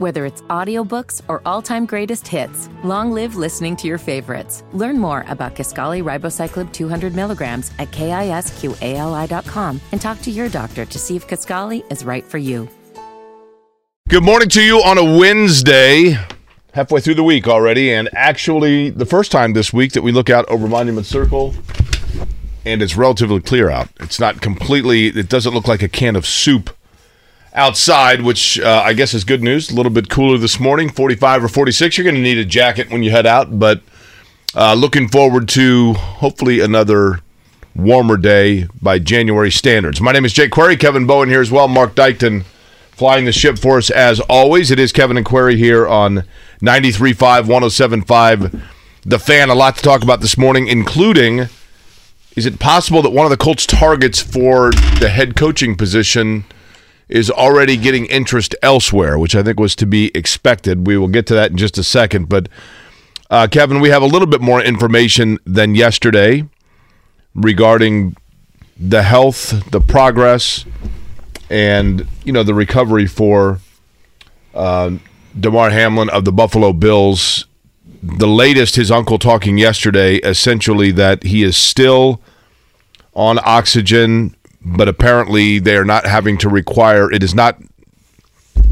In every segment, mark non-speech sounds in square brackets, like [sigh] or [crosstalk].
Whether it's audiobooks or all-time greatest hits, long live listening to your favorites. Learn more about Kisqali Ribociclib 200 milligrams at kisqali.com and talk to your doctor to see if Kisqali is right for you. Good morning to you on a Wednesday, halfway through the week already, and actually the first time this week that we look out over Monument Circle, and it's relatively clear out. It's not completely, it doesn't look like a can of soup outside, which uh, I guess is good news. A little bit cooler this morning, 45 or 46. You're going to need a jacket when you head out, but uh, looking forward to hopefully another warmer day by January standards. My name is Jake Query. Kevin Bowen here as well. Mark Dykton flying the ship for us as always. It is Kevin and Query here on 93.5, 107.5. The fan, a lot to talk about this morning, including is it possible that one of the Colts' targets for the head coaching position – is already getting interest elsewhere, which I think was to be expected. We will get to that in just a second. But, uh, Kevin, we have a little bit more information than yesterday regarding the health, the progress, and, you know, the recovery for uh, Damar Hamlin of the Buffalo Bills. The latest, his uncle talking yesterday, essentially that he is still on oxygen but apparently they are not having to require it is not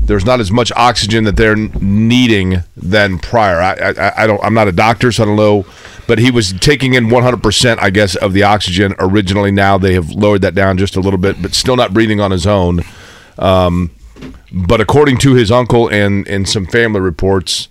there's not as much oxygen that they're needing than prior. I, I, I don't I'm not a doctor, so I don't know, but he was taking in 100 percent, I guess, of the oxygen originally. Now they have lowered that down just a little bit, but still not breathing on his own. Um, but according to his uncle and and some family reports,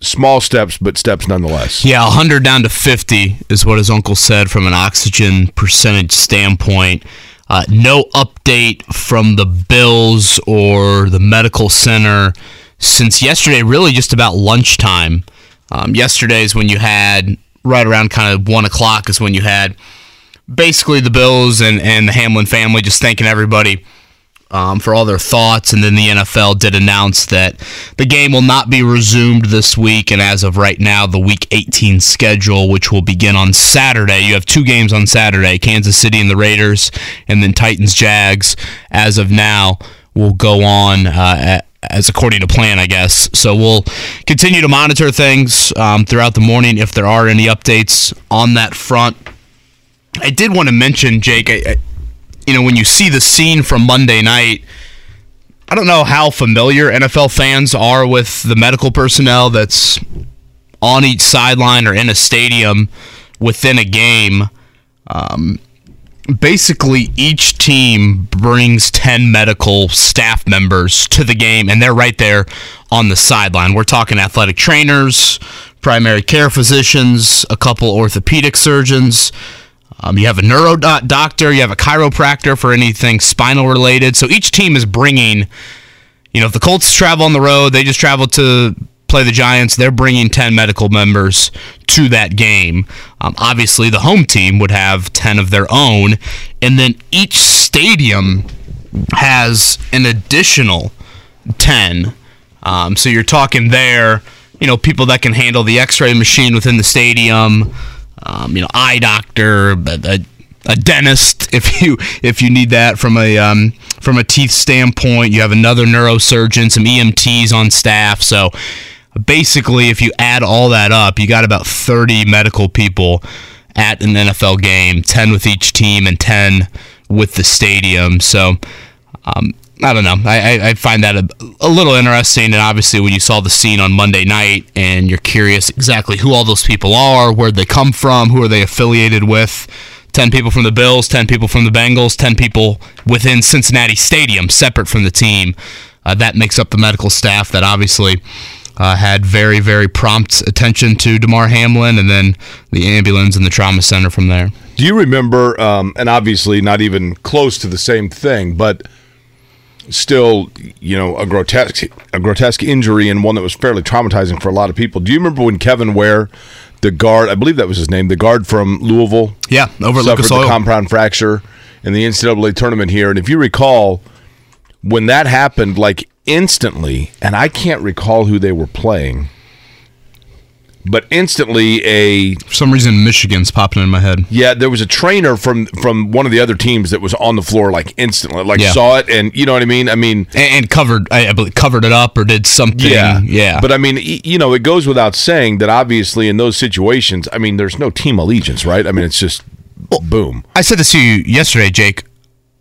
small steps, but steps nonetheless. Yeah, 100 down to 50 is what his uncle said from an oxygen percentage standpoint. Uh, no update from the Bills or the medical center since yesterday, really just about lunchtime. Um, yesterday is when you had, right around kind of 1 o'clock, is when you had basically the Bills and, and the Hamlin family just thanking everybody um, for all their thoughts. And then the NFL did announce that the game will not be resumed this week. And as of right now, the Week 18 schedule, which will begin on Saturday, you have two games on Saturday Kansas City and the Raiders, and then Titans Jags, as of now, will go on. Uh, as according to plan, I guess. So we'll continue to monitor things um, throughout the morning if there are any updates on that front. I did want to mention, Jake. I, you know, when you see the scene from Monday night, I don't know how familiar NFL fans are with the medical personnel that's on each sideline or in a stadium within a game. Um, basically, each team brings 10 medical staff members to the game, and they're right there on the sideline. We're talking athletic trainers, primary care physicians, a couple orthopedic surgeons um, you have a neuro doctor, you have a chiropractor for anything spinal related. So each team is bringing, you know, if the Colts travel on the road, they just travel to play the Giants, they're bringing 10 medical members to that game. Um, obviously, the home team would have 10 of their own. And then each stadium has an additional 10. Um, so you're talking there, you know, people that can handle the x ray machine within the stadium um, you know, eye doctor, a, a, dentist [laughs] if you if you need that from a um, from a teeth standpoint. You have another neurosurgeon, some EMTs on staff. So basically, if you add all that up, you got about 30 medical people at an NFL game, 10 with each team and 10 with the stadium. So um, I don't know. I, I find that a, a, little interesting. And obviously, when you saw the scene on Monday night and you're curious exactly who all those people are, where they come from, who are they affiliated with 10 people from the Bills, 10 people from the Bengals, 10 people within Cincinnati Stadium, separate from the team. Uh, that makes up the medical staff that obviously uh, had very, very prompt attention to Damar Hamlin and then the ambulance and the trauma center from there. Do you remember, um, and obviously not even close to the same thing, but still, you know, a grotesque a grotesque injury and one that was fairly traumatizing for a lot of people. Do you remember when Kevin Ware, the guard, I believe that was his name, the guard from Louisville, yeah, over suffered Lucas the Oil. compound fracture in the NCAA tournament here, and if you recall, when that happened, like instantly, and I can't recall who they were playing, but instantly a For some reason, Michigan's popping in my head. yeah, there was a trainer from from one of the other teams that was on the floor like instantly, like Yeah. saw it, and you know what I mean. I mean, And, and covered, I, I believe, covered it up or did something. yeah, yeah. But I mean, you know, it goes without saying that obviously in those situations, I mean, there's no team allegiance, right? I mean, it's just boom. I said this to you yesterday, Jake.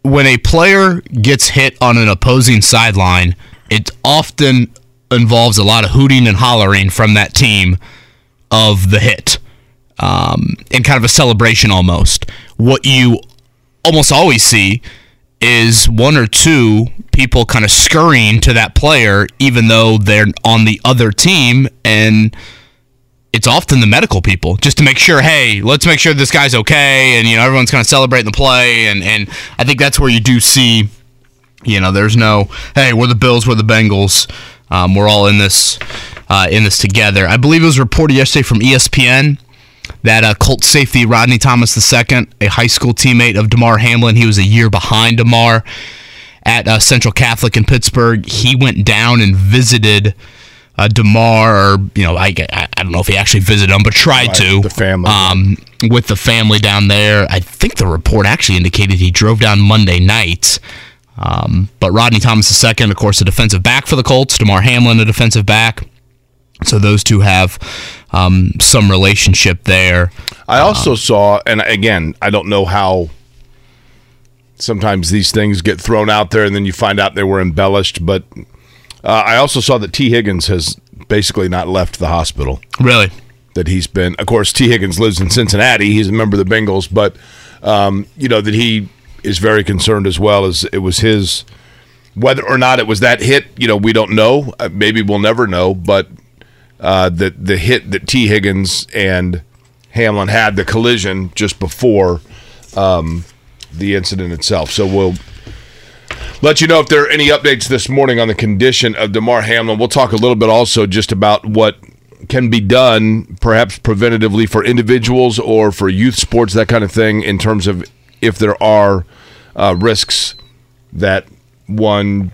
When a player gets hit on an opposing sideline, it often involves a lot of hooting and hollering from that team of the hit, um, and kind of a celebration almost. What you almost always see is one or two people kind of scurrying to that player, even though they're on the other team, and it's often the medical people just to make sure hey let's make sure this guy's okay and you know everyone's kind of celebrating the play and and i think that's where you do see you know there's no hey we're the bills we're the bengals um, we're all in this uh, in this together i believe it was reported yesterday from espn that uh, Colt safety Rodney Thomas II, a high school teammate of Damar Hamlin, he was a year behind Damar at uh, Central Catholic in Pittsburgh. He went down and visited uh, Damar, or you know, I, I I don't know if he actually visited him, but tried Right, to the family. um, with the family down there. I think the report actually indicated he drove down Monday night. Um, but Rodney Thomas II, of course, a defensive back for the Colts. Damar Hamlin, a defensive back. So those two have um, some relationship there. I also saw, and again, I don't know how. Sometimes these things get thrown out there, and then you find out they were embellished. But uh, I also saw that Tee Higgins has basically not left the hospital. Really, that he's been. Of course, Tee Higgins lives in Cincinnati. He's a member of the Bengals, but um, you know that he is very concerned as well as it was his. Whether or not it was that hit, you know, we don't know. Uh, maybe we'll never know. But uh, the the hit that Tee Higgins and Hamlin had, the collision just before um, the incident itself. So we'll let you know if there are any updates this morning on the condition of Damar Hamlin. We'll talk a little bit also just about what can be done, perhaps preventatively for individuals or for youth sports, that kind of thing, in terms of if there are uh, risks that one,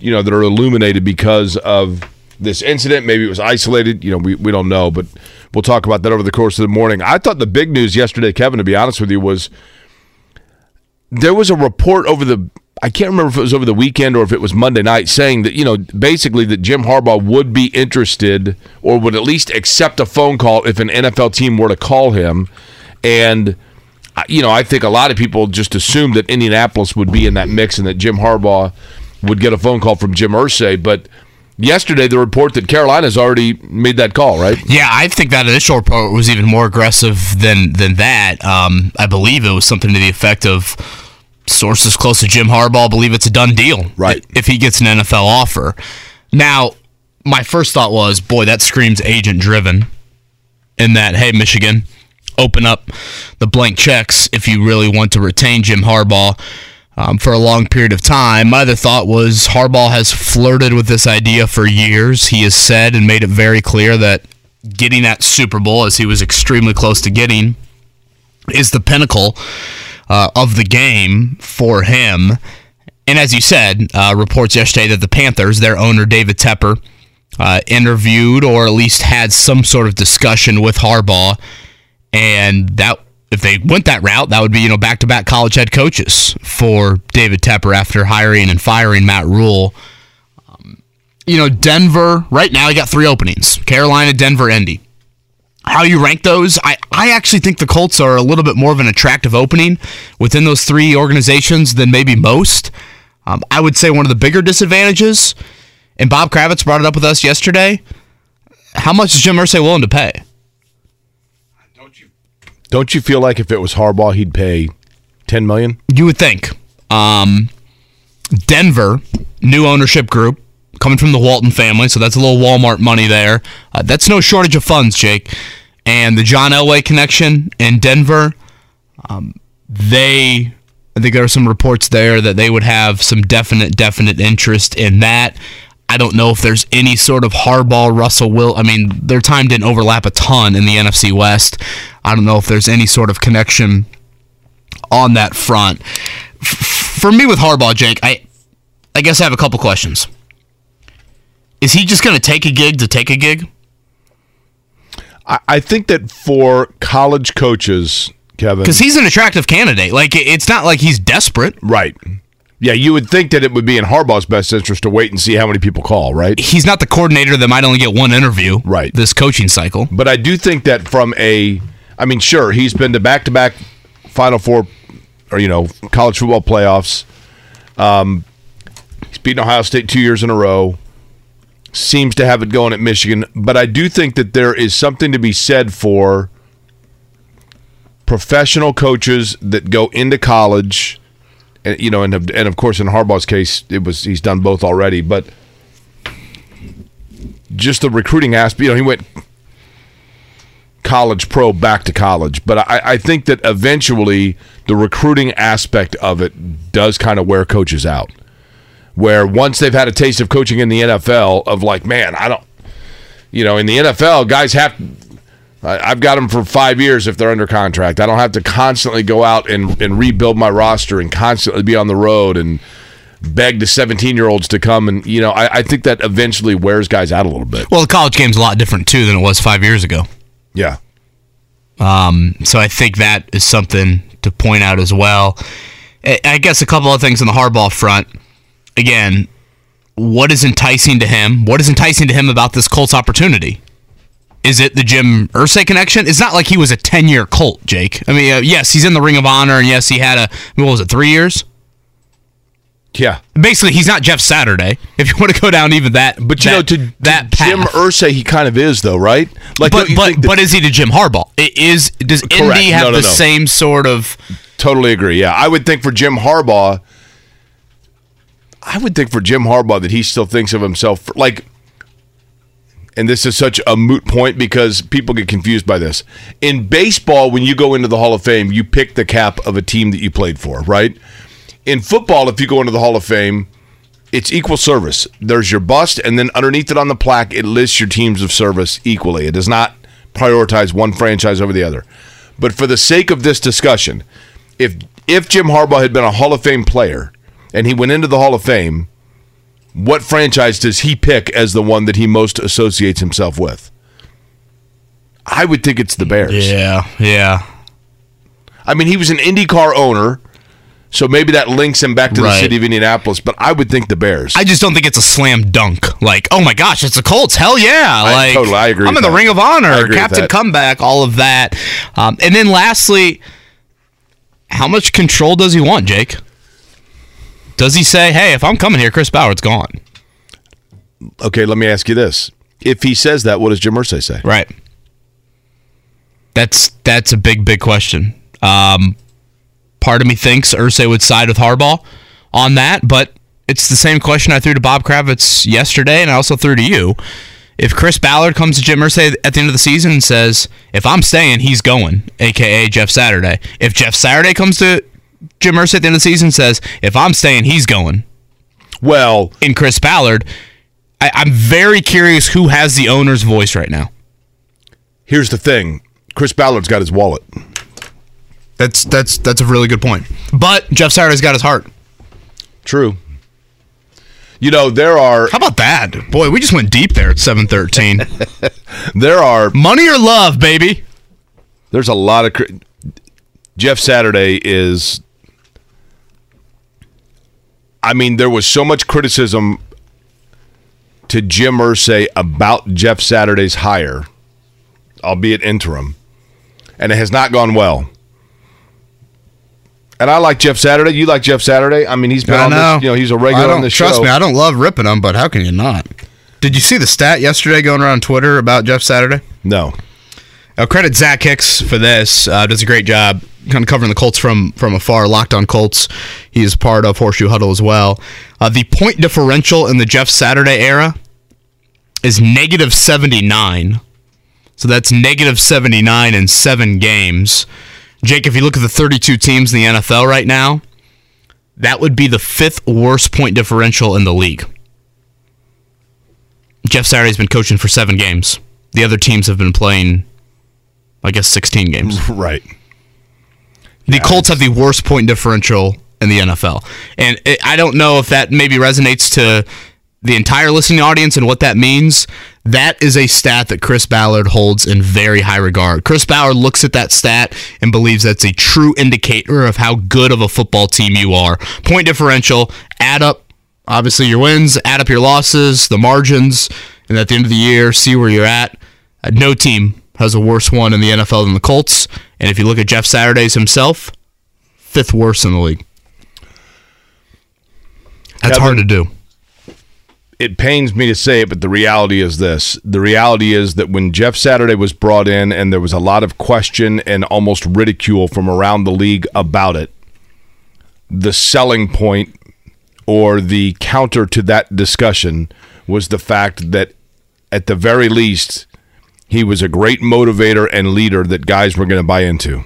you know, that are illuminated because of this incident. Maybe it was isolated. You know, we, we don't know, but we'll talk about that over the course of the morning. I thought the big news yesterday, Kevin, to be honest with you, was there was a report over the I can't remember if it was over the weekend or if it was Monday night saying that you know basically that Jim Harbaugh would be interested or would at least accept a phone call if an NFL team were to call him and you know I think a lot of people just assumed that Indianapolis would be in that mix and that Jim Harbaugh would get a phone call from Jim Irsay but yesterday the report that Carolina's already made that call right Yeah, I think that initial report was even more aggressive than than that. Um, I believe it was something to the effect of sources close to Jim Harbaugh believe it's a done deal. Right. If he gets an NFL offer. Now, my first thought was, boy, that screams agent driven. In that, hey, Michigan, open up the blank checks if you really want to retain Jim Harbaugh. Um, for a long period of time. My other thought was Harbaugh has flirted with this idea for years. He has said and made it very clear that getting that Super Bowl, as he was extremely close to getting, is the pinnacle uh, of the game for him. And as you said, uh, reports yesterday that the Panthers, their owner David Tepper, uh, interviewed or at least had some sort of discussion with Harbaugh, and that if they went that route, that would be you know back to back college head coaches for David Tepper after hiring and firing Matt Rhule. Um, you know, Denver right now you got three openings: Carolina, Denver, Indy how you rank those, I, I actually think the Colts are a little bit more of an attractive opening within those three organizations than maybe most. Um, I would say one of the bigger disadvantages, and Bob Kravitz brought it up with us yesterday. How much is Jim Irsay willing to pay? Don't you feel like if it was Harbaugh he'd pay 10 million You would think. Um, Denver, new ownership group, coming from the Walton family, so that's a little Walmart money there. Uh, that's no shortage of funds, Jake. And the John Elway connection in Denver, um, they, I think there are some reports there that they would have some definite, definite interest in that. I don't know if there's any sort of Harbaugh, Russell Will. I mean, their time didn't overlap a ton in the NFC West. I don't know if there's any sort of connection on that front. F- for me with Harbaugh, Jake, I I guess I have a couple questions. Is he just going to take a gig to take a gig? I, I think that for college coaches, Kevin, Because he's an attractive candidate. Like it's not like he's desperate. right? Yeah, you would think that it would be in Harbaugh's best interest to wait and see how many people call, right? He's not the coordinator that might only get one interview. Right. This coaching cycle. But I do think that from a, I mean, sure, he's been to back to back Final Four, or you know, college football playoffs. Um, he's beaten Ohio State two years in a row. Seems to have it going at Michigan, but I do think that there is something to be said for professional coaches that go into college, and you know, and and of course in Harbaugh's case, it was he's done both already, but just the recruiting aspect. You know, he went college pro back to college. But I, I think that eventually the recruiting aspect of it does kind of wear coaches out. Where once they've had a taste of coaching in the NFL, of like, man, I don't, you know, in the NFL, guys have, I've got them for five years if they're under contract. I don't have to constantly go out and, and rebuild my roster and constantly be on the road and beg the 17 year olds to come. And, you know, I, I think that eventually wears guys out a little bit. Well, the college game's a lot different too than it was five years ago. Yeah. Um, so I think that is something to point out as well. I I guess a couple of things on the Harbaugh front. Again, what is enticing to him? What is enticing to him about this Colts opportunity? Is it the Jim Irsay connection? It's not like he was a 10 year Colt, Jake. I mean, uh, yes, he's in the Ring of Honor, and yes, he had a, what was it, three years? Yeah. Basically, he's not Jeff Saturday. [laughs] If you want to go down even that, But you that, know, to, that to Jim. Irsay, he kind of is, though, right? Like, but but but is he to Jim Harbaugh? It is does Correct. Indy have No, no, the no. same sort of totally agree. Yeah, I would think for Jim Harbaugh, I would think for Jim Harbaugh that he still thinks of himself like, and this is such a moot point because people get confused by this. In baseball, when you go into the Hall of Fame, you pick the cap of a team that you played for, right? In football, if you go into the Hall of Fame, it's equal service. There's your bust, and then underneath it on the plaque, it lists your teams of service equally. It does not prioritize one franchise over the other. But for the sake of this discussion, if if Jim Harbaugh had been a Hall of Fame player and he went into the Hall of Fame, what franchise does he pick as the one that he most associates himself with? I would think it's the Bears. yeah yeah I mean, he was an IndyCar owner, so maybe that links him back to the city of Indianapolis. But I would think the Bears. I just don't think it's a slam dunk. Like, oh my gosh, it's the Colts. Hell yeah! Like, totally- I agree I'm in the that. Ring of Honor, Captain. Comeback, all of that. Um, and then lastly, how much control does he want, Jake? Does he say, "Hey, if I'm coming here, Chris Ballard's gone"? okay, let me ask you this: If he says that, what does Jim Irsay say? Right. That's that's a big big question. Um, part of me thinks Irsay would side with Harbaugh on that, but it's the same question I threw to Bob Kravitz yesterday, and I also threw to you. If Chris Ballard comes to Jim Irsay at the end of the season and says, "If I'm staying, he's going," aka Jeff Saturday. If Jeff Saturday comes to Jim Irsay at the end of the season says, "If I'm staying, he's going," Well, in Chris Ballard, I, I'm very curious who has the owner's voice right now. here's the thing: Chris Ballard's got his wallet. That's that's that's a really good point. But Jeff Saturday's got his heart. True. You know there are How about that? Boy, we just went deep there at 713. [laughs] there are Money or love, baby? there's a lot of Jeff Saturday is I mean there was so much criticism to Jim Irsay about Jeff Saturday's hire albeit interim and it has not gone well. And I like Jeff Saturday. You like Jeff Saturday? I mean, he's been on this. You know, he's a regular on this show. Trust me, I don't love ripping him, but how can you not? Did you see the stat yesterday going around Twitter about Jeff Saturday? No. Uh, credit Zach Hicks for this. Uh, does a great job kind of covering the Colts from from afar. Locked on Colts. He is part of Horseshoe Huddle as well. Uh, the point differential in the Jeff Saturday era is negative 79. So that's negative 79 in seven games. Jake, if you look at the 32 teams in the NFL right now, that would be the fifth worst point differential in the league. Jeff Saturday's been coaching for seven games. The other teams have been playing, I guess, 16 games. [laughs] Right. The Colts have the worst point differential in the NFL. And it, I don't know if that maybe resonates to the entire listening audience and what that means, that is a stat that Chris Ballard holds in very high regard. Chris Ballard looks at that stat and believes that's a true indicator of how good of a football team you are. Point differential, add up obviously your wins, add up your losses, the margins, and at the end of the year, see where you're at. Uh, no team has a worse one in the NFL than the Colts. And if you look at Jeff Saturdays himself, fifth worst in the league. That's Kevin, hard to do. It pains me to say it, but the reality is this. The reality is that when Jeff Saturday was brought in and there was a lot of question and almost ridicule from around the league about it, the selling point or the counter to that discussion was the fact that at the very least he was a great motivator and leader that guys were going to buy into.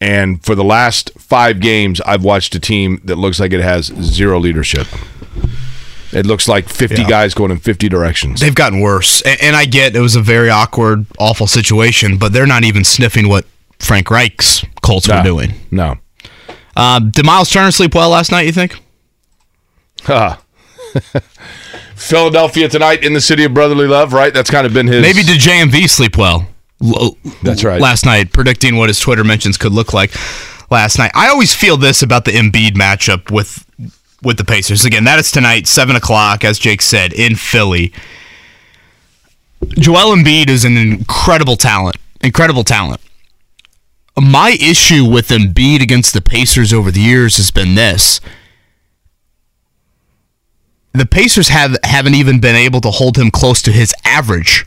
And for the last five games, I've watched a team that looks like it has zero leadership. It looks like 50 Yeah. guys going in 50 directions. They've gotten worse. And, and I get it was a very awkward, awful situation, but they're not even sniffing what Frank Reich's Colts No. were doing. No. Um, did Miles Turner sleep well last night, you think? Ha. [laughs] Philadelphia tonight in the city of brotherly love, right? That's kind of been his. Maybe did JMV sleep well? That's right. Last night, predicting what his Twitter mentions could look like last night. I always feel this about the Embiid matchup with with the Pacers. Again, that is tonight, seven o'clock, as Jake said, in Philly. Joel Embiid is an incredible talent. Incredible talent. My issue with Embiid against the Pacers over the years has been this. The Pacers have haven't even been able to hold him close to his average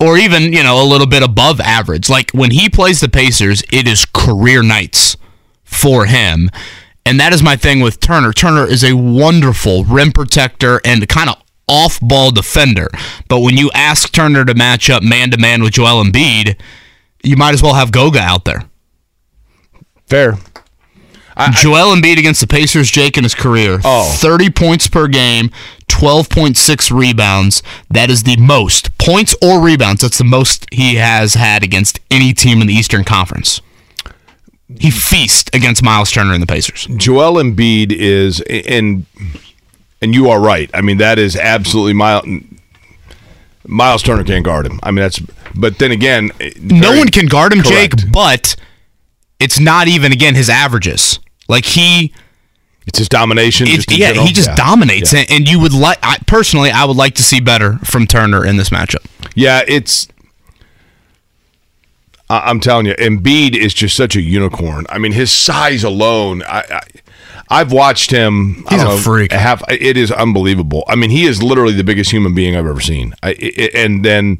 or even you know a little bit above average. Like when he plays the Pacers, it is career nights for him, and that is my thing with Turner. Turner is a wonderful rim protector and kind of off-ball defender, but when you ask Turner to match up man to man with Joel Embiid, you might as well have Goga out there. fair. Joel Embiid against the Pacers, Jake in his career, Oh. 30 points per game, 12.6 rebounds. That is the most points or rebounds. That's the most he has had against any team in the Eastern Conference. He feast against Miles Turner and the Pacers. Joel Embiid is, and and you are right. I mean, that is absolutely Miles. Miles Turner can't guard him. I mean, that's. But then again, No one can guard him, correct. Jake, but it's not even again his averages. Like he It's his domination. It, just yeah, general. he just Yeah. dominates, Yeah. and, and you would like. I, personally, I would like to see better from Turner in this matchup. Yeah, it's. I- I'm telling you, Embiid is just such a unicorn. I mean, his size alone. I, I I've watched him. He's a know, freak. Have it is unbelievable. I mean, he is literally the biggest human being I've ever seen. I, I- and then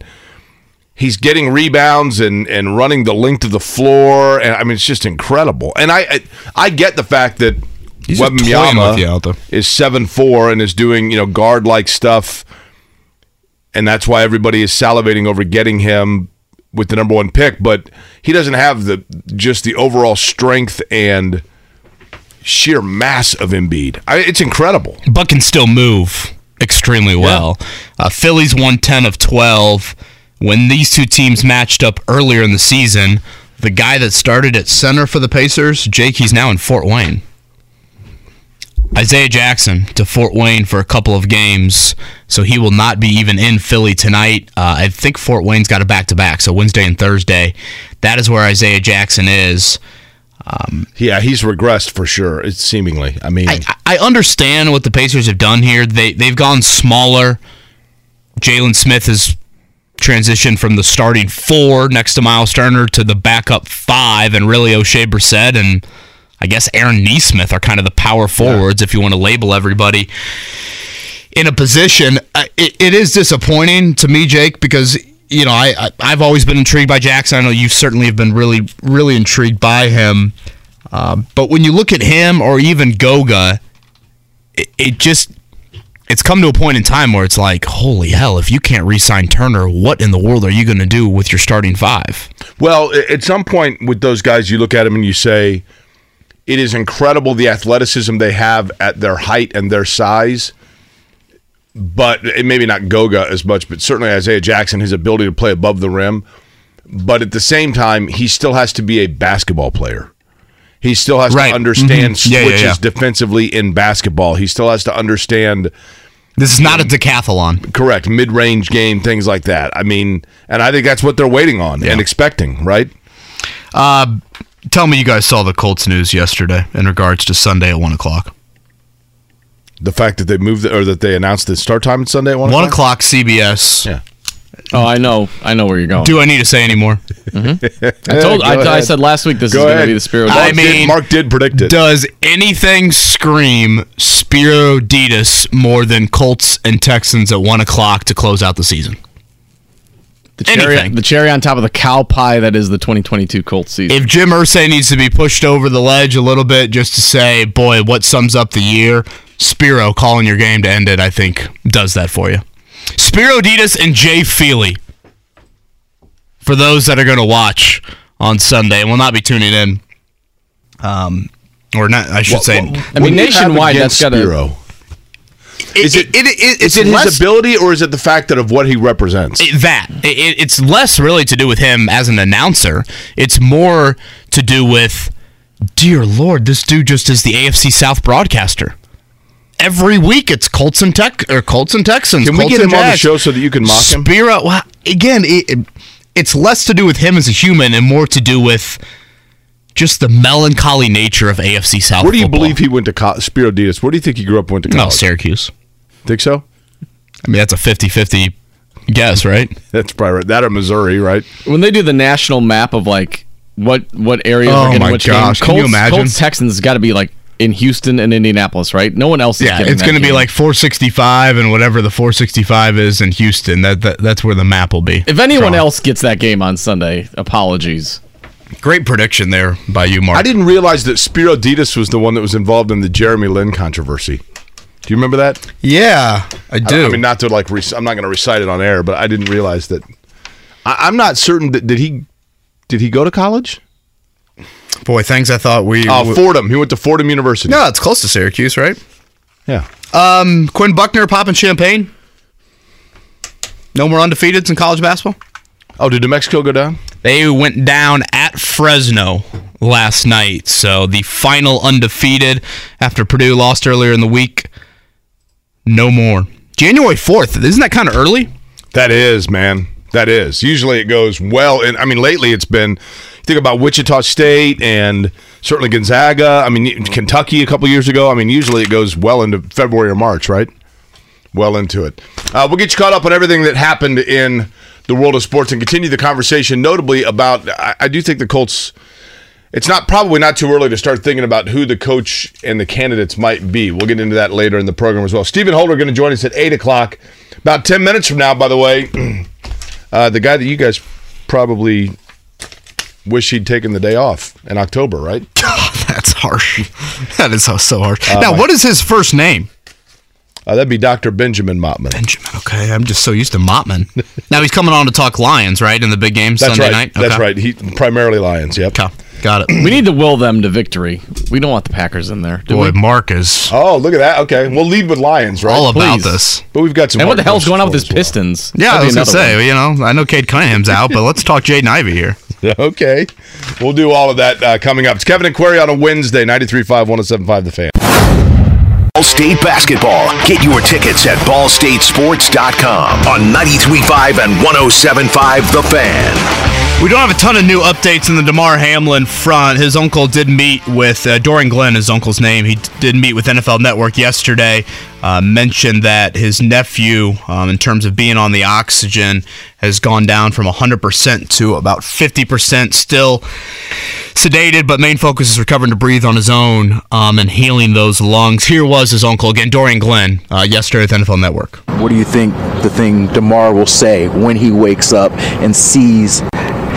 he's getting rebounds and and running the length of the floor. And I mean, it's just incredible. And I I, I get the fact that He's just toying with you out there. is seven four and is doing you know guard like stuff, and that's why everybody is salivating over getting him with the number one pick. But he doesn't have the just the overall strength and sheer mass of Embiid. I, it's incredible. but can still move extremely well. Uh, Phillies won 10 of 12. When these two teams matched up earlier in the season, the guy that started at center for the Pacers, Jake, he's now in Fort Wayne. Isaiah Jackson to Fort Wayne for a couple of games, so he will not be even in Philly tonight. Uh, I think Fort Wayne's got a back to back, so Wednesday and Thursday. That is where Isaiah Jackson is. Yeah, he's regressed for sure. It's seemingly. I mean, I, I understand what the Pacers have done here. They they've gone smaller. Jalen Smith has transitioned from the starting four next to Miles Turner to the backup five, and really Oshae Brissett and I guess Aaron Nesmith are kind of the power forwards if you want to label everybody in a position. It, it is disappointing to me, Jake, because you know I, I I've always been intrigued by Jackson. I know you certainly have been really really intrigued by him. Um, but when you look at him or even Goga, it, it just it's come to a point in time where it's like, holy hell! If you can't re-sign Turner, what in the world are you going to do with your starting five? Well, at some point with those guys, you look at them and you say, it is incredible the athleticism they have at their height and their size. But maybe not Goga as much, but certainly Isaiah Jackson, his ability to play above the rim. But at the same time, he still has to be a basketball player. He still has Right. to understand Mhm. Yeah, yeah, switches yeah. defensively in basketball. He still has to understand This is not a decathlon. correct mid-range game, things like that. I mean, and I think that's what they're waiting on and expecting, right? Uh, tell me you guys saw the Colts news yesterday in regards to Sunday at 1 o'clock. The fact that they moved or that they announced the start time on Sunday at one, 1 o'clock CBS. Yeah. Oh, I know. I know where you're going. Do I need to say any more? Mm-hmm. I told. [laughs] go I, I said last week this Go is going to be the spirit. I Mark did- mean, Mark did predict it. Does anything scream Spero Dedes more than Colts and Texans at 1 o'clock to close out the season? the cherry, anything. the cherry on top of the cow pie that is the 2022 Colts season. If Jim Irsay needs to be pushed over the ledge a little bit just to say, boy, what sums up the year, Spero calling your game to end it, I think, does that for you. Spero Dedes and Jay Feely. For those that are going to watch on Sunday and will not be tuning in. Um, or not, I should say. I mean, What do you have nationwide, against that's got to. Spero? Is it, it, it, is it his ability or is it the fact that of what he represents? it- that it, it- it's less really to do with him as an announcer. It's more to do with, dear Lord, this dude just is the AFC South broadcaster. Every week it's Colts and Tech or Colts and Texans. Can we Colts get and him on the show so that you can mock him? Spero, well, again, it, it- it's less to do with him as a human and more to do with just the melancholy nature of AFC South. Where do you football. believe he went to college? Spero Dedes. Where do you think he grew up? and Went to No. Syracuse. Think so? I mean, that's a 50-50 guess, right? [laughs] That's probably right. That or Missouri, right? when they do the national map of like what what areas Oh are getting my which gosh, game, can you Colts, imagine? Colts Texans got to be like in Houston and Indianapolis, right? No one else. Is Yeah, getting it's going to be like 465 and whatever the 465 is in Houston. That, that that's where the map will be. If anyone Drawn. else gets that game on Sunday, apologies. great prediction there by you, Mark. I didn't realize that Spero Dedes was the one that was involved in the Jeremy Lin controversy. Do you remember that? Yeah, I I, do. I mean, not to like. Rec- I'm not going to recite it on air, but I didn't realize that. I, I'm not certain that did he did he go to college? Boy, things I thought we. Oh, w- Fordham. He went to Fordham University. no, it's close to Syracuse, right? Yeah. Um, Quinn Buckner popping champagne. No more undefeateds in college basketball. Oh, did New Mexico go down? They went down at Fresno last night. So the final undefeated after Purdue lost earlier in the week. No more. January 4th. Isn't that kind of early? That is, man. That is. Usually it goes well. And I mean, lately it's been, you think about Wichita State and certainly Gonzaga. I mean, Kentucky a couple years ago. I mean, usually it goes well into February or March, right? Well into it. Uh, we'll get you caught up on everything that happened in the world of sports and continue the conversation, notably about, I, I do think the Colts. It's not probably not too early to start thinking about who the coach and the candidates might be. We'll get into that later in the program as well. Stephen Holder going to join us at eight o'clock, about ten minutes from now. By the way, [clears throat] uh, the guy that you guys probably wish he'd taken the day off in October, right? [laughs] That's harsh. [laughs] that is so, so harsh. now, what is his first name? Uh, that'd be Dr. Benjamin Mottman. Benjamin. Okay, I'm just so used to Mottman. [laughs] now he's coming on to talk Lions, right, in the big game That's Sunday right. night. That's Okay. right. He primarily Lions. Yep. Okay, got it. We need to will them to victory. We don't want the Packers in there. Do Boy, we? Mark is Oh, look at that. Okay, we'll lead with Lions, right? all about please. this. But we've got some. And what the hard hell's going on with his well. Pistons? Yeah, I That'd was gonna say, one. you know, I know Cade Cunningham's out, but let's talk Jaden Ivey here. [laughs] Okay. We'll do all of that uh, coming up. It's Kevin and Query on a Wednesday, 93.5, 107.5 The Fan. Ball State basketball. Get your tickets at ballstatesports.com on 93.5 and 107.5 The Fan. We don't have a ton of new updates in the Damar Hamlin front. His uncle did meet with uh, Dorian Glenn, his uncle's name. He did meet with NFL Network yesterday. Uh, mentioned that his nephew, um, in terms of being on the oxygen, has gone down from 100% to about 50%. Still sedated, but main focus is recovering to breathe on his own um, and healing those lungs. Here was his uncle again, Dorian Glenn, uh, yesterday at NFL Network. What do you think the thing Damar will say when he wakes up and sees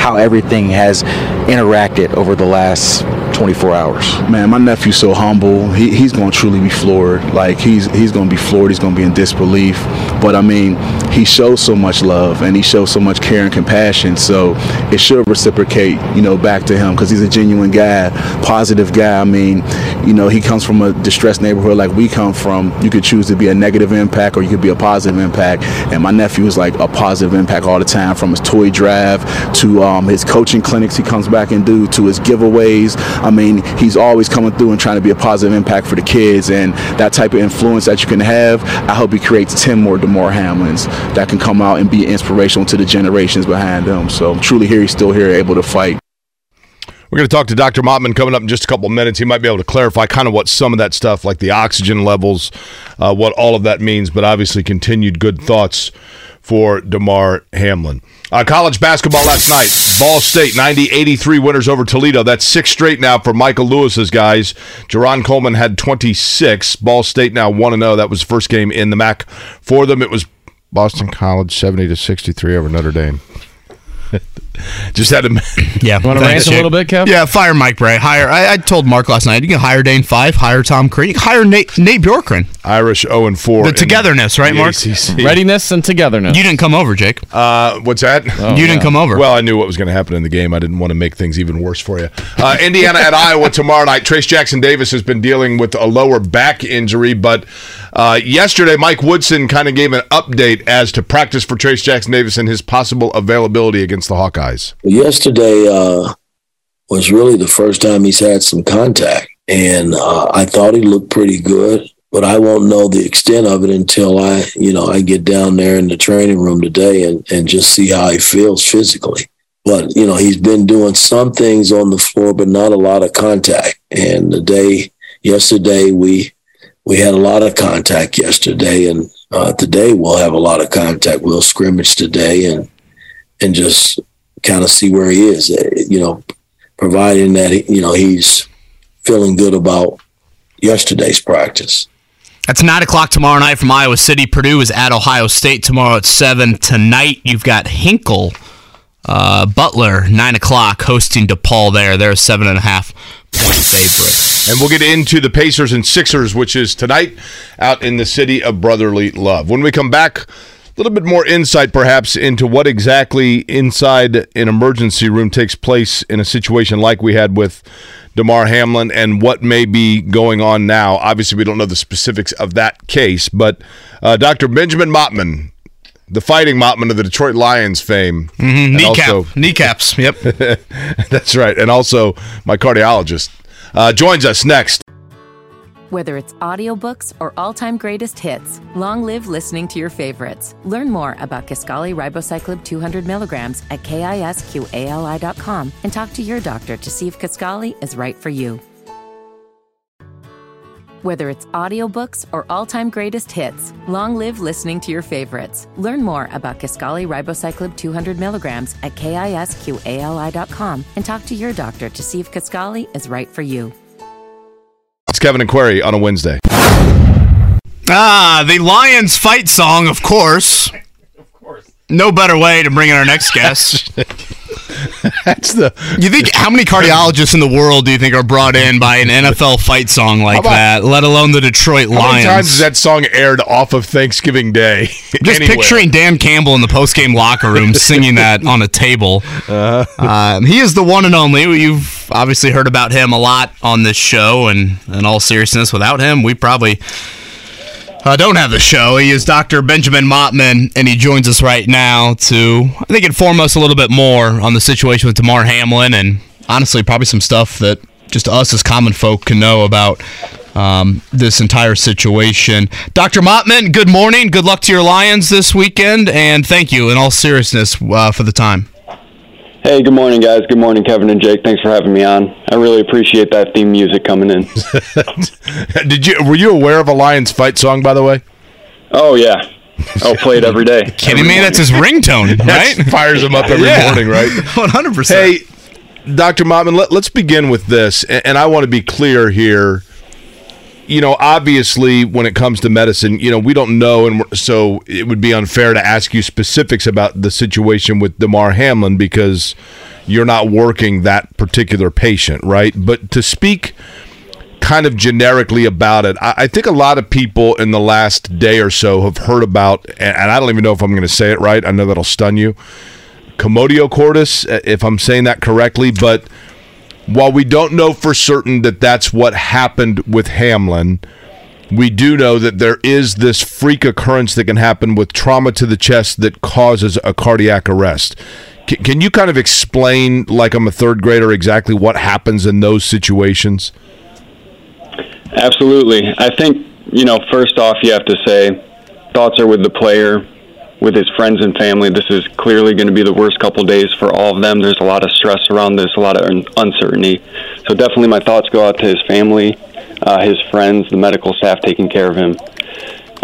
how everything has interacted over the last 24 hours? Man, my nephew's so humble. He, he's going to truly be floored. Like he's he's going to be floored. He's going to be in disbelief. But I mean, he shows so much love and he shows so much care and compassion. So it should reciprocate, you know, back to him because he's a genuine guy, positive guy. I mean, you know, he comes from a distressed neighborhood like we come from. You could choose to be a negative impact or you could be a positive impact. And my nephew is like a positive impact all the time, from his toy drive to um, his coaching clinics he comes back and do to his giveaways. I mean, he's always coming through and trying to be a positive impact for the kids, and that type of influence that you can have. I hope he creates 10 more Damar Hamlins that can come out and be inspirational to the generations behind them. So truly, here he's still here, able to fight. We're going to talk to Dr. Mottman coming up in just a couple minutes. He might be able to clarify kind of what some of that stuff, like the oxygen levels, uh, what all of that means, but obviously continued good thoughts for Damar Hamlin. Uh, college basketball last night. Ball State 90 83 winners over Toledo. That's six straight now for Michael Lewis's guys. Jarron Coleman had 26. Ball State now 1 0. That was the first game in the MAC for them. It was Boston College 70 to 63 over Notre Dame. [laughs] Just had to. [laughs] Yeah, Want to rant a little bit, Kev? Yeah, fire Mike Brey. Hire. I, I told Mark last night. You can hire Dane Fife. Hire Tom Crean. Hire Nate Nate Bjorkgren. Irish 0 and 4. The in togetherness, right, the Mark? ACC. [laughs] Readiness and togetherness. You didn't come over, Jake. Uh, what's that? you didn't come over. Well, I knew what was going to happen in the game. I didn't want to make things even worse for you. Uh, Indiana at Iowa tomorrow night. Trayce Jackson Davis has been dealing with a lower back injury, but uh, yesterday Mike Woodson kind of gave an update as to practice for Trayce Jackson Davis and his possible availability against the Hawkeyes. yesterday uh, was really the first time he's had some contact, and uh, I thought he looked pretty good. But I won't know the extent of it until I, you know, I get down there in the training room today and, and just see how he feels physically. But you know, he's been doing some things on the floor, but not a lot of contact. And the day yesterday, we we had a lot of contact yesterday, and uh, today we'll have a lot of contact. We'll scrimmage today, and and just kind of see where he is. uh, You know, providing that you know he's feeling good about yesterday's practice. That's nine o'clock tomorrow night from Iowa City. Purdue is at Ohio State tomorrow at seven. Tonight you've got Hinkle, uh, Butler, nine o'clock hosting DePaul. There, they're a seven and a half point favorite. And we'll get into the Pacers and Sixers, which is tonight out in the city of brotherly love. When we come back, a little bit more insight perhaps into what exactly inside an emergency room takes place in a situation like we had with Damar Hamlin and what may be going on now. Obviously, we don't know the specifics of that case, but uh, Dr. Benjamin Mottman, the fighting Mottman of the Detroit Lions fame, and Kneecap, also- [laughs] kneecaps. Yep. that's right, and also my cardiologist, uh, joins us next. Whether it's audiobooks or all-time greatest hits, long live listening to your favorites. Learn more about Kisqali Ribociclib 200 milligrams at kisqali.com and talk to your doctor to see if Kisqali is right for you. Whether it's audiobooks or all-time greatest hits, long live listening to your favorites. Learn more about Kisqali Ribociclib 200 milligrams at kisqali.com and talk to your doctor to see if Kisqali is right for you. It's Kevin and Query on a Wednesday. Ah, the Lions fight song, of course. [laughs] Of course. No better way to bring in our next [laughs] guest. [laughs] That's the You think how many cardiologists in the world do you think are brought in by an NFL fight song like about- that? Let alone the Detroit Lions. How many times is that song aired off of Thanksgiving Day? [laughs] Just Anywhere? picturing Dan Campbell in the post-game locker room [laughs] singing that on a table. Um, he is the one and only. You've obviously heard about him a lot on this show, and in all seriousness, without him, we probably uh, don't have the show. He is Dr. Benjamin Mottman, and he joins us right now to, I think, inform us a little bit more on the situation with Damar Hamlin, and honestly, probably some stuff that just us as common folk can know about um, this entire situation. Dr. Mottman, good morning. Good luck to your Lions this weekend, and thank you, in all seriousness, uh, for the time. Hey, good morning, guys. Good morning, Kevin and Jake. Thanks for having me on. I really appreciate that theme music coming in. [laughs] Did you were you aware of a Lions fight song by the way? Oh yeah, I'll play it every day. [laughs] Kidding Every me? That's his ringtone, [laughs] right? That fires him up every Yeah. morning, right? One hundred percent. Hey, Dr. Mottman, let, let's begin with this, and, and I want to be clear here. You know, obviously, when it comes to medicine, you know, we don't know, and so it would be unfair to ask you specifics about the situation with Damar Hamlin because you're not working that particular patient, right? But to speak kind of generically about it. I, I think a lot of people in the last day or so have heard about, and, and I don't even know if I'm going to say it right. I know that'll stun you. Commotio cordis, if I'm saying that correctly, but while we don't know for certain that that's what happened with Hamlin, we do know that there is this freak occurrence that can happen with trauma to the chest that causes a cardiac arrest. Can, you kind of explain, like I'm a third grader, exactly what happens in those situations? Absolutely. I think, you know, first off, you have to say thoughts are with the player, with his friends and family. This is clearly going to be the worst couple days for all of them. There's a lot of stress around this, a lot of uncertainty. So definitely my thoughts go out to his family, uh, his friends, the medical staff taking care of him.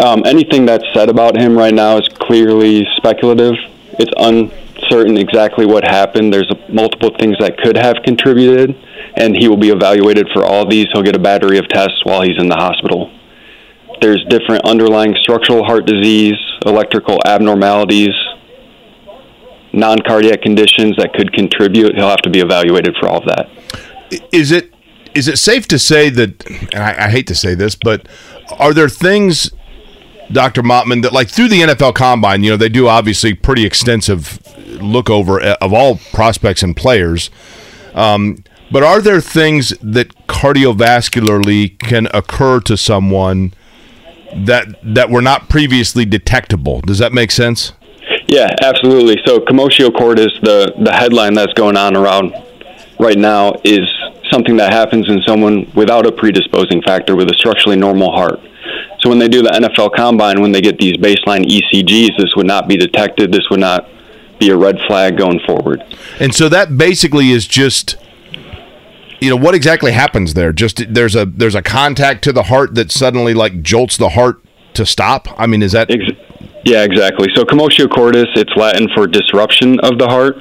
Um, anything that's said about him right now is clearly speculative. It's uncertain exactly what happened. There's a, multiple things that could have contributed, and he will be evaluated for all these. He'll get a battery of tests while he's in the hospital. There's different underlying structural heart disease, electrical abnormalities, non cardiac conditions that could contribute. He'll have to be evaluated for all of that. Is it is it safe to say that? And I, I hate to say this, but are there things Dr. Mottman, that like through the NFL Combine, you know, they do obviously pretty extensive look over uh, of all prospects and players. Um, but are there things that cardiovascularly can occur to someone that that were not previously detectable? Does that make sense? Yeah, absolutely. So commotio cordis, the the headline that's going on around right now is something that happens in someone without a predisposing factor with a structurally normal heart. So when they do the NFL Combine, when they get these baseline ECGs, this would not be detected. This would not be a red flag going forward. And so that basically is just you know what exactly happens there? Just there's a there's a contact to the heart that suddenly like jolts the heart to stop? I mean is that yeah exactly. So commotio cordis it's latin for disruption of the heart.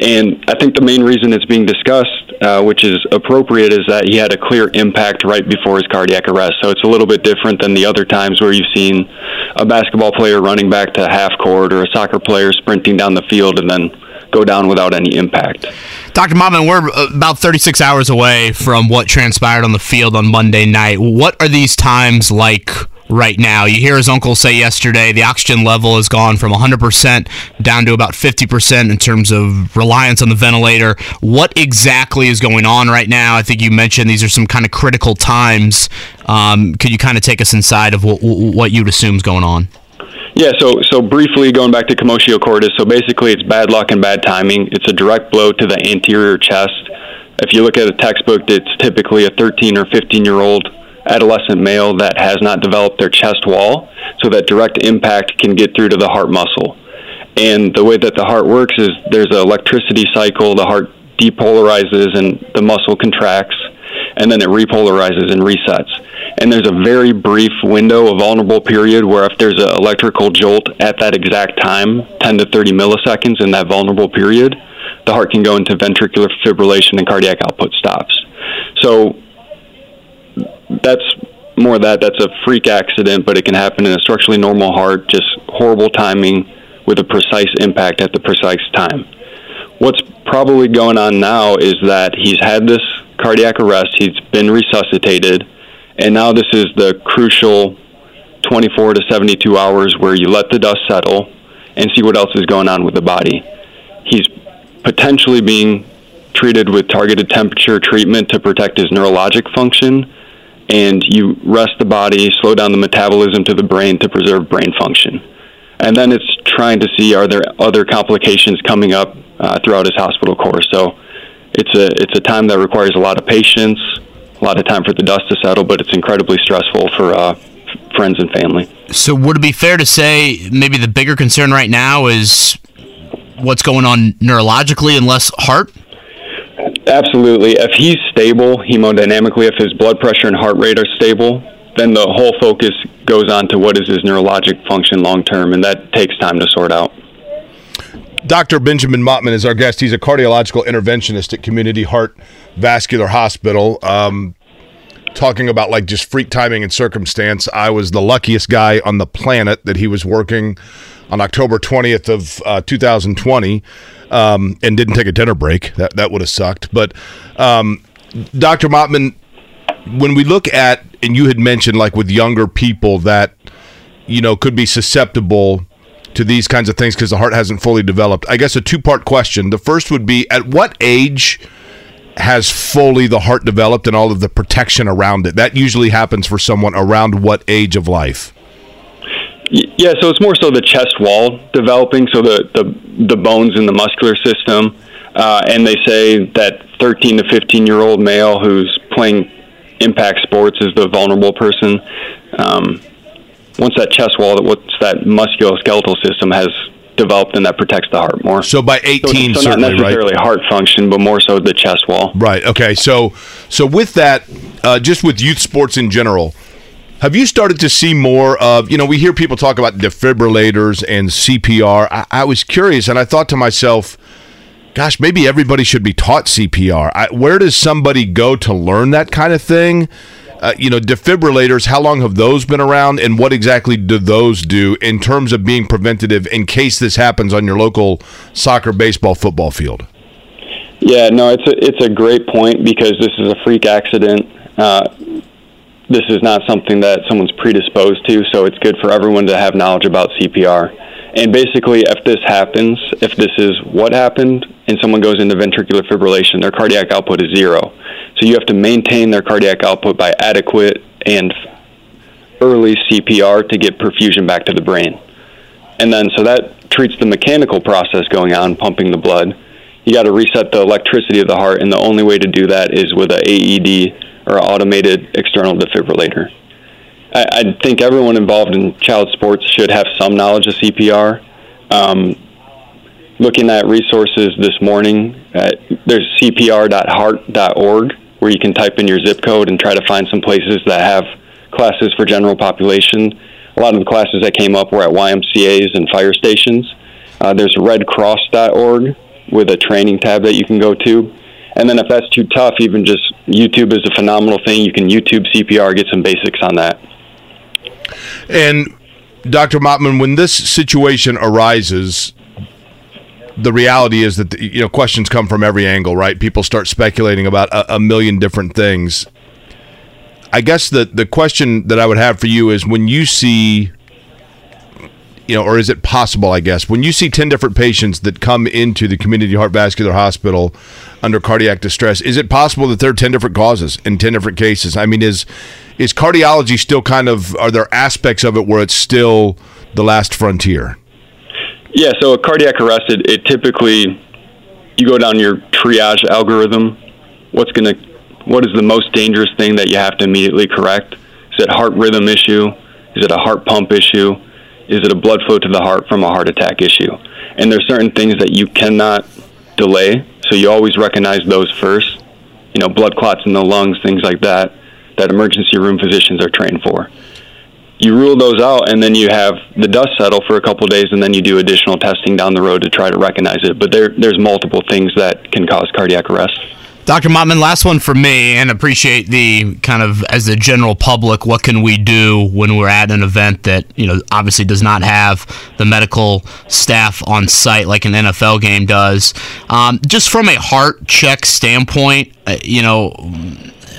And I think the main reason it's being discussed, uh, which is appropriate, is that he had a clear impact right before his cardiac arrest. So it's a little bit different than the other times where you've seen a basketball player running back to half court or a soccer player sprinting down the field and then go down without any impact. Dr. Mottman, we're about 36 hours away from what transpired on the field on Monday night. What are these times like right now. You hear his uncle say yesterday the oxygen level has gone from 100% down to about 50% in terms of reliance on the ventilator. What exactly is going on right now? I think you mentioned these are some kind of critical times. Um, could you kind of take us inside of what, what you'd assume is going on? Yeah, so so briefly going back to commotio cordis, so basically it's bad luck and bad timing. It's a direct blow to the anterior chest. If you look at a textbook, it's typically a 13 or 15 year old adolescent male that has not developed their chest wall, so that direct impact can get through to the heart muscle. And the way that the heart works is there's an electricity cycle, the heart depolarizes and the muscle contracts, and then it repolarizes and resets. And there's a very brief window, a vulnerable period, where if there's an electrical jolt at that exact time, 10 to 30 milliseconds in that vulnerable period, the heart can go into ventricular fibrillation and cardiac output stops. So that's more that that's a freak accident, but it can happen in a structurally normal heart, just horrible timing with a precise impact at the precise time. What's probably going on now is that he's had this cardiac arrest, he's been resuscitated, and now this is the crucial 24 to 72 hours where you let the dust settle and see what else is going on with the body. He's potentially being treated with targeted temperature treatment to protect his neurologic function and you rest the body, slow down the metabolism to the brain to preserve brain function. And then it's trying to see are there other complications coming up uh, throughout his hospital course. So it's a it's a time that requires a lot of patience, a lot of time for the dust to settle, but it's incredibly stressful for uh, friends and family. So would it be fair to say maybe the bigger concern right now is what's going on neurologically and less heart? Absolutely. If he's stable hemodynamically, if his blood pressure and heart rate are stable, then the whole focus goes on to what is his neurologic function long term, and that takes time to sort out. Dr. Benjamin Mottman is our guest. He's a cardiological interventionist at Community Heart Vascular Hospital. Um, talking about like just freak timing and circumstance. I was the luckiest guy on the planet that he was working on October 20th of uh, 2020 um, and didn't take a dinner break. That that would have sucked. But um, Dr. Mottman, when we look at and you had mentioned like with younger people that you know could be susceptible to these kinds of things because the heart hasn't fully developed. I guess a two part question. The first would be at what age has fully the heart developed and all of the protection around it? That usually happens for someone around what age of life? Yeah, so it's more so the chest wall developing, so the the, the bones in the muscular system, uh, and they say that 13 to 15 year old male who's playing impact sports is the vulnerable person. Um, once that chest wall, that what's that musculoskeletal system has developed, and that protects the heart more. So by 18, so, so certainly, not necessarily right? heart function, but more so the chest wall. Right. Okay. So, so with that, uh, just with youth sports in general, have you started to see more of? You know, we hear people talk about defibrillators and CPR. I, I was curious, and I thought to myself, "Gosh, maybe everybody should be taught CPR." I, where does somebody go to learn that kind of thing? Uh, you know, defibrillators. How long have those been around, and what exactly do those do in terms of being preventative in case this happens on your local soccer, baseball, football field? Yeah, no, it's a it's a great point because this is a freak accident. Uh, this is not something that someone's predisposed to, so it's good for everyone to have knowledge about CPR. And basically, if this happens, if this is what happened, and someone goes into ventricular fibrillation, their cardiac output is zero. So you have to maintain their cardiac output by adequate and early CPR to get perfusion back to the brain. And then, so that treats the mechanical process going on, pumping the blood. You got to reset the electricity of the heart, and the only way to do that is with an AED or automated external defibrillator. I, I think everyone involved in child sports should have some knowledge of CPR. Um, looking at resources this morning, uh, there's cpr.heart.org where you can type in your zip code and try to find some places that have classes for general population. A lot of the classes that came up were at YMCA's and fire stations. Uh, there's redcross.org with a training tab that you can go to. And then if that's too tough, even just YouTube is a phenomenal thing. You can YouTube CPR, get some basics on that. And Dr. Mottman, when this situation arises, the reality is that you know questions come from every angle, right? People start speculating about a, a million different things. I guess the the question that I would have for you is when you see you know, or is it possible, I guess, when you see 10 different patients that come into the community heart vascular hospital under cardiac distress, is it possible that there are 10 different causes in 10 different cases? I mean, is is cardiology still kind of are there aspects of it where it's still the last frontier? Yeah, so a cardiac arrest, it, it typically you go down your triage algorithm. What's going to what is the most dangerous thing that you have to immediately correct? Is it heart rhythm issue? Is it a heart pump issue? Is it a blood flow to the heart from a heart attack issue? And there's certain things that you cannot delay, so you always recognize those first. You know, blood clots in the lungs, things like that, that emergency room physicians are trained for. You rule those out, and then you have the dust settle for a couple days, and then you do additional testing down the road to try to recognize it. But there, there's multiple things that can cause cardiac arrest. Dr. Mottman, last one for me, and appreciate the kind of as the general public, what can we do when we're at an event that you know obviously does not have the medical staff on site like an NFL game does? Um, just from a heart check standpoint, uh, you know.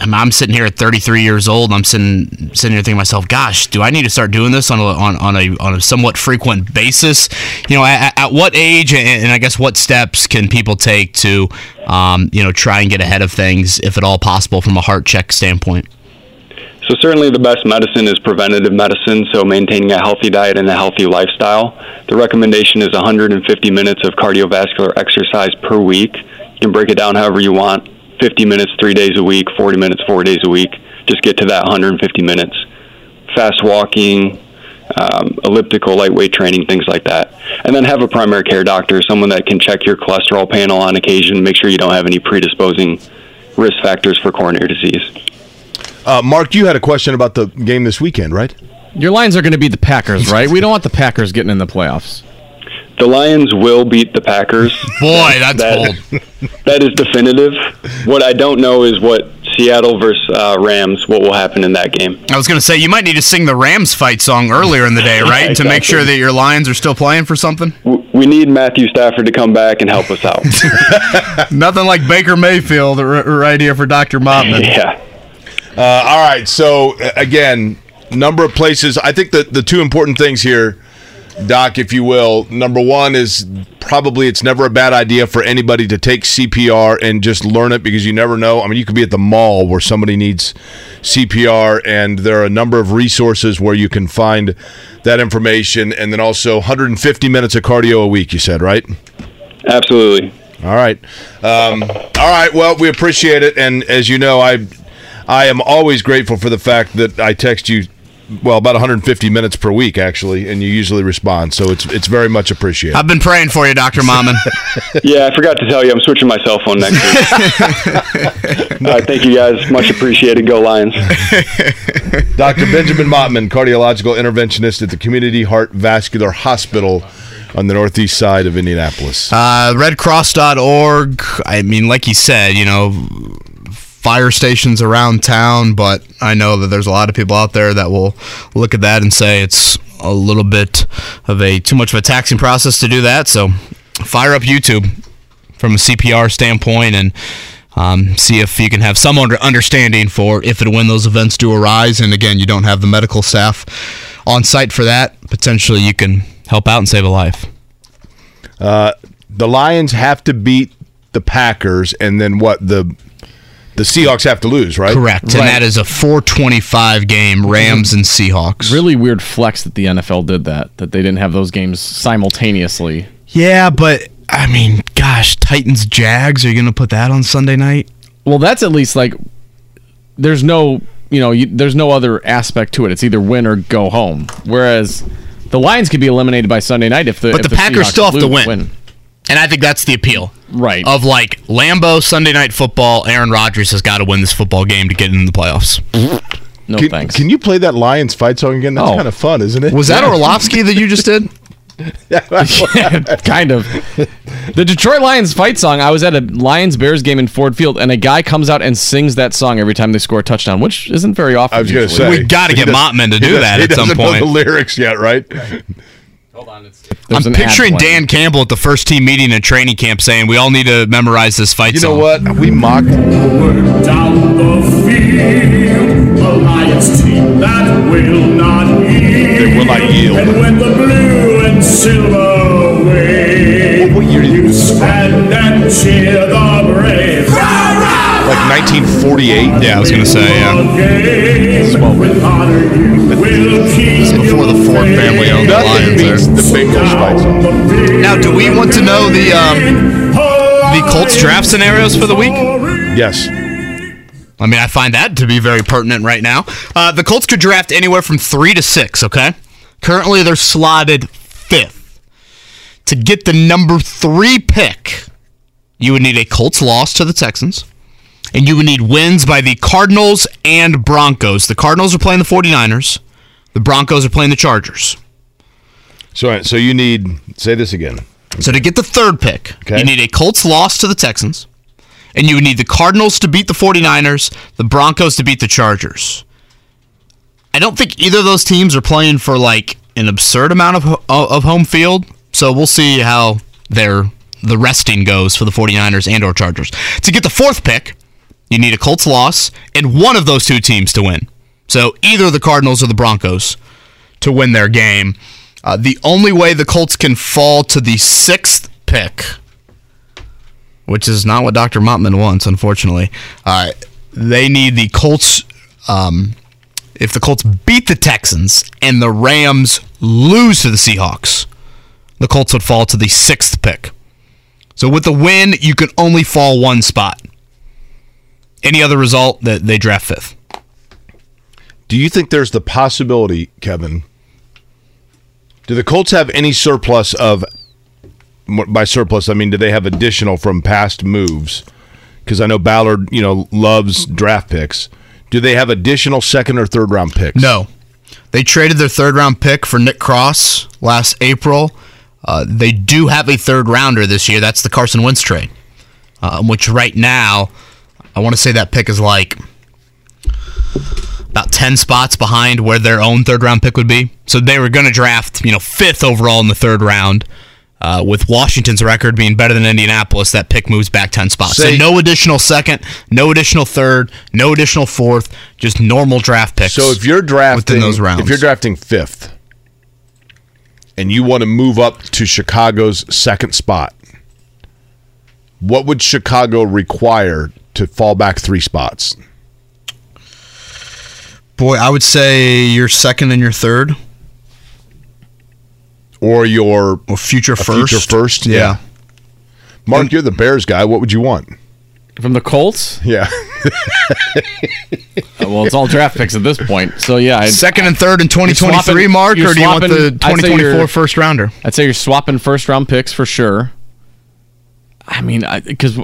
I'm sitting here at 33 years old. I'm sitting sitting here thinking to myself, "Gosh, do I need to start doing this on a on, on a on a somewhat frequent basis?" You know, at, at what age and, and, I guess what steps can people take to, um, you know, try and get ahead of things, if at all possible, from a heart check standpoint? So certainly the best medicine is preventative medicine, so maintaining a healthy diet and a healthy lifestyle. The recommendation is 150 minutes of cardiovascular exercise per week. You can break it down however you want. 50 minutes 3 days a week, 40 minutes 4 days a week. Just get to that 150 minutes. Fast walking, um, elliptical, lightweight training, things like that. And then have a primary care doctor, someone that can check your cholesterol panel on occasion, make sure you don't have any predisposing risk factors for coronary disease. Uh, Mark, you had a question about the game this weekend, right? Your lines are going to be the Packers, right? we don't want the [laughs] Packers getting in the playoffs. The Lions will beat the Packers. Boy, that's that, bold. [laughs] That is definitive. What I don't know is what Seattle versus uh, Rams, what will happen in that game. I was going to say, you might need to sing the Rams fight song earlier in the day, [laughs] right? exactly. To make sure that your Lions are still playing for something? We need Matthew Stafford to come back and help us out. [laughs] Nothing like Baker Mayfield right here for Dr. Mottman. yeah. Uh, all right. So, again, number of places. I think that the two important things here Doc, if you will. Number one is probably it's never a bad idea for anybody to take CPR and just learn it because you never know. I mean, you could be at the mall where somebody needs CPR, and there are a number of resources where you can find that information. And then also 150 minutes of cardio a week, you said, right? Absolutely. All right. Um, all right. Well, we appreciate it. And as you know, I, I am always grateful for the fact that I text you well about 150 minutes per week actually and you usually respond so it's it's very much appreciated I've been praying for you, Dr. Mottman. [laughs] Yeah, I forgot to tell you, I'm switching my cell phone next week. [laughs] All right, thank you guys. Much appreciated. Go Lions. [laughs] dr benjamin mottman cardiological interventionist at the community heart vascular hospital on the northeast side of indianapolis Uh, redcross.org. I mean, like you said, you know, fire stations around town, but I know that there's a lot of people out there that will look at that and say it's a little bit of a too much of a taxing process to do that. So fire up YouTube from a CPR standpoint and um, see if you can have some under- understanding for if and when those events do arise. And again, you don't have the medical staff on site for that. Potentially, you can help out and save a life. uh, the lions have to beat the packers and then what the the seahawks have to lose right Correct. And that is a 425 game, Rams and Seahawks. Really weird flex that the NFL did that. That they didn't have those games simultaneously. Yeah, but I mean, gosh, Titans Jags, are you going to put that on Sunday night? Well, that's at least like there's no you know you, there's no other aspect to it. It's either win or go home. Whereas the Lions could be eliminated by Sunday night if the But if the Packers Seahawks still have to lose- win. And I think that's the appeal. Right. Of like Lambeau, Sunday night football, Aaron Rodgers has got to win this football game to get in the playoffs. No can, thanks. can you play that lions fight song again that's Oh. kind of fun isn't it Was that Orlovsky that you just did? [laughs] Yeah, [laughs] kind of. The Detroit Lions fight song. I was at a Lions Bears game in Ford Field, and a guy comes out and sings that song every time they score a touchdown, which isn't very often. I was going to say We gotta get does- Mottman to do does- that he at some doesn't know point. the lyrics yet, right? There's I'm picturing. Dan Campbell at the first team meeting at training camp saying, "We all need to memorize this fight You song." know what? We mocked. Down the field, a Lions team that will not yield. They will not yield. And when the blue and silver wave, What year did you stand and cheer the brave. Like 1948. Yeah, I was gonna say, yeah. Again, with honor you will keep before the your Ford family owned the Nothing Lions. beats there. the Bengals fight song. Now, do we want to know the um, the Colts draft scenarios for the week? Yes. I mean, I find that to be very pertinent right now. Uh, the Colts could draft anywhere from three to six, okay? Currently, they're slotted fifth. To get the number three pick, you would need a Colts loss to the Texans, and you would need wins by the Cardinals and Broncos. The Cardinals are playing the 49ers, the Broncos are playing the Chargers. So, so you need say this again. So to get the third pick, Okay. you need a Colts loss to the Texans, and you would need the Cardinals to beat the 49ers, the Broncos to beat the Chargers. I don't think either of those teams are playing for like an absurd amount of of home field, so we'll see how their the resting goes for the 49ers and or Chargers. To get the fourth pick, you need a Colts loss and one of those two teams to win. So either the Cardinals or the Broncos to win their game. Uh, the only way the Colts can fall to the sixth pick, which is not what Dr. Mottman wants, unfortunately, uh, they need the Colts. Um, if the Colts beat the Texans and the Rams lose to the Seahawks, the Colts would fall to the sixth pick. So with the win, you can only fall one spot. Any other result, that they draft fifth. Do you think there's the possibility, Kevin? Do the Colts have any surplus of? By surplus, I mean do they have additional from past moves? Because I know Ballard, you know, loves draft picks. Do they have additional second or third round picks? No. They traded their third round pick for Nick Cross last April. Uh, they do have a third rounder this year. That's the Carson Wentz trade, uh, which right now, I want to say that pick is like about 10 spots behind where their own third round pick would be. So they were going to draft, you know, fifth overall in the third round. Uh, with Washington's record being better than Indianapolis, that pick moves back 10 spots. Say- so no additional second, no additional third, no additional fourth, just normal draft picks. So if you're drafting within those rounds. if you're drafting fifth, and you want to move up to Chicago's second spot, what would Chicago require to fall back three spots? Boy, I would say your second and your third. Or your or future first. Future first, Yeah. Mark, you're the Bears guy. What would you want? From the Colts? Yeah. [laughs] Uh, well, it's all draft picks at this point. So yeah, I'd, Second and third in 2023, swapping- Mark, or do you want the swapping- 2024 first rounder? I'd say you're swapping first round picks for sure. I mean, because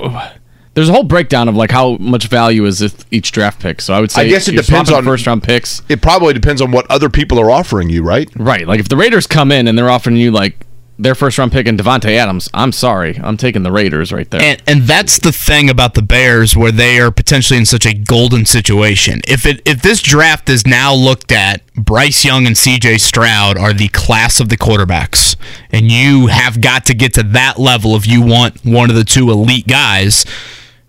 there's a whole breakdown of like how much value is each draft pick. So I would say I guess it depends on first round picks. It probably depends on what other people are offering you, right? Right. Like if the Raiders come in and they're offering you like their first round pick and Davante Adams, I'm sorry, I'm taking the Raiders right there. And and that's the thing about the Bears where they are potentially in such a golden situation. If it if this draft is now looked at, Bryce Young and CJ Stroud are the class of the quarterbacks. And you have got to get to that level if you want one of the two elite guys.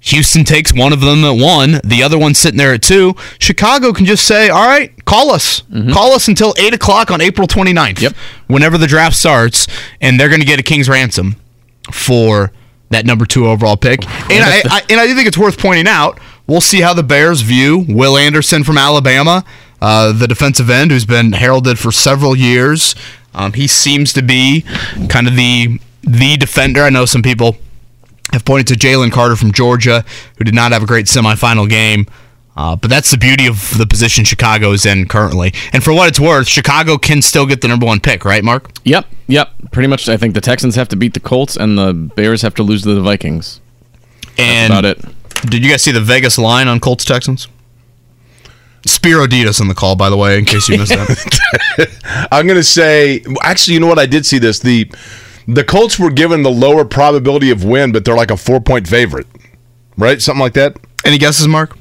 Houston takes one of them at one, the other one's sitting there at two. Chicago can just say, all right, call us. Call us until 8 o'clock on April 29th. Yep. Whenever the draft starts, and they're going to get a king's ransom for that number two overall pick. And I, I and I do think it's worth pointing out. We'll see how the Bears view Will Anderson from Alabama, uh, the defensive end who's been heralded for several years. Um, he seems to be kind of the the defender. I know some people have pointed to Jalen Carter from Georgia, who did not have a great semifinal game. Uh, but that's the beauty of the position Chicago is in currently. And for what it's worth, Chicago can still get the number one pick, right, Mark? Yep, yep. Pretty much, I think the Texans have to beat the Colts and the Bears have to lose to the Vikings. And about it. Did you guys see the Vegas line on Colts Texans? Spero Dedes on the call, by the way, in case you missed that. [laughs] I'm going to say, actually, you know what? I did see this. The the Colts were given the lower probability of win, but they're like a four point favorite, right? Something like that. Any guesses, Mark?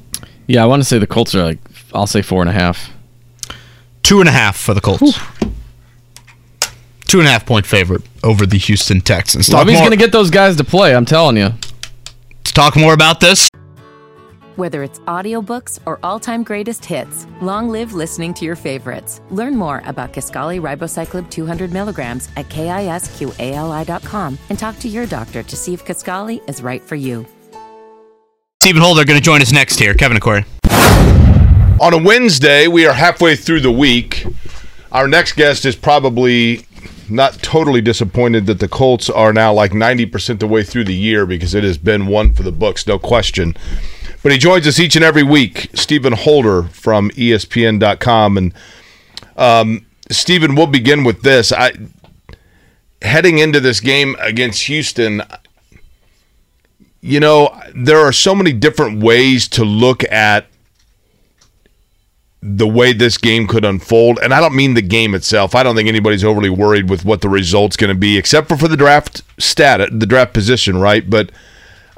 Yeah, I want to say the Colts are like, I'll say four and a half. Two and a half for the Colts. Two and a half point favorite over the Houston Texans. Talk Lovie's going to get those guys to play, I'm telling you. to talk more about this. Whether it's audiobooks or all-time greatest hits, long live listening to your favorites. Learn more about Kisqali Ribociclib 200 milligrams at kisqali.com and talk to your doctor to see if Kisqali is right for you. Stephen Holder going to join us next here. Kevin Aquari. On a Wednesday, we are halfway through the week. Our next guest is probably not totally disappointed that the Colts are now like 90% the way through the year because it has been one for the books, no question. But he joins us each and every week, Stephen Holder from ESPN.com. And um, Stephen, we'll begin with this. I heading into this game against Houston, you know, there are so many different ways to look at the way this game could unfold. And I don't mean the game itself. I don't think anybody's overly worried with what the result's going to be, except for for the draft stat, the draft position, right? But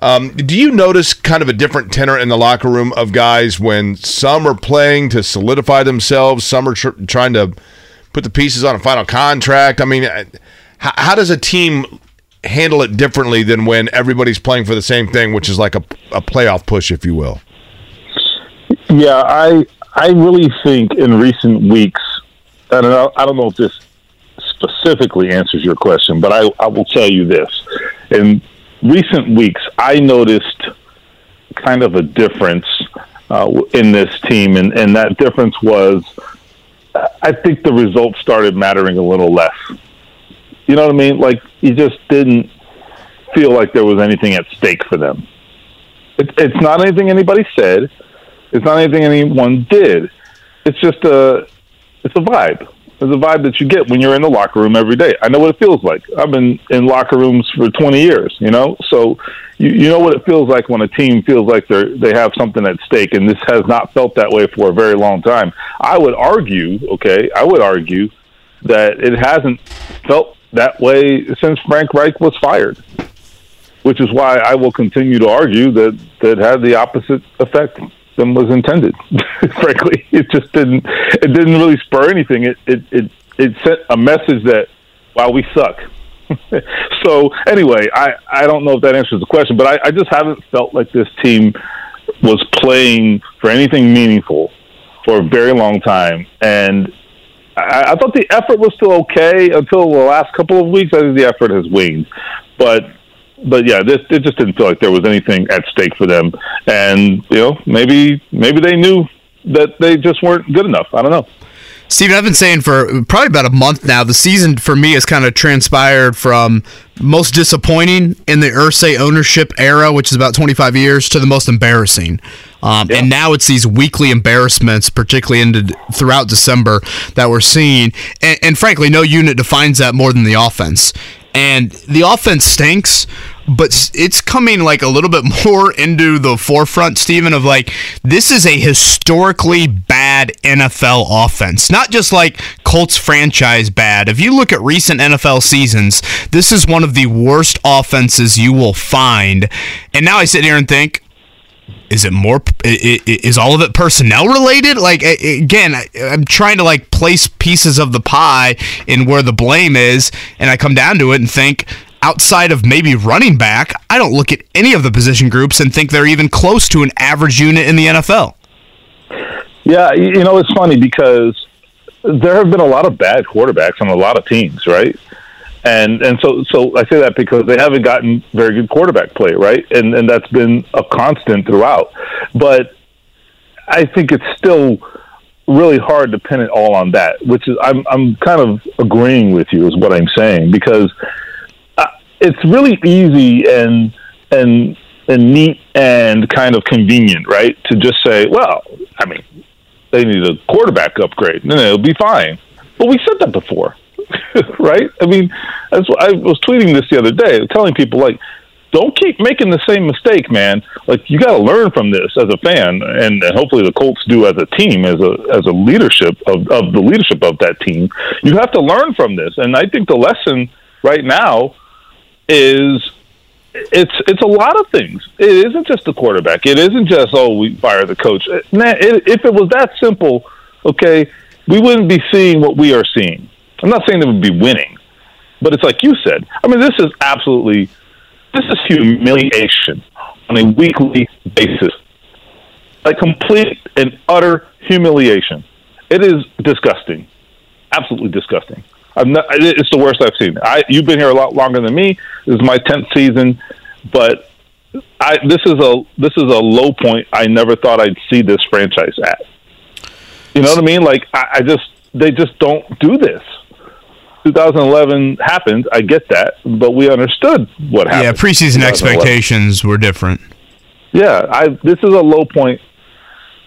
um, do you notice kind of a different tenor in the locker room of guys when some are playing to solidify themselves, some are tr- trying to put the pieces on a final contract? I mean, I- how, does a team handle it differently than when everybody's playing for the same thing, which is like a, a playoff push, if you will? Yeah, I I really think in recent weeks, I don't I don't know if this specifically answers your question, but I, I will tell you this: in recent weeks, I noticed kind of a difference uh, in this team, and, and that difference was, I think the results started mattering a little less. You know what I mean? Like you just didn't feel like there was anything at stake for them. It, it's not anything anybody said. It's not anything anyone did. It's just a it's a vibe. A vibe that you get when you're in the locker room every day. I know what it feels like. I've been in locker rooms for 20 years, you know, so you, you know what it feels like when a team feels like they're they have something at stake, and this has not felt that way for a very long time. I would argue, okay, I would argue that it hasn't felt that way since Frank Reich was fired which is why I will continue to argue that that had the opposite effect was intended. [laughs] Frankly, it just didn't. It didn't really spur anything. It it it, it sent a message that wow we suck. [laughs] so anyway, I I don't know if that answers the question, but I, I just haven't felt like this team was playing for anything meaningful for a very long time, and I, I thought the effort was still okay until the last couple of weeks. I think the effort has waned, but but yeah, this it just didn't feel like there was anything at stake for them, and you know maybe maybe they knew that they just weren't good enough. I don't know. Steven, I've been saying for probably about a month now, the season for me has kind of transpired from most disappointing in the Irsay ownership era, which is about 25 years, to the most embarrassing. Um, And now it's these weekly embarrassments, particularly into throughout December, that we're seeing. And, and frankly, no unit defines that more than the offense. And the offense stinks, but it's coming like a little bit [laughs] more into the forefront, Steven, of like this is a historically bad NFL offense. Not just like Colts franchise bad. If you look at recent NFL seasons, this is one of the worst offenses you will find. And now I sit here and think, is it more is all of it personnel related like again i'm trying to like place pieces of the pie in where the blame is and i come down to it and think outside of maybe running back i don't look at any of the position groups and think they're even close to an average unit in the nfl Yeah, you know it's funny because there have been a lot of bad quarterbacks on a lot of teams, right? And and so so I say that because they haven't gotten very good quarterback play, right? And and that's been a constant throughout. But I think it's still really hard to pin it all on that, which is I'm I'm kind of agreeing with you is what I'm saying because uh, it's really easy and and and neat and kind of convenient, right? To just say, well, I mean, they need a quarterback upgrade, and it'll be fine. But we said that before, [laughs] right? I mean, that's what I was tweeting this the other day, telling people like, don't keep making the same mistake, man. Like you got to learn from this as a fan, and, hopefully the Colts do as a team, as a as a leadership of of the leadership of that team. You have to learn from this, and I think the lesson right now is it's it's a lot of things. It isn't just the quarterback. It isn't just oh we fire the coach. Man, it, if it was that simple, okay, we wouldn't be seeing what we are seeing. I'm not saying they would be winning, but it's like you said. I mean, this is absolutely this is humiliation on a weekly basis. A complete and utter humiliation. It is disgusting, absolutely disgusting. Not, it's the worst I've seen. I, you've been here a lot longer than me. This is my tenth season, but I, this is a this is a low point. I never thought I'd see this franchise at. You know what I mean? Like I, I just they just don't do this. 2011 happened. I get that, but we understood what happened. yeah preseason expectations were different Yeah, I this is a low point.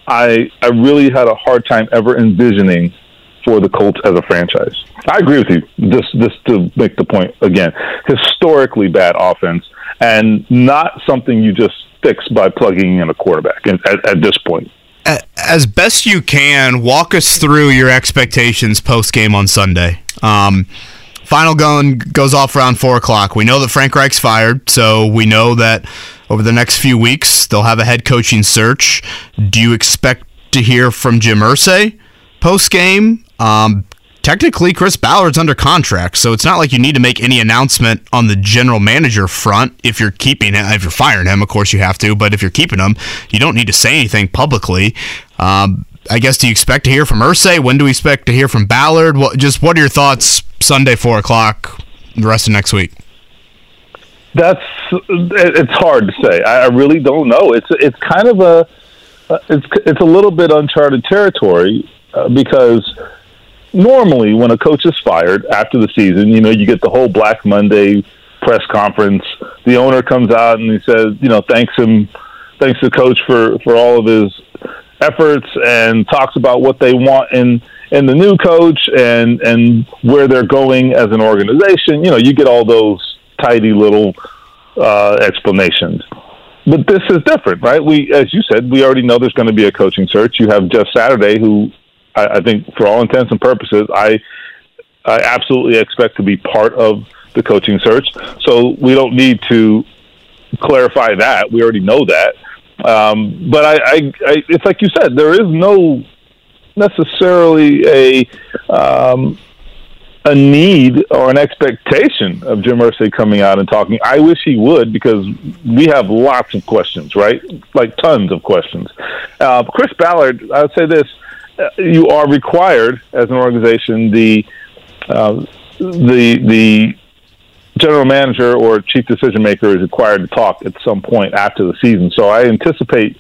I I really had a hard time ever envisioning for the Colts as a franchise. I agree with you. Just just to make the point again, historically bad offense and not something you just fix by plugging in a quarterback at, at, at this point. As best you can, walk us through your expectations post game on Sunday. Um, final gun goes off around four o'clock. We know that Frank Reich's fired, so we know that over the next few weeks they'll have a head coaching search. Do you expect to hear from Jim Irsay post game? Um, technically, Chris Ballard's under contract, so it's not like you need to make any announcement on the general manager front if you're keeping him. If you're firing him, of course you have to, but if you're keeping him, you don't need to say anything publicly. Um, I guess do you expect to hear from Irsay? When do we expect to hear from Ballard? What just what are your thoughts Sunday four o'clock, the rest of next week? That's it's hard to say. I really don't know. It's it's kind of a uh, it's it's a little bit uncharted territory uh, because normally when a coach is fired after the season, you know, you get the whole Black Monday press conference. The owner comes out and he says, you know, thanks him, thanks the coach for for all of his efforts and talks about what they want in in the new coach and and where they're going as an organization. You know, you get all those tidy little uh, explanations. But this is different, right? We, as you said, we already know there's going to be a coaching search. You have Jeff Saturday, who I, I think, for all intents and purposes, I I absolutely expect to be part of the coaching search. So we don't need to clarify that. We already know that. Um, but I, I, I, it's like you said, there is no necessarily a um, a need or an expectation of Jim Irsay coming out and talking. I wish he would because we have lots of questions, right? Like tons of questions. Uh, Chris Ballard, I would say this: you are required as an organization the uh, the the general manager or chief decision maker is required to talk at some point after the season. So I anticipate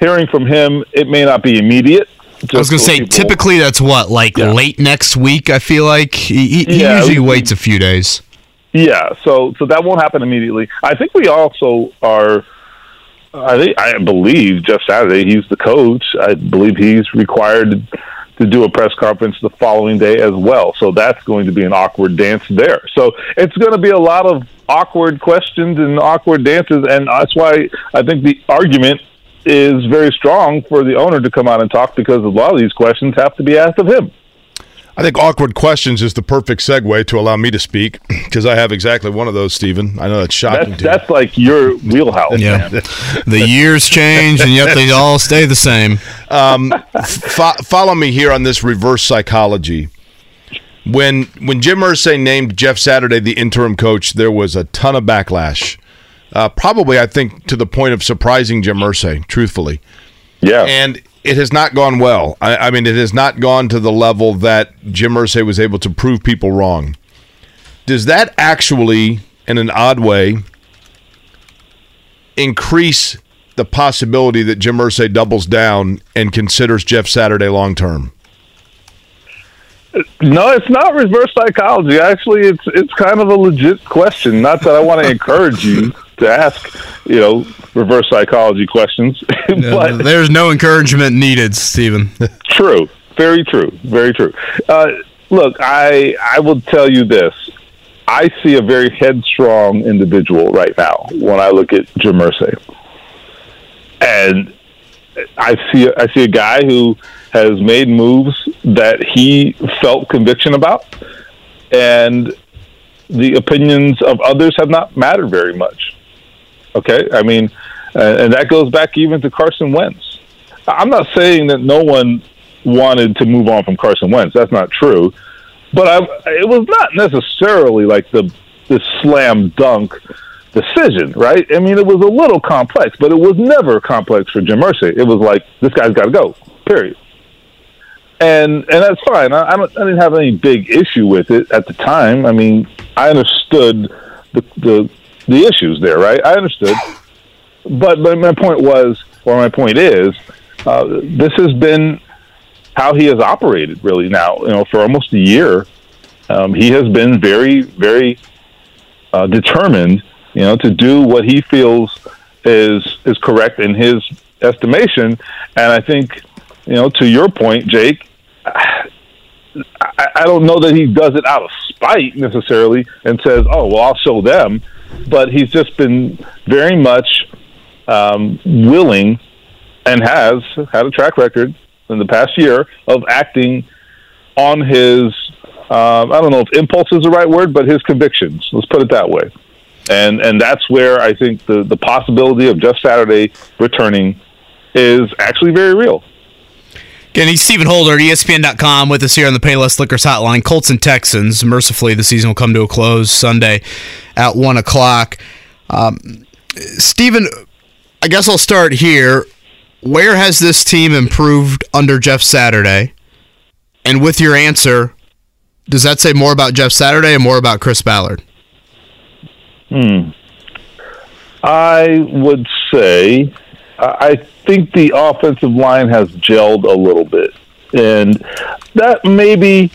hearing from him. It may not be immediate. I was going to say, people- typically that's what, like Yeah. late next week. I feel like he, he, Yeah, usually we- waits a few days. Yeah, so so that won't happen immediately. I think we also are. I think I believe Jeff Saturday. He's the coach. I believe he's required to, to do a press conference the following day as well. So that's going to be an awkward dance there. So it's going to be a lot of awkward questions and awkward dances, and that's why I think the argument is very strong for the owner to come out and talk because a lot of these questions have to be asked of him. I think awkward questions is the perfect segue to allow me to speak [clears throat] because I have exactly one of those, Stephen. I know that's shocking That's to you. that's like your wheelhouse. Yeah. man. [laughs] The years change, and yet they all stay the same. [laughs] Um, fo- follow me here on this reverse psychology. When when Jim Irsay named Jeff Saturday the interim coach, there was a ton of backlash. Uh, probably, I think, to the point of surprising Jim Irsay, truthfully. Yeah. And it has not gone well. I, I mean, it has not gone to the level that Jim Irsay was able to prove people wrong. Does that actually, in an odd way, increase the possibility that Jim Irsay doubles down and considers Jeff Saturday long term? No, it's not reverse psychology. Actually, it's it's kind of a legit question. Not that I want to encourage you to ask, you know, reverse psychology questions, [laughs] but There's no encouragement needed, Stephen. [laughs] true, very true, very true. Uh, look, I I will tell you this. I see a very headstrong individual right now when I look at Jim Irsay, and I see I see a guy who has made moves that he felt conviction about, and the opinions of others have not mattered very much. Okay, I mean, uh, and that goes back even to Carson Wentz. I'm not saying that no one wanted to move on from Carson Wentz. That's not true, but I, it was not necessarily like the the slam dunk decision, right? I mean, it was a little complex, but it was never complex for Jim Irsay. It was like this guy's got to go. Period. And and that's fine. I, I, I didn't have any big issue with it at the time. I mean, I understood the the, the issues there, right? I understood. But but my point was, or my point is, uh, this has been how he has operated really now. You know, for almost a year, um, he has been very very uh, determined, you know, to do what he feels is is correct in his estimation. And I think, you know, to your point, Jake, I, I don't know that he does it out of spite necessarily and says, "Oh, well, I'll show them," but he's just been very much um, willing and has had a track record in the past year of acting on his um, I don't know if impulse is the right word, but his convictions. Let's put it that way. And and that's where I think the the possibility of Jeff Saturday returning is actually very real. Again, he's Stephen Holder at ESPN.com with us here on the Payless Liquors Hotline. Colts and Texans. Mercifully, the season will come to a close Sunday at 1 o'clock. Um, Stephen, I guess I'll start here. Where has this team improved under Jeff Saturday? And with your answer, does that say more about Jeff Saturday or more about Chris Ballard? Hmm. I would say I think the offensive line has gelled a little bit, and that may be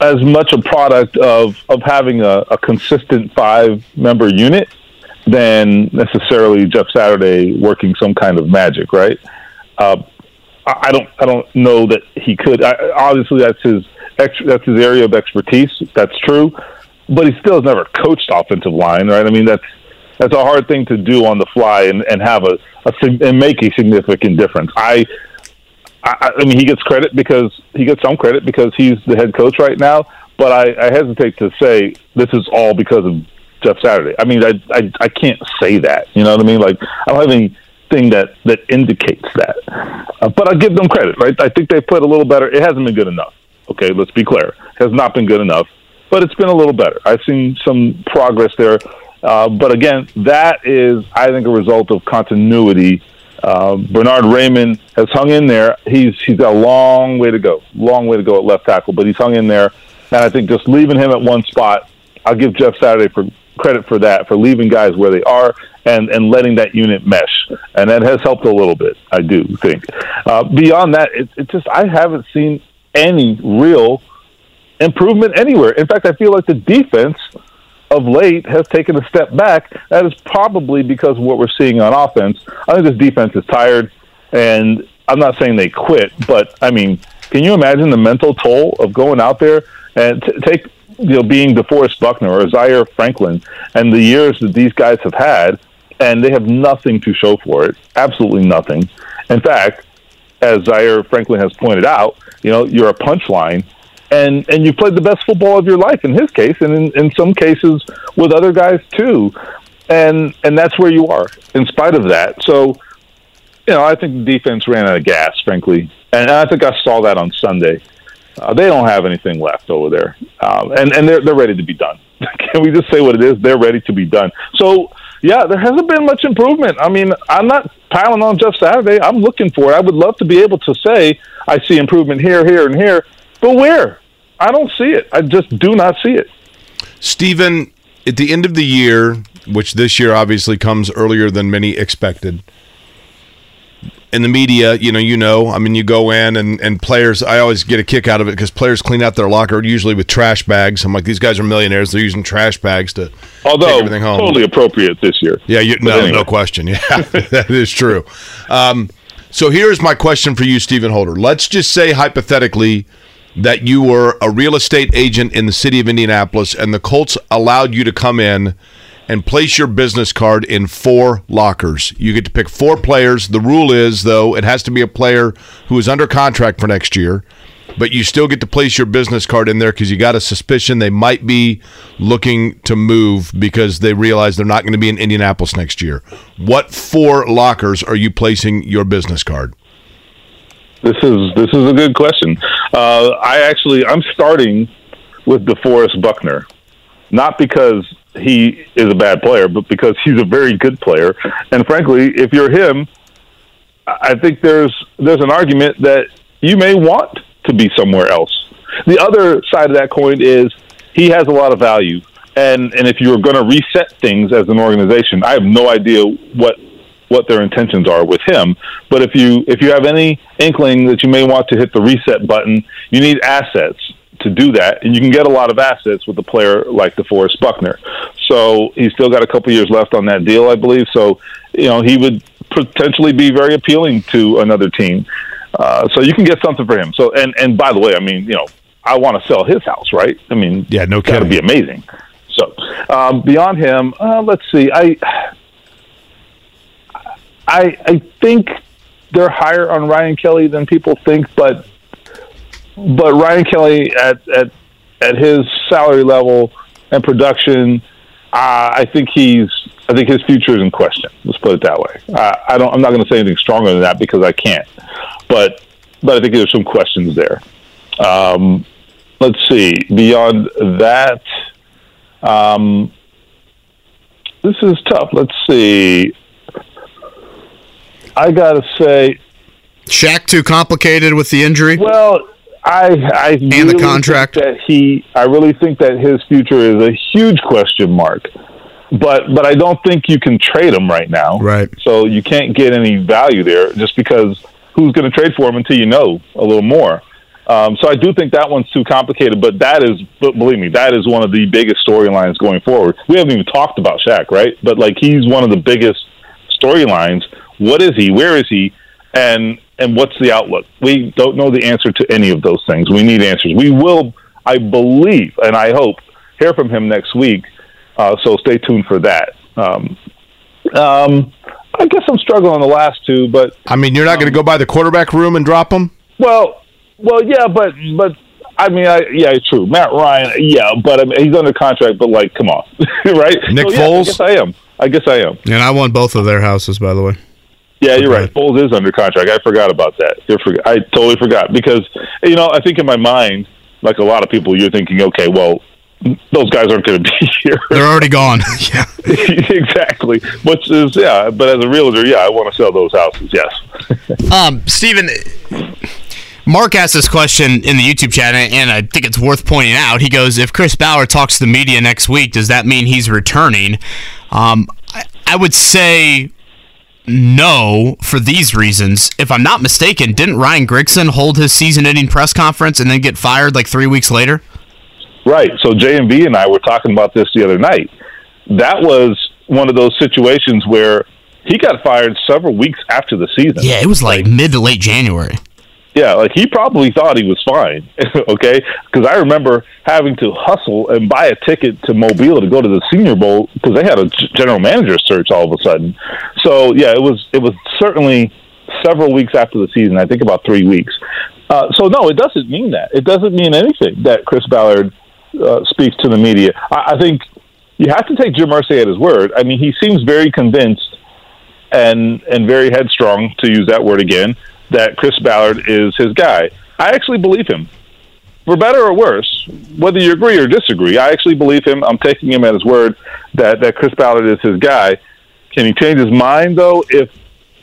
as much a product of of having a, a consistent five member unit than necessarily Jeff Saturday working some kind of magic, right? Uh, I don't I don't know that he could. I, obviously, that's his that's his area of expertise. That's true, but he still has never coached offensive line, right? I mean, that's that's a hard thing to do on the fly and, and have a, a and make a significant difference. I, I I mean, he gets credit because he gets some credit because he's the head coach right now. But I, I hesitate to say this is all because of Jeff Saturday. I mean, I, I I can't say that. You know what I mean? Like I don't have anything that that indicates that. Uh, but I give them credit, right? I think they put a little better. It hasn't been good enough. Okay, let's be clear. It has not been good enough, but it's been a little better. I've seen some progress there. Uh, but again, that is, I think, a result of continuity Uh, Bernhard Raimann has hung in there. He's he's got a long way to go, long way to go at left tackle, but he's hung in there. And I think just leaving him at one spot, I'll give Jeff Saturday for credit for that, for leaving guys where they are and and letting that unit mesh, and that has helped a little bit. I do think. Uh, beyond that, it, it just I haven't seen any real improvement anywhere. In fact, I feel like the defense of late has taken a step back. That is probably because of what we're seeing on offense. I think this defense is tired, and I'm not saying they quit, but I mean, can you imagine the mental toll of going out there and t- take you know being DeForest Buckner or Zaire Franklin and the years that these guys have had, and they have nothing to show for it, absolutely nothing. In fact, as Zaire Franklin has pointed out, you know, you're a punchline and and you played the best football of your life in his case, and in, in some cases with other guys too, and and that's where you are in spite of that. So, you know, I think the defense ran out of gas, frankly, and I think I saw that on Sunday. Uh, they don't have anything left over there, um, and and they're they're ready to be done. [laughs] Can we just say what it is? They're ready to be done. So yeah, there hasn't been much improvement. I mean, I'm not piling on Jeff Saturday. I'm looking for it. I would love to be able to say I see improvement here, here, and here. But where? I don't see it. I just do not see it. Stephen, at the end of the year, which this year obviously comes earlier than many expected, in the media, you know, you know, I mean, you go in and, and players, I always get a kick out of it because players clean out their locker usually with trash bags. I'm like, these guys are millionaires. They're using trash bags to Although take everything home. totally appropriate this year. Yeah, you, no, anyway. no question. [laughs] Yeah, that is true. Um, so here's my question for you, Stephen Holder. Let's just say hypothetically that you were a real estate agent in the city of Indianapolis, and the Colts allowed you to come in and place your business card in four lockers. You get to pick four players. The rule is, though, it has to be a player who is under contract for next year. But you still get to place your business card in there because you got a suspicion they might be looking to move because they realize they're not going to be in Indianapolis next year. What four lockers are you placing your business card? This is this is a good question. Uh, I actually I'm starting with DeForest Buckner, not because he is a bad player, but because he's a very good player. And frankly, if you're him, I think there's there's an argument that you may want to be somewhere else. The other side of that coin is he has a lot of value, and and if you're going to reset things as an organization, I have no idea what what their intentions are with him. But if you if you have any inkling that you may want to hit the reset button, you need assets to do that, and you can get a lot of assets with a player like DeForest Buckner. So he's still got a couple years left on that deal, I believe. So you know he would potentially be very appealing to another team. Uh, so you can get something for him. So and and by the way, I mean you know I want to sell his house, right? I mean yeah, no kidding. be amazing. So um, beyond him, uh, let's see. I I I think they're higher on Ryan Kelly than people think, but but Ryan Kelly at at at his salary level and production, uh, I think he's I think his future is in question. Let's put it that way. Uh, I don't. I'm not going to say anything stronger than that because I can't. But but I think there's some questions there. Um, let's see. Beyond that, um, this is tough. Let's see. I gotta say, Shaq too complicated with the injury. well, I I the really contract. think that he. I really think that his future is a huge question mark. But but I don't think you can trade him right now. Right. So you can't get any value there just because who's going to trade for him until you know a little more. Um, so I do think that one's too complicated. But that is, but believe me, that is one of the biggest storylines going forward. We haven't even talked about Shaq, right? But like he's one of the biggest storylines. What is he? Where is he? And and what's the outlook? We don't know the answer to any of those things. We need answers. We will, I believe, and I hope, hear from him next week. Uh, so stay tuned for that. Um, um, I guess I'm struggling on the last two, but I mean, you're not going to go by the quarterback room and drop them? well, well, yeah, but but I mean, I, yeah, it's true. Matt Ryan, yeah, but I mean, he's under contract. But like, come on, [laughs] right? Nick So, yeah, Foles? I guess I am. I guess I am. And I won both of their houses, by the way. Yeah, you're right. Foles is under contract. I forgot about that. You're forg I totally forgot because you know I think in my mind, like a lot of people, you're thinking, okay, well, those guys aren't going [laughs] to be here. They're already gone. [laughs] yeah, [laughs] exactly. Which is yeah, but as a realtor, yeah, I want to sell those houses. Yes. um, Stephen. Mark asked this question in the YouTube chat, and I think it's worth pointing out. He goes, "If Chris Ballard talks to the media next week, does that mean he's returning?" Um, I, I would say no for these reasons. If I'm not mistaken, didn't Ryan Grigson hold his season-ending press conference and then get fired like three weeks later? Right. So JMV and I were talking about this the other night. That was one of those situations where he got fired several weeks after the season. Yeah, it was like, like mid to late January. Yeah, like he probably thought he was fine, [laughs] okay? Because I remember having to hustle and buy a ticket to Mobile to go to the Senior Bowl because they had a general manager search all of a sudden. So yeah, it was it was certainly several weeks after the season. I think about three weeks. Uh, so no, it doesn't mean that. It doesn't mean anything that Chris Ballard uh, speaks to the media. I, I think you have to take Jim Irsay at his word. I mean, he seems very convinced and and very headstrong, to use that word again, that Chris Ballard is his guy. I actually believe him. For better or worse, whether you agree or disagree, I actually believe him. I'm taking him at his word that, that Chris Ballard is his guy. Can he change his mind, though, if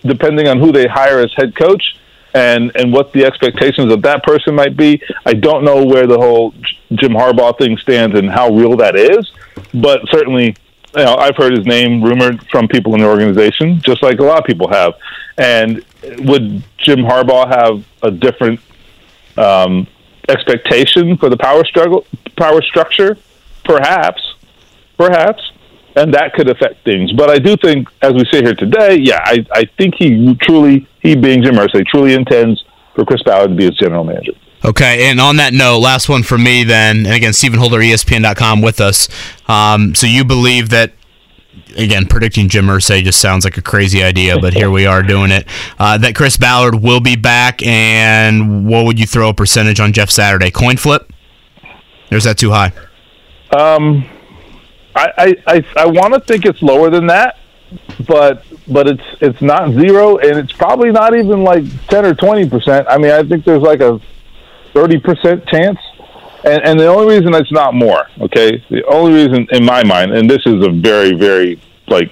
depending on who they hire as head coach and, and what the expectations of that person might be? I don't know where the whole Jim Harbaugh thing stands and how real that is, but certainly you know, I've heard his name rumored from people in the organization, just like a lot of people have. And would Jim Harbaugh have a different um, expectation for the power struggle, power structure? Perhaps, perhaps, and that could affect things. But I do think, as we sit here today, yeah, I, I think he truly, he being Jim Irsay, truly intends for Chris Ballard to be his general manager. Okay, and on that note, last one for me then, and again, Stephen Holder, ESPN.com with us. Um, so you believe that, again, predicting Jim Irsay just sounds like a crazy idea, but here we are doing it. Uh, that Chris Ballard will be back, and what would you throw a percentage on Jeff Saturday? Coin flip? Or is that too high? Um, I I, I, I want to think it's lower than that, but but it's it's not zero, and it's probably not even like ten or twenty percent. I mean, I think there's like a thirty percent chance, and, and the only reason it's not more. Okay, the only reason in my mind, and this is a very very like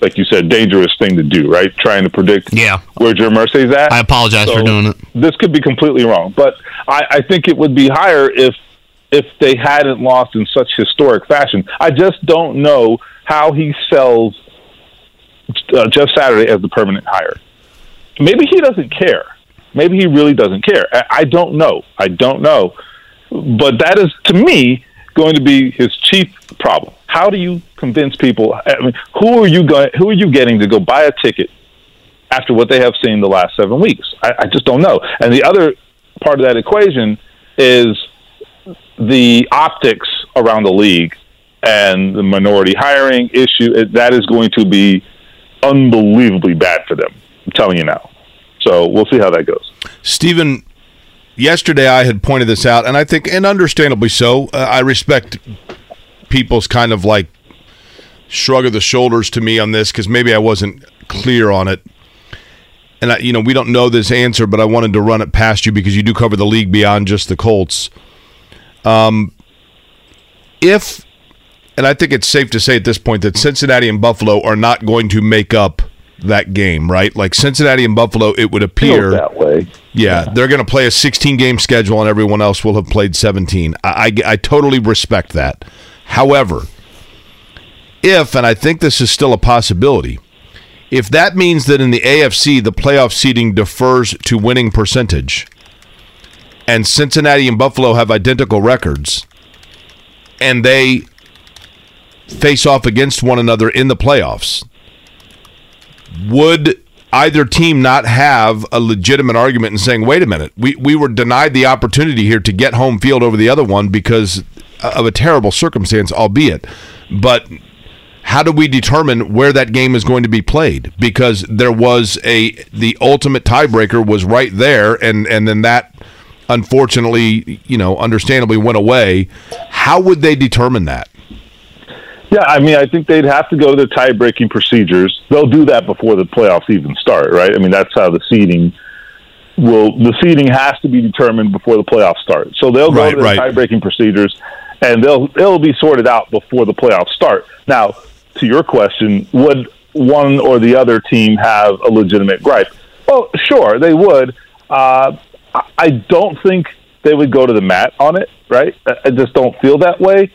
like you said, dangerous thing to do, right? Trying to predict yeah. where Jim Irsay's at. I apologize so for doing it. This could be completely wrong, but I, I think it would be higher if if they hadn't lost in such historic fashion. I just don't know how he sells uh, Jeff Saturday as the permanent hire. Maybe he doesn't care. Maybe he really doesn't care. I, I don't know. I don't know. But that is, to me, going to be his chief problem. How do you convince people? I mean, who are you going? Who are you getting to go buy a ticket after what they have seen the last seven weeks? I, I just don't know. And the other part of that equation is the optics around the league and the minority hiring issue. That is going to be unbelievably bad for them. I'm telling you now. So we'll see how that goes. Stephen, yesterday I had pointed this out, and I think, and understandably so, uh, I respect people's kind of like shrug of the shoulders to me on this because maybe I wasn't clear on it. And I, you know, we don't know this answer, but I wanted to run it past you because you do cover the league beyond just the Colts. Um, if, and I think it's safe to say at this point that Cincinnati and Buffalo are not going to make up that game, right? Like Cincinnati and Buffalo, it would appear that way. Yeah, yeah. they're going to play a 16 game schedule, and everyone else will have played 17. I, I, I totally respect that. However, if, and I think this is still a possibility, if that means that in the AFC the playoff seeding defers to winning percentage, and Cincinnati and Buffalo have identical records, and they face off against one another in the playoffs, would either team not have a legitimate argument in saying, wait a minute, we, we were denied the opportunity here to get home field over the other one because of a terrible circumstance, albeit. But how do we determine where that game is going to be played? Because there was a the ultimate tiebreaker was right there, and and then that unfortunately, you know, understandably went away. How would they determine that? Yeah, I mean, I think they'd have to go to the tie-breaking procedures. They'll do that before the playoffs even start, right? I mean, that's how the seeding will. The seeding has to be determined before the playoffs start. So they'll go right, to the right. tie-breaking procedures, and they'll it'll be sorted out before the playoffs start. Now, to your question, would one or the other team have a legitimate gripe? Well, sure, they would. Uh, I- don't think they would go to the mat on it, right? I just don't feel that way.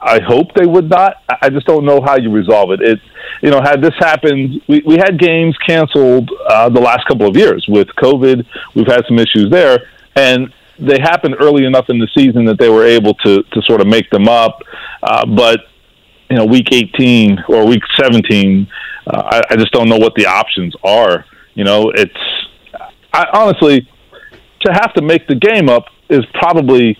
I hope they would not. I- just don't know how you resolve it. It, you know, had this happened, we, we had games canceled uh, the last couple of years with COVID. We've had some issues there, and they happened early enough in the season that they were able to to sort of make them up. Uh, but you know, week 18 or week 17, uh, I, I just don't know what the options are. You know, it's I, honestly to have to make the game up is probably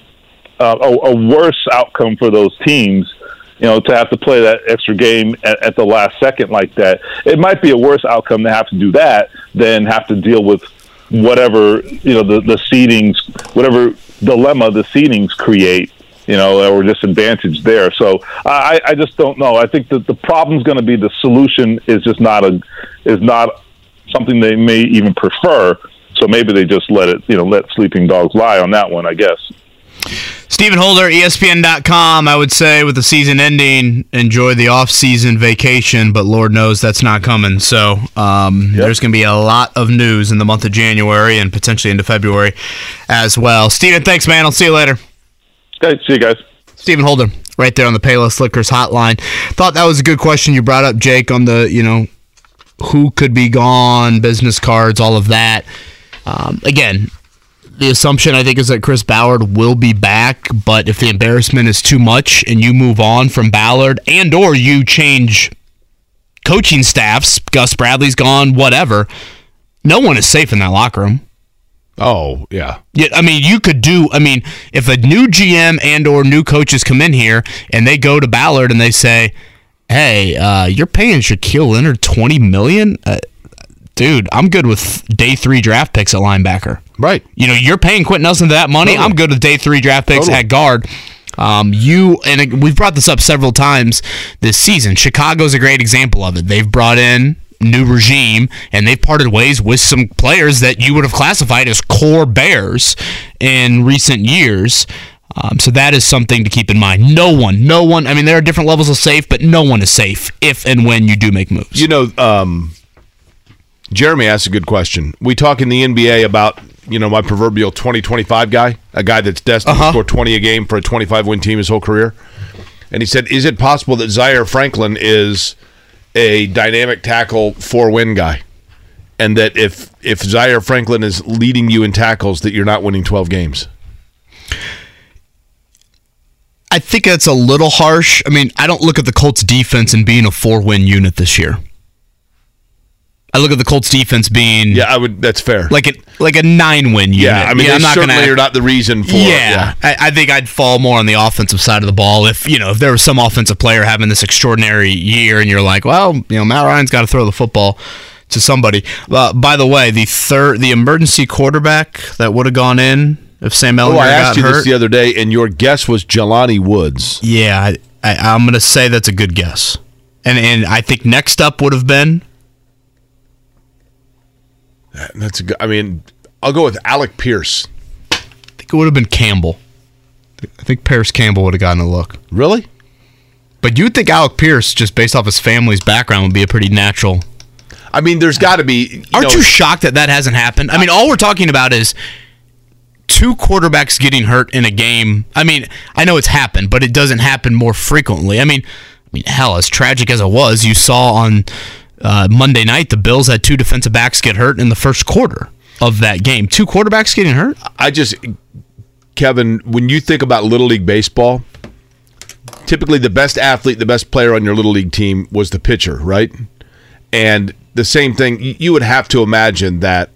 uh, a, a worse outcome for those teams. You know, to have to play that extra game at, at the last second like that, it might be a worse outcome to have to do that than have to deal with whatever you know the the seedings, whatever dilemma the seedings create. You know, or disadvantage there. So I, I just don't know. I think that the problem's going to be the solution is just not a is not something they may even prefer. So maybe they just let it, you know, let sleeping dogs lie on that one. I guess. Stephen Holder, ESPN.com. I would say with the season ending, enjoy the off-season vacation, but Lord knows that's not coming. So um, there's going to be a lot of news in the month of January and potentially into February as well. Stephen, thanks, man. I'll see you later. Okay, see you guys. Stephen Holder, right there on the Payless Liquors hotline. Thought that was a good question you brought up, Jake, on the you know who could be gone, business cards, all of that. Um, again, the assumption I think is that Chris Ballard will be back, but if the embarrassment is too much and you move on from Ballard and or you change coaching staffs, Gus Bradley's gone, whatever, no one is safe in that locker room. Oh, yeah. Yeah, I mean, you could do. I mean, if a new GM and or new coaches come in here and they go to Ballard and they say, "Hey, uh, you're paying Shaquille Leonard twenty million, uh, dude. I'm good with day three draft picks at linebacker. Right. You know, you're paying Quentin Nelson that money. Totally. I'm good with day three draft picks Totally. at guard. Um, you and we've brought this up several times this season. Chicago's a great example of it. They've brought in new regime and they've parted ways with some players that you would have classified as core Bears in recent years. Um, so that is something to keep in mind. No one, no one. I mean, there are different levels of safe, but no one is safe if and when you do make moves. You know, um, Jeremy asked a good question. We talk in the NBA about, you know, my proverbial 2025 guy, a guy that's destined Uh-huh. to score 20 a game for a 25 win team his whole career. And he said, Is it possible that Zaire Franklin is a dynamic tackle four win guy? And that if if Zaire Franklin is leading you in tackles, that you're not winning 12 games? I think that's a little harsh. I mean, I don't look at the Colts defense and being a four win unit this year. I look at the Colts defense being Yeah, I would. That's fair. like a like a nine win unit. yeah, I mean, I'm not certainly gonna, are not the reason for. yeah, I, I think I'd fall more on the offensive side of the ball if you know if there was some offensive player having this extraordinary year and you're like, well, you know, Matt Ryan's got to throw the football to somebody. Uh, by the way, the third, the emergency quarterback that would have gone in if Sam Ehlinger Oh, I asked you hurt. this the other day, and your guess was Jelani Woods. Yeah, I, I, I'm going to say that's a good guess. And and I think next up would have been That's a good. I mean, I'll go with Alec Pierce. I think it would have been Campbell. I think Parris Campbell would have gotten a look. Really? But you'd think Alec Pierce, just based off his family's background, would be a pretty natural. I mean, there's uh, got to be. You Aren't know, you shocked that that hasn't happened? I mean, all we're talking about is two quarterbacks getting hurt in a game. I mean, I know it's happened, but it doesn't happen more frequently. I mean, I mean, hell, as tragic as it was, you saw on uh, Monday night the Bills had two defensive backs get hurt in the first quarter of that game. Two quarterbacks getting hurt. I just, Kevin, when you think about Little League Baseball, typically the best athlete, the best player on your Little League team was the pitcher, right? And the same thing, you would have to imagine that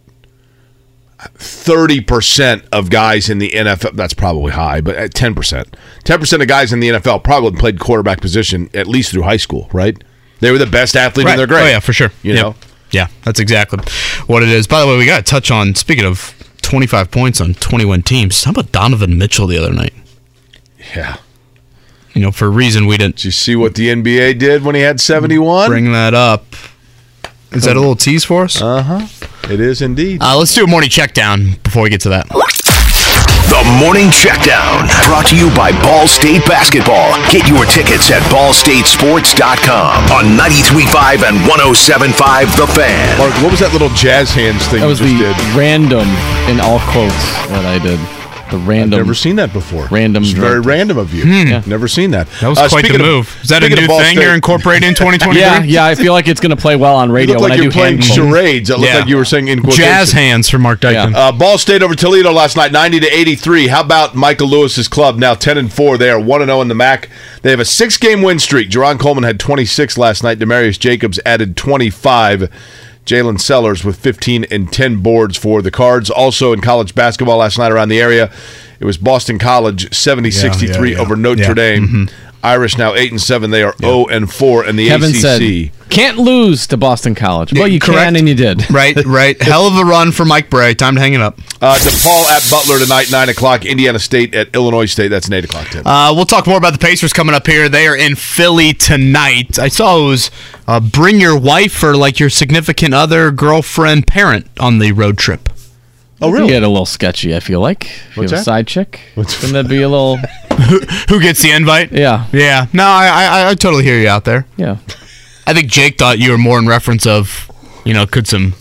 30% of guys in the NFL, that's probably high, but at 10%, 10% of guys in the NFL probably played quarterback position at least through high school, right? They were the best athlete in their grade. Oh yeah, for sure. You Yep. know? Yeah, that's exactly what it is. By the way, we got to touch on speaking of 25 points on 21 teams. How about Donovan Mitchell the other night? Yeah. You know, for a reason we didn't Did you see what the NBA did when he had 71? bring that up. Is that a little tease for us? Uh huh. It is indeed. Uh, let's do a morning check down before we get to that. The Morning Checkdown, brought to you by Ball State Basketball. Get your tickets at ballstatesports.com on 93.5 and 107.5 The Fan. Mark, what was that little jazz hands thing That was you the just did? random in all quotes that I did. The random. Never seen that before. Random It's very drug. random of you. Hmm. Yeah. Never seen that. That was Uh, quite the speaking of- move. Is that a new thing State- you're incorporating in [laughs] 2023? Yeah, yeah. I feel like it's going to play well on You radio look when like I you're do playing hand charades. It looked Yeah. like you were saying in quotation. Jazz hands for Mark Dykeman. Uh, Ball State over Toledo last night, ninety to eighty-three. How about Michael Lewis's club now ten and four? They are one and zero in the MAC. They have a six-game win streak. Jarron Coleman had twenty-six last night. Demarius Jacobs added twenty-five. Jalen Sellers with 15 and 10 boards for the Cards. Also in college basketball last night around the area, it was Boston College 70-63 Yeah, yeah, over Notre. Dame. Mm-hmm. Irish now 8 and 7. They are 0 and 4 in the Kevin ACC. said, "Can't lose to Boston College." Well, you Correct. can, and you did. [laughs] Right, right. [laughs] Hell of a run for Mike Brey. Time to hang it up. Uh, DePaul at Butler tonight, 9 o'clock. Indiana State at Illinois State. That's an 8 o'clock tip. Uh, we'll talk more about the Pacers coming up here. They are in Philly tonight. I saw it was uh, bring your wife or like your significant other, girlfriend, parent on the road trip. Oh, really? get a little sketchy. I feel like. If What's you have a that? side chick. Wouldn't that be a little? [laughs] Who gets the invite? Yeah. Yeah. No, I, I, I totally hear you out there. Yeah. I think Jake thought you were more in reference of, you know, could some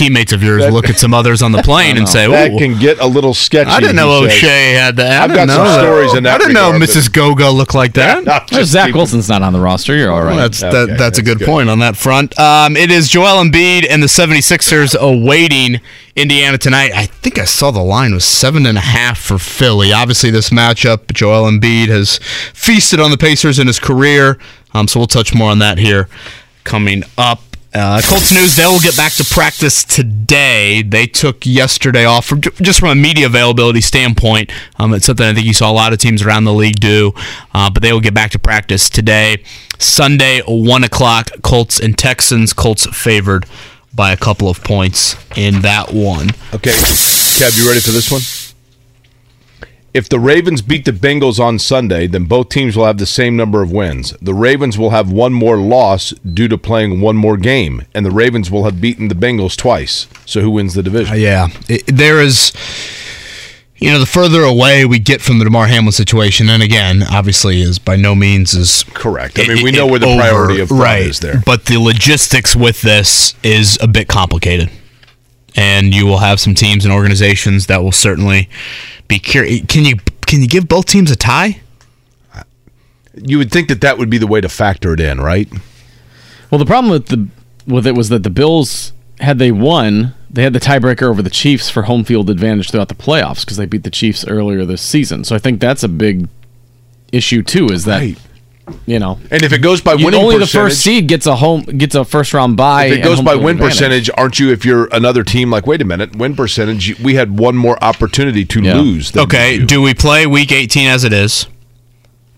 teammates of yours look at some others on the plane and say, well, That can get a little sketchy. I didn't know he says. Oshae had that. I I've got know some stories in that I didn't know regard, Mrs. Gogo looked like that. No, just Zach keep- Wilson's not on the roster. You're all right. That's Okay, that, that's a good, good. point on that front. Um, it is Joel Embiid and the 76ers awaiting Indiana tonight. I think I saw the line was seven and a half for Philly. Obviously, this matchup, Joel Embiid has feasted on the Pacers in his career. Um, so we'll touch more on that here coming up. Uh, Colts news: They will get back to practice today. They took yesterday off, from, just from a media availability standpoint. Um, it's something I think you saw a lot of teams around the league do. Uh, but they will get back to practice today, Sunday, one o'clock. Colts and Texans. Colts favored by a couple of points in that one. Okay, Kev, you ready for this one? If the Ravens beat the Bengals on Sunday, then both teams will have the same number of wins. The Ravens will have one more loss due to playing one more game, and the Ravens will have beaten the Bengals twice. So who wins the division? Uh, yeah, it, there is. You know, the further away we get from the Damar Hamlin situation, and again, obviously, is by no means is Correct. I mean, we know where the over, priority of right, is there. But the logistics with this is a bit complicated, and you will have some teams and organizations that will certainly be curious. Can you can you give both teams a tie? You would think that that would be the way to factor it in, right? Well, the problem with the with it was that the Bills had they won, they had the tiebreaker over the Chiefs for home field advantage throughout the playoffs because they beat the Chiefs earlier this season. So I think that's a big issue too. Is that Right. You know And if it goes by you- winning only percentage, the first seed gets a home gets a first round bye. if it goes by win advantage. percentage, aren't you? If you're another team, like wait a minute, win percentage, we had one more opportunity to Yeah. lose. than Okay, do we play Week 18 as it is?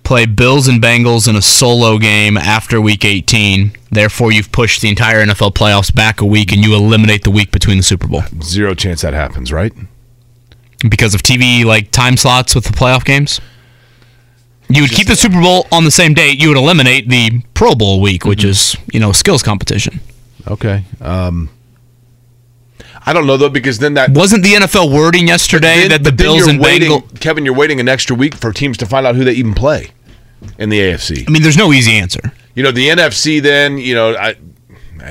Play Bills and Bengals in a solo game after Week 18. Therefore, you've pushed the entire NFL playoffs back a week, and you eliminate the week between the Super Bowl zero chance that happens, right? because of TV like time slots with the playoff games. You would keep the Super Bowl on the same date. You would eliminate the Pro Bowl week, which is you know skills competition. Okay. Um, I don't know though because then that Wasn't the NFL wording yesterday then- that the Bills and waiting, Bengals? Kevin, you're waiting an extra week for teams to find out who they even play in the AFC. I mean, there's no easy answer. You know, the NFC. Then you know, I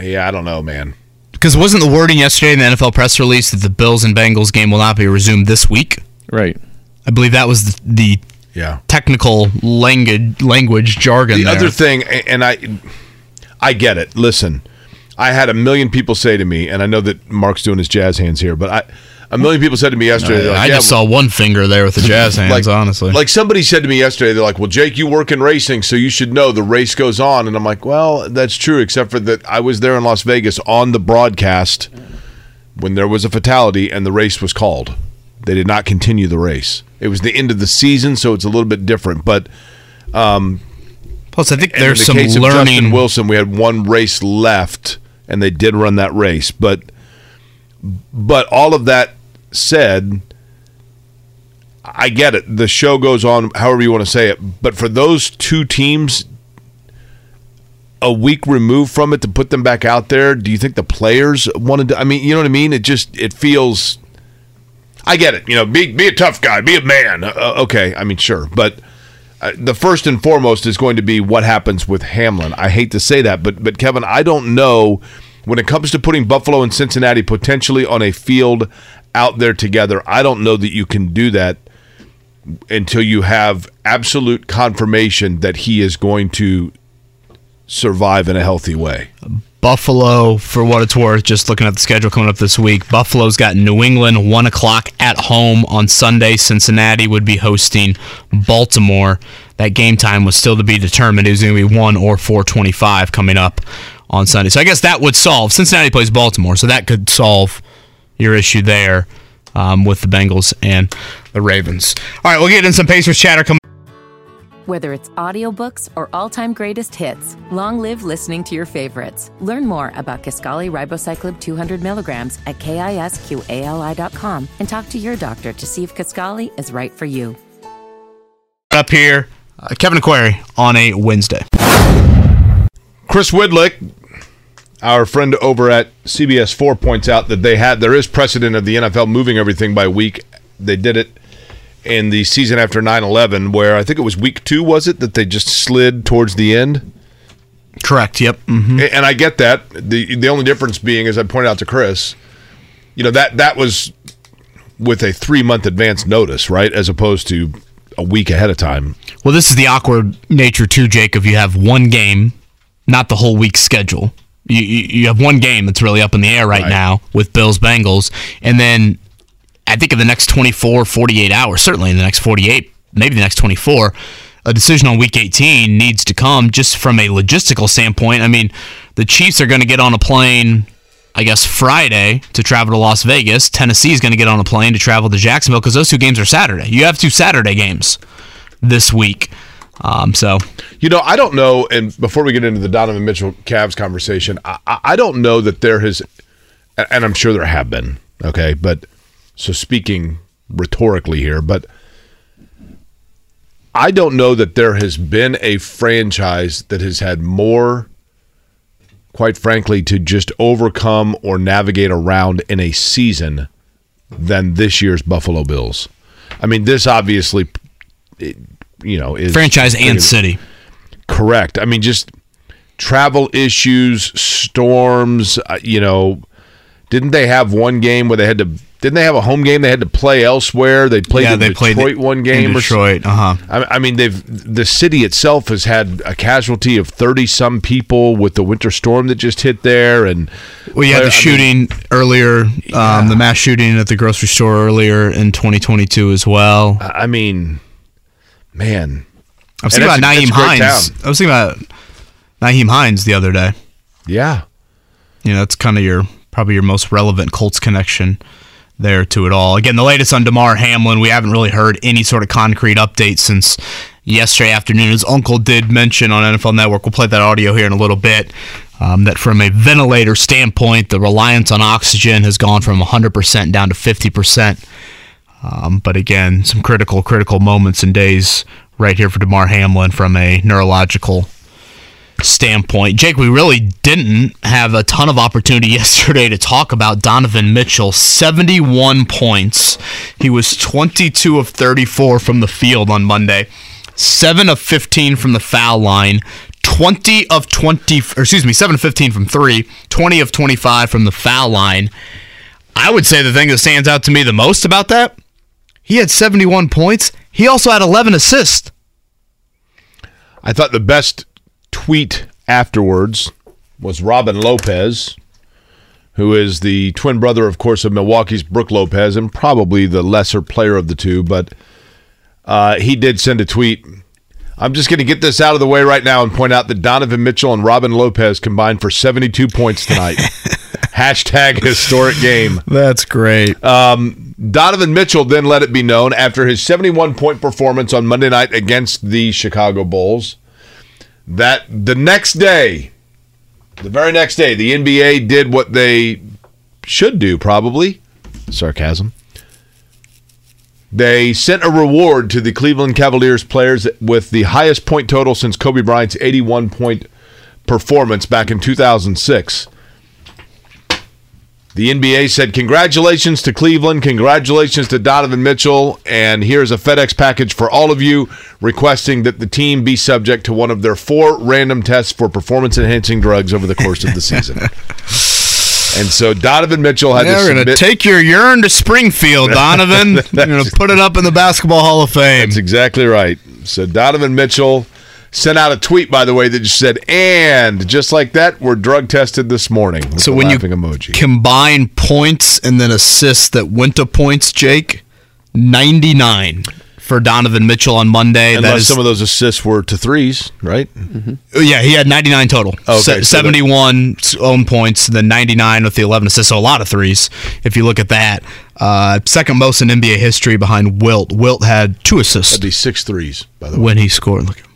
yeah, I don't know, man. Because wasn't the wording yesterday in the NFL press release that the Bills and Bengals game will not be resumed this week? right? I believe that was the, the Yeah. technical language language jargon. The there. other thing, and I, I get it. Listen, I had a million people say to me, and I know that Mark's doing his jazz hands here, but I, a million people said to me yesterday. I like, "Yeah, just saw one finger there with the jazz [laughs] hands. like honestly, like somebody said to me yesterday, they're like, "Well, Jake, you work in racing, so you should know the race goes on." And I'm like, "Well, that's true, except for that I was there in Las Vegas on the broadcast when there was a fatality and the race was called. They did not continue the race. It was the end of the season, so it's a little bit different. But um, plus I think there's in the some case of Justin learning. Wilson, we had one race left, and they did run that race. But but all of that said, I get it. The show goes on, however you want to say it. But for those two teams, a week removed from it to put them back out there, do you think the players wanted to? I mean, you know what I mean? It just it feels. I get it. You know, be be a tough guy, be a man. Uh, okay, I mean, sure, but uh, the first and foremost is going to be what happens with Hamlin. I hate to say that, but but Kevin, I don't know when it comes to putting Buffalo and Cincinnati potentially on a field out there together. I don't know that you can do that until you have absolute confirmation that he is going to survive in a healthy way. Buffalo, for what it's worth, just looking at the schedule coming up this week, Buffalo's got New England, 1 o'clock at home on Sunday. Cincinnati would be hosting Baltimore. That game time was still to be determined. It was going to be 1 or 425 coming up on Sunday. So I guess that would solve. Cincinnati plays Baltimore, so that could solve your issue there um, with the Bengals and the Ravens. All right, we'll get in some Pacers chatter coming Whether it's audiobooks or all-time greatest hits, long live listening to your favorites. Learn more about Kisqali Ribociclib 200 milligrams at kisqali.com and talk to your doctor to see if Kisqali is right for you. up here. Uh, Kevin Aquari on a Wednesday. Chris Widlic, our friend over at CBS 4 points out that they had there is precedent of the NFL moving everything by week. They did it in the season after 9/11 where I think it was week 2 was it that they just slid towards the end? Correct. Yep. hmm And I get that. The the only difference being as I pointed out to Chris, you know that that was with a 3-month advance notice, right? As opposed to a week ahead of time. Well, this is the awkward nature too, Jake. If you have one game, not the whole week's schedule. You, you you have one game that's really up in the air right, Right. now with Bills Bengals, and then I think in the next 24, 48 hours, certainly in the next 48, maybe the next 24, a decision on week 18 needs to come just from a logistical standpoint. I mean, the Chiefs are going to get on a plane, I guess, Friday to travel to Las Vegas. Tennessee is going to get on a plane to travel to Jacksonville because those two games are Saturday. You have two Saturday games this week. Um, so You know, I don't know. And before we get into the Donovan Mitchell Cavs conversation, I, I I don't know that there has, and I'm sure there have been. Okay, but so speaking rhetorically here, but I don't know that there has been a franchise that has had more, quite frankly, to just overcome or navigate around in a season than this year's Buffalo Bills. I mean, this obviously, it, you know, is franchise and city. Correct. I mean, just travel issues, storms. Uh, you know, didn't they have one game where they had to? Didn't they have a home game they had to play elsewhere? They played Yeah, in they Detroit played one game. in Detroit. Uh huh. I, I mean, they've the city itself has had a casualty of thirty some people with the winter storm that just hit there, and Well, you had I the mean, shooting earlier, um, the mass shooting at the grocery store earlier in 2022 as well. I mean, man, I was And thinking about Nyheim that's a great Hines. I was thinking about Nyheim Hines the other day. yeah. You know, that's kind of your probably your most relevant Colts connection there to it all. Again, the latest on Damar Hamlin. We haven't really heard any sort of concrete update since yesterday afternoon. His uncle did mention on NFL Network. We'll play that audio here in a little bit. Um, that from a ventilator standpoint, the reliance on oxygen has gone from 100% down to 50%. Um, but again, some critical, critical moments and days right here for Damar Hamlin from a neurological standpoint. Jake, we really didn't have a ton of opportunity [laughs] yesterday to talk about Donovan Mitchell. 71 points. He was 22 of 34 from the field on Monday, 7 of 15 from the foul line. 20 of 20, or excuse me, 7 of 15 from 3, 20 of 25 from the foul line. I would say the thing that stands out to me the most about that, he had 71 points. He also had 11 assists. I thought the best tweet afterwards was Robin Lopez, who is the twin brother, of course, of Milwaukee's Brooke Lopez, and probably the lesser player of the two. But uh, he did send a tweet. I'm just going to get this out of the way right now and point out that Donovan Mitchell and Robin Lopez combined for 72 points tonight. [laughs] Hashtag historic game. That's great. Um, Donovan Mitchell then let it be known after his 71 point performance on Monday night against the Chicago Bulls that the next day, the very next day, the NBA did what they should do, probably. Sarcasm. They sent a reward to the Cleveland Cavaliers players with the highest point total since Kobe Bryant's 81 point performance back in 2006. The NBA said, Congratulations to Cleveland. Congratulations to Donovan Mitchell. And here's a FedEx package for all of you requesting that the team be subject to one of their four random tests for performance enhancing drugs over the course of the season. [laughs] and so Donovan Mitchell had Yeah, to we're gonna submit. take your urine to Springfield, Donovan. [laughs] We're gonna put it up in the Basketball Hall of Fame. That's exactly right. So Donovan Mitchell sent out a tweet, by the way, that just said, and just like that, we're drug tested this morning. So when you emoji. combine points and then assists that went to points, Jake, ninety nine for Donovan Mitchell on Monday. Unless is, some of those assists were to threes, right? yeah, he had ninety nine total. Okay, Se- so seventy one own points, then ninety nine with the eleven assists. So a lot of threes. If you look at that, uh, second most in NBA history behind Wilt. Wilt had two assists That'd be six threes, by the way. when he scored. Look, look at that.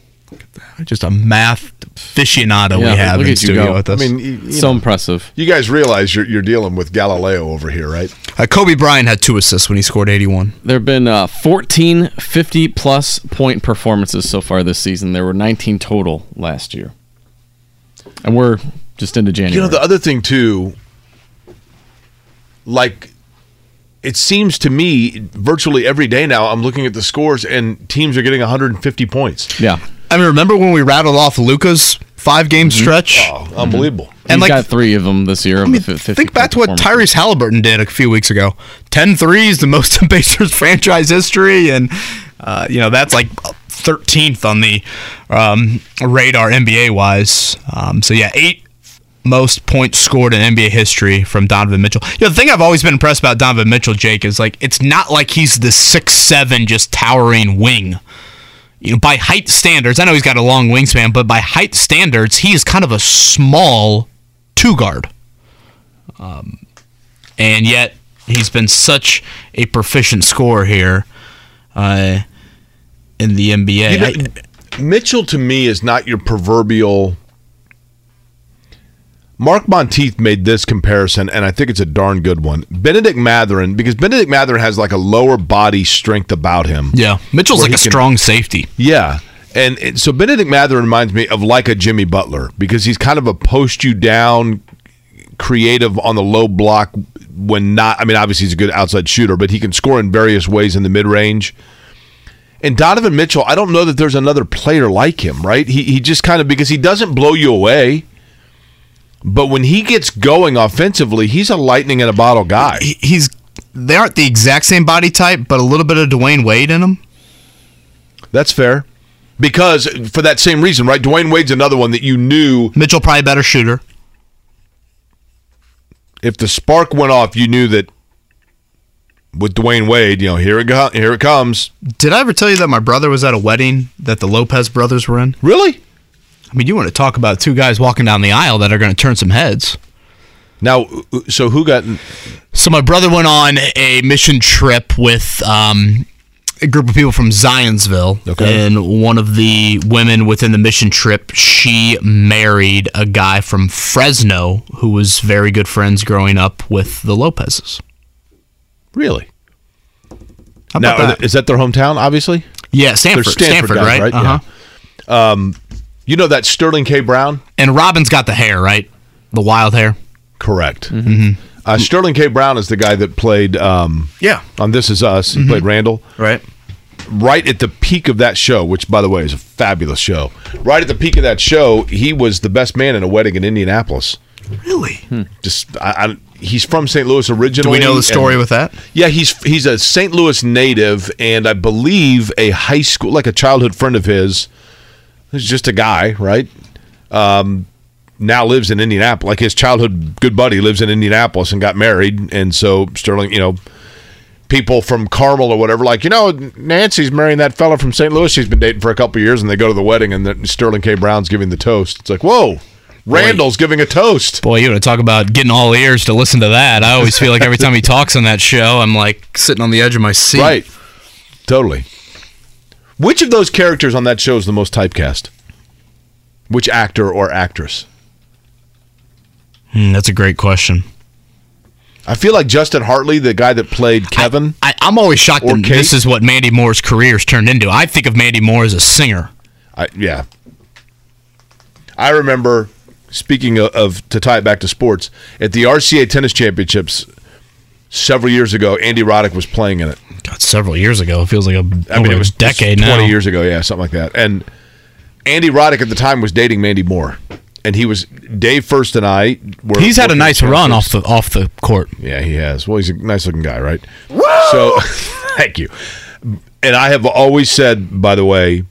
Just a math aficionado Yeah, we have look in at studio go. with us. I mean, you, you so know, impressive. you guys realize you're, you're dealing with Galileo over here, right? Uh, Kobe Bryant had two assists when he scored 81. There have been uh, 14 50 plus point performances so far this season. There were 19 total last year. And we're just into January. You know, the other thing, too, like, it seems to me virtually every day now, I'm looking at the scores and teams are getting 150 points. yeah. I mean, remember when we rattled off Luka's five game stretch? Oh, unbelievable. And He's like, got three of them this year. I mean, 50 think back to what. Tyrese Halliburton did a few weeks ago 10 threes, the most [laughs] in Pacers franchise history. And, uh, you know, that's like 13th on the um, radar NBA wise. Um, so, yeah, eight most points scored in NBA history from Donovan Mitchell. You know, the thing I've always been impressed about Donovan Mitchell, Jake, is like it's not like he's the six seven just towering wing. You know, by height standards, I know he's got a long wingspan, but by height standards, he is kind of a small two guard. Um, and yet he's been such a proficient scorer here uh, in the NBA. You know, I- Mitchell to me is not your proverbial. Mark Monteith made this comparison, and I think it's a darn good one. Bennedict Mathurin, because Bennedict Mathurin has like a lower body strength about him. yeah, Mitchell's like a can- strong safety. Yeah. And it, so Bennedict Mathurin reminds me of like a Jimmy Butler because he's kind of a post you down creative on the low block when not I mean obviously he's a good outside shooter but he can score in various ways in the mid range. And Donovan Mitchell, I don't know that there's another player like him, right? He he just kind of because he doesn't blow you away. But when he gets going offensively, he's a lightning in a bottle guy. He- He's they aren't the exact same body type, but a little bit of Dwyane Wade in him. That's fair. Because for that same reason, right? Dwyane Wade's another one that you knew Mitchell probably better shooter. if the spark went off, you knew that with Dwyane Wade, you know, here it go, here it comes. Did I ever tell you that my brother was at a wedding that the Lopez brothers were in? Really? I mean, you want to talk about two guys walking down the aisle that are going to turn some heads. Now, so who got? So my brother went on a mission trip with um, a group of people from Zionsville, Okay. and one of the women within the mission trip, she married a guy from Fresno who was very good friends growing up with the Lopez's. Really? How Now, that? they- is that their hometown? Obviously, yeah, Stanford, Stanford, Stanford, guys, right? right? Uh-huh. Um, you know that Sterling K. Brown? And Robin's got the hair, right? The wild hair. Correct. Uh, Sterling K. Brown is the guy that played um, Yeah. on This Is Us. He played Randall. Right. right at the peak of that show, which by the way is a fabulous show. Right at the peak of that show, he was the best man in a wedding in Indianapolis. Really? Just I, I, he's from St. Louis originally. Do we know the story and- with that? Yeah, he's he's a St. Louis native, and I believe a high school, like a childhood friend of his, who's just a guy, right? Um, now lives in Indianapolis. Like his childhood good buddy lives in Indianapolis and got married, and so Sterling, you know, people from Carmel or whatever, like you know, Nancy's marrying that fella from St. Louis. She's been dating for a couple years, and they go to the wedding, and then Sterling K. Brown's giving the toast. It's like, whoa, Randall's giving a toast. Boy, you want to talk about getting all ears to listen to that. I always feel like every time he talks on that show, I'm like sitting on the edge of my seat. Right. Totally. Which of those characters on that show is the most typecast? Which actor or actress? Hmm, that's a great question. I feel like Justin Hartley, the guy that played Kevin. I, I'm always shocked that Kate? this is what Mandy Moore's career's turned into. I think of Mandy Moore as a singer. I, yeah. I remember speaking of, of to tie it back to sports, at the RCA Tennis Championships several years ago, Andy Roddick was playing in it. God, several years ago. It feels like a I mean, it was a decade twenty now. years ago, yeah, something like that. And Andy Roddick at the time was dating Mandy Moore, and he was Dave Furst and I were. He's had a nice at run off the off the court. Yeah, he has. Well, he's a nice looking guy, right? So, [laughs] thank you. And I have always said, by the way,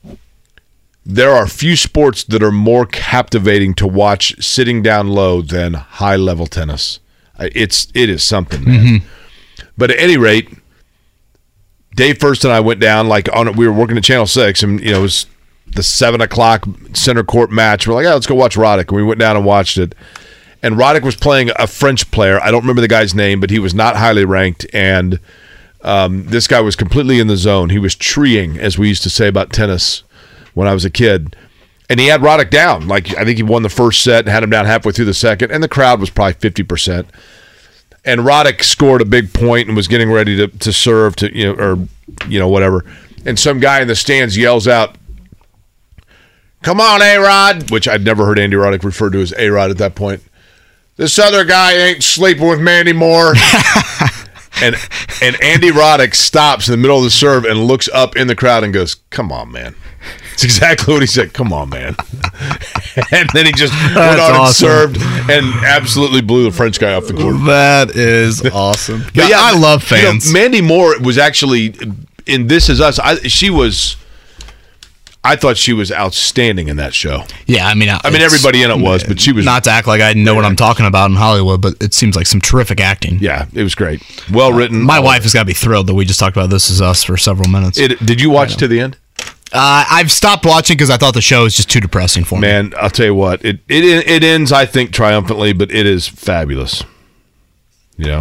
there are few sports that are more captivating to watch sitting down low than high level tennis. It's it is something, man. But at any rate, Dave Furst and I went down like on we were working at Channel Six, and you know it was the seven o'clock center court match. We're like, yeah, let's go watch Roddick. And we went down and watched it. And Roddick was playing a French player. I don't remember the guy's name, but he was not highly ranked. And um, this guy was completely in the zone. He was treeing, as we used to say about tennis when I was a kid. And he had Roddick down. Like I think he won the first set and had him down halfway through the second. And the crowd was probably fifty percent. And Roddick scored a big point and was getting ready to, to serve to you know or you know whatever. And some guy in the stands yells out, "Come on, A Rod!" Which I'd never heard Andy Roddick referred to as A Rod at that point. This other guy ain't sleeping with me Moore. [laughs] and and Andy Roddick stops in the middle of the serve and looks up in the crowd and goes, "Come on, man." It's exactly what he said. Come on, man. [laughs] and then he just went That's on and awesome. served and absolutely blew the French guy off the court. That is [laughs] awesome. But yeah, I love you know, fans. Mandy Moore was actually in This Is Us. I, she was. I thought she was outstanding in that show. yeah, I mean, I mean, everybody in it was, but she was not to act like I know what I'm talking about in Hollywood, but it seems like some terrific acting. Yeah, it was great. Well written. My wife has got to be thrilled that we just talked about This Is Us for several minutes. It, did you watch to the end? Uh, I've stopped watching because I thought the show was just too depressing for me. Man, I'll tell you what. It it it ends, I think, triumphantly, but it is fabulous. Know,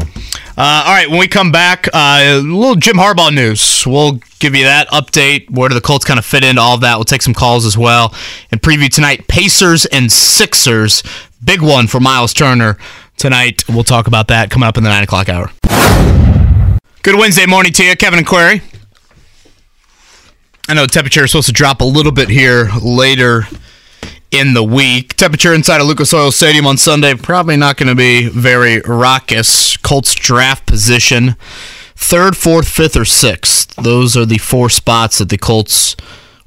Uh, all right, when we come back, uh, a little Jim Harbaugh news. We'll give you that update. Where do the Colts kind of fit into all of that? We'll take some calls as well. And preview tonight Pacers and Sixers. Big one for Miles Turner tonight. We'll talk about that coming up in the 9 o'clock hour. Good Wednesday morning to you, Kevin and Query. I know the temperature is supposed to drop a little bit here later in the week. Temperature inside of Lucas Oil Stadium on Sunday probably not going to be very raucous. Colts draft position third, fourth, fifth, or sixth. Those are the four spots that the Colts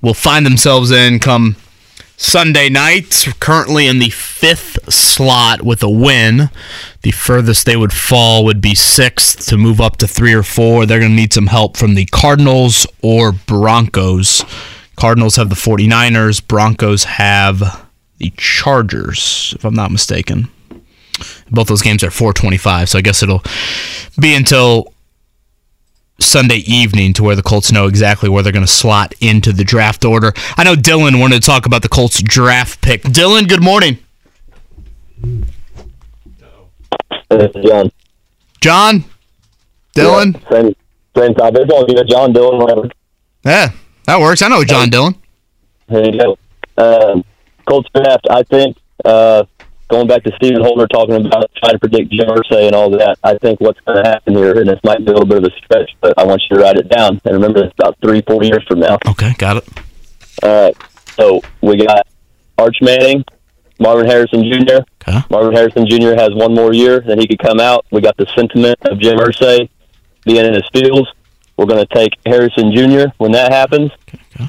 will find themselves in come Sunday night. Currently in the fifth slot with a win. The furthest they would fall would be sixth to move up to three or four. They're going to need some help from the Cardinals or Broncos. Cardinals have the 49ers. Broncos have the Chargers, if I'm not mistaken. Both those games are 425, so I guess it'll be until Sunday evening to where the Colts know exactly where they're going to slot into the draft order. I know Dylan wanted to talk about the Colts draft pick. Dylan, good morning. John. John? Dylan? Yeah, same, same topic. It's all good. John Dylan, whatever. Yeah, that works. I know John Dillon. There you go. Um, Colts draft, I think, uh, going back to Stephen Holder talking about trying to predict Jim Irsay and all that, I think what's going to happen here, and this might be a little bit of a stretch, but I want you to write it down. And remember, it's about three, four years from now. Okay, got it. All right. So we got Arch Manning, Marvin Harrison Jr. Okay. Marvin Harrison Jr. has one more year, then he could come out. We got the sentiment of Jim Irsay being in his fields. We're going to take Harrison Jr. when that happens,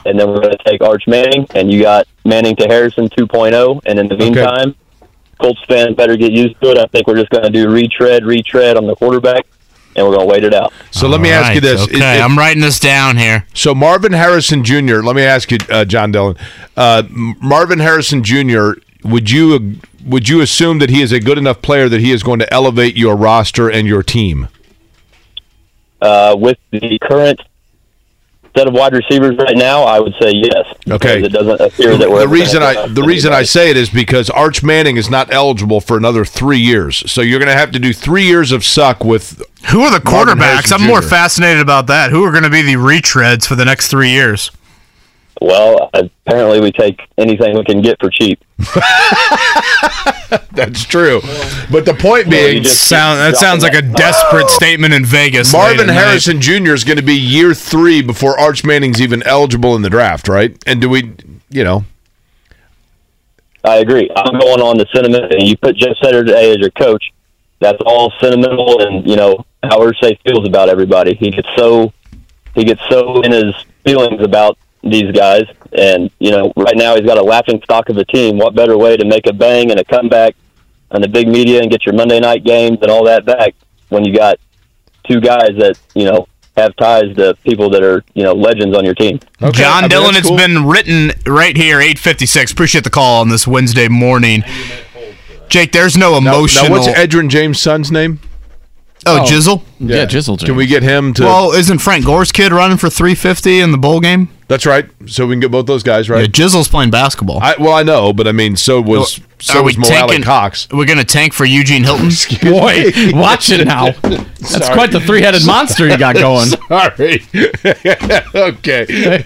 and then we're going to take Arch Manning, and you got Manning to Harrison 2.0. And in the meantime, Colts fans better get used to it. I think we're just going to do retread, retread on the quarterback, and we're going to wait it out. So let me ask you this. Okay, I'm writing this down here. So Marvin Harrison Jr. Let me ask you, uh, John Dillon. Uh, Marvin Harrison Jr. Would you would you assume that he is a good enough player that he is going to elevate your roster and your team? Uh, with the current set of wide receivers right now, I would say yes. Okay. It doesn't appear that we're the reason I the reason I say it is because Arch Manning is not eligible for another three years. So you're going to have to do three years of suck with Who are the quarterbacks? I'm more fascinated about that. Who are going to be the retreads for the next three years? Well, apparently we take anything we can get for cheap. [laughs] That's true. But the point Well, being, Sound that sounds like a dropping desperate statement in Vegas. Marvin at night. Harrison Jr. is going to be year three before Arch Manning's even eligible in the draft, right? And do we, you know, I agree. I'm going on the sentiment, and you put Jeff Saturday as your coach. That's all sentimental, and you know how Irsay feels about everybody. He gets so he gets so in his feelings about these guys, and you know right now he's got a laughing stock of a team. What better way to make a bang and a comeback on the big media and get your Monday night games and all that back when you got two guys that you know have ties to people that are you know legends on your team. John Dillon, it's been written right here, 856. Appreciate the call on this Wednesday morning. Jake, there's no Now, emotional. now what's Edgerrin James' son's name? oh, Jizzle? Yeah, Jizzle Can we get him to? Well, isn't Frank Gore's kid running for 350 in the bowl game? that's right. So we can get both those guys Yeah, right. Jizzle's playing basketball. I, well, I know, but I mean, so was so Are was we Morale tanking- Cox. We're going to tank for Eugene Hilton? [laughs] Boy, [laughs] watch it now. [laughs] That's quite the three-headed monster you got going. Sorry. okay.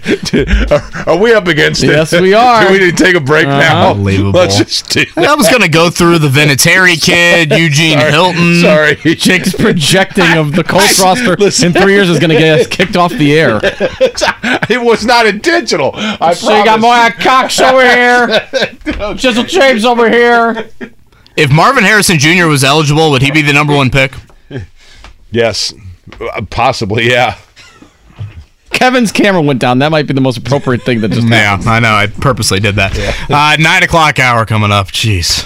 are, are we up against it? Yes, we are. Do we need to take a break now? Uh-huh. Unbelievable. Let's just do I was going to go through the Vinatieri kid, Eugene Hilton. Sorry. Jake's projecting of the Colts roster Listen. in three years is going to get us kicked off the air. [laughs] it was not intentional. I So you got promise. more Cox over here, [laughs] Jizzle James over here. If Marvin Harrison Jr. was eligible, would he be the number one pick? Yes. Uh, Possibly, yeah. Kevin's camera went down. That might be the most appropriate thing that just Yeah, happened. I know. I purposely did that. Uh, nine o'clock hour coming up. Jeez.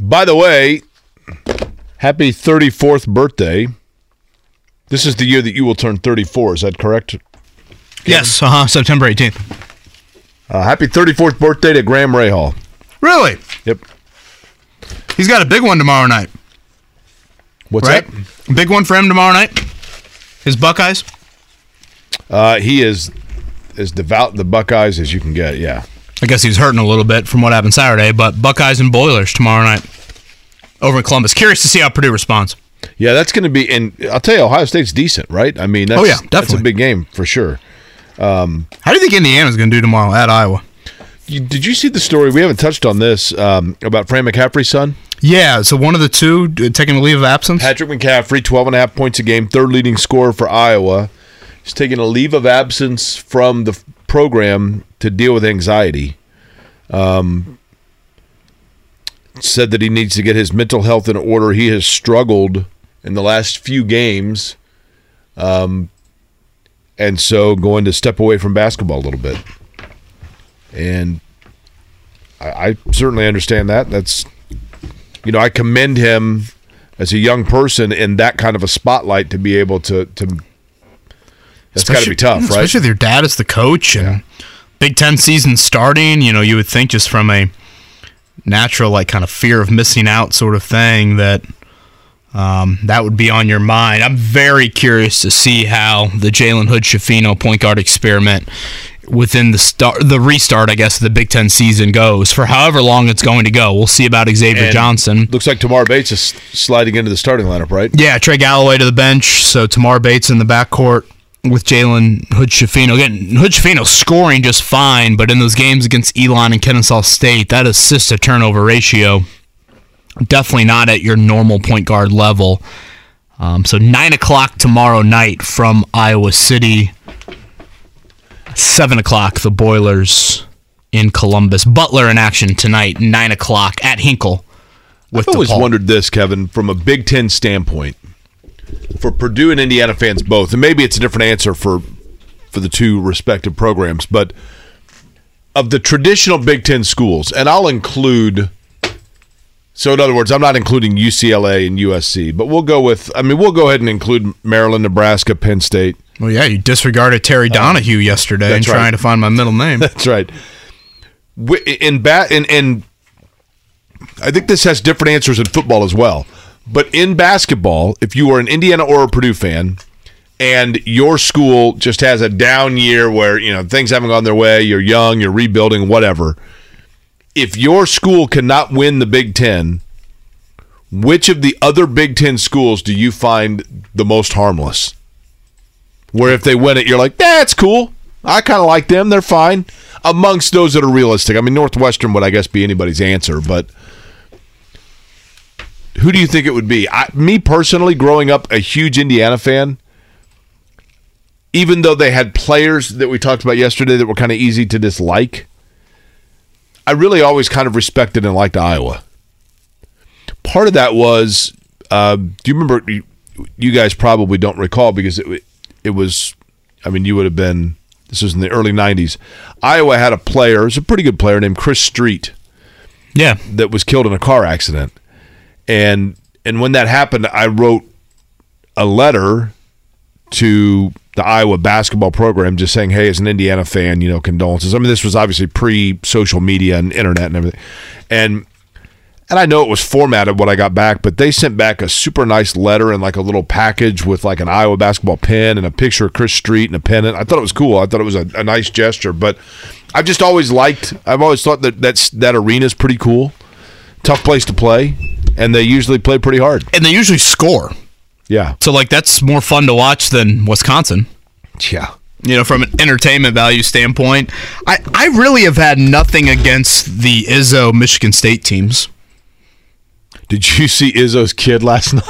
By the way, happy 34th birthday. This is the year that you will turn 34. Is that correct? Yes, uh-huh, September 18th. Uh, happy 34th birthday to Graham Rahal. Really? Yep. He's got a big one tomorrow night, What's right? Big one for him tomorrow night. His Buckeyes. Uh, he is as devout in the Buckeyes as you can get. Yeah. I guess he's hurting a little bit from what happened Saturday, but Buckeyes and Boilers tomorrow night over in Columbus. Curious to see how Purdue responds. Yeah, that's going to be. And I'll tell you, Ohio State's decent, right? I mean, that's, Oh, yeah, That's a big game for sure. How do you think Indiana's going to do tomorrow at Iowa? You, did you see the story? We haven't touched on this um, about Fran McCaffrey's son. Yeah, so one of the two uh, taking a leave of absence. Patrick McCaffrey, 12 and a half points a game, third leading scorer for Iowa. He's taking a leave of absence from the program to deal with anxiety. Um, said that he needs to get his mental health in order. He has struggled in the last few games. Um, and so going to step away from basketball a little bit. And I, I certainly understand that. That's you know, I commend him as a young person in that kind of a spotlight to be able to to. That's got to be tough, right? Especially with your dad as the coach and Big Ten season starting. You know, you would think just from a natural, like, kind of fear of missing out sort of thing that um, that would be on your mind. I'm very curious to see how the Jalen Hood Schifino point guard experiment within the start, the restart, I guess, of the Big Ten season goes for however long it's going to go. We'll see about Xavier And Johnson. Looks like Tamar Bates is sliding into the starting lineup, right? Yeah, Trey Galloway to the bench. So Tamar Bates in the backcourt with Jalen Hood Schifino. Again, Hood Schifino scoring just fine, but in those games against Elon and Kennesaw State, that assist to turnover ratio definitely not at your normal point guard level. Um, so nine o'clock tomorrow night from Iowa City. Seven o'clock, the Boilers in Columbus. Butler in action tonight, nine o'clock at Hinkle. With I've always DePaul. wondered this, Kevin, from a Big Ten standpoint, for Purdue and Indiana fans both, and maybe it's a different answer for for the two respective programs, but of the traditional Big Ten schools, and I'll include. So, in other words, I'm not including UCLA and USC, but we'll go with. I mean, we'll go ahead and include Maryland, Nebraska, Penn State. Well, yeah, you disregarded Terry um, Donahue yesterday and that's right. trying to find my middle name. [laughs] That's right. In bat, and and I think this has different answers in football as well. But in basketball, if you are an Indiana or a Purdue fan, and your school just has a down year where you know things haven't gone their way, you're young, you're rebuilding, whatever. If your school cannot win the Big Ten, which of the other Big Ten schools do you find the most harmless? Where if they win it, you're like, that's cool. I kind of like them. They're fine. Amongst those that are realistic. I mean, Northwestern would, I guess, be anybody's answer, but who do you think it would be? I, me personally, growing up a huge Indiana fan, even though they had players that we talked about yesterday that were kind of easy to dislike, I really always kind of respected and liked Iowa. Part of that was, uh, do you remember? You, guys probably don't recall because it it was, I mean, you would have been. This was in the early '90s. Iowa had a player, it was a pretty good player named Chris Street. Yeah, that was killed in a car accident, and and when that happened, I wrote a letter to the Iowa basketball program just saying, hey, as an Indiana fan, you know, condolences. I mean, this was obviously pre social media and internet and everything. And and I know it was formatted what I got back, but they sent back a super nice letter and like a little package with like an Iowa basketball pin and a picture of Chris Street and a pennant. I thought it was cool. I thought it was a, a nice gesture. But I've just always liked. I've always thought that that's that is pretty cool. Tough place to play, and they usually play pretty hard. and they usually score. Yeah. So like that's more fun to watch than Wisconsin. Yeah. You know, from an entertainment value standpoint, I, I really have had nothing against the Izzo Michigan State teams. Did you see Izzo's kid last [laughs] night?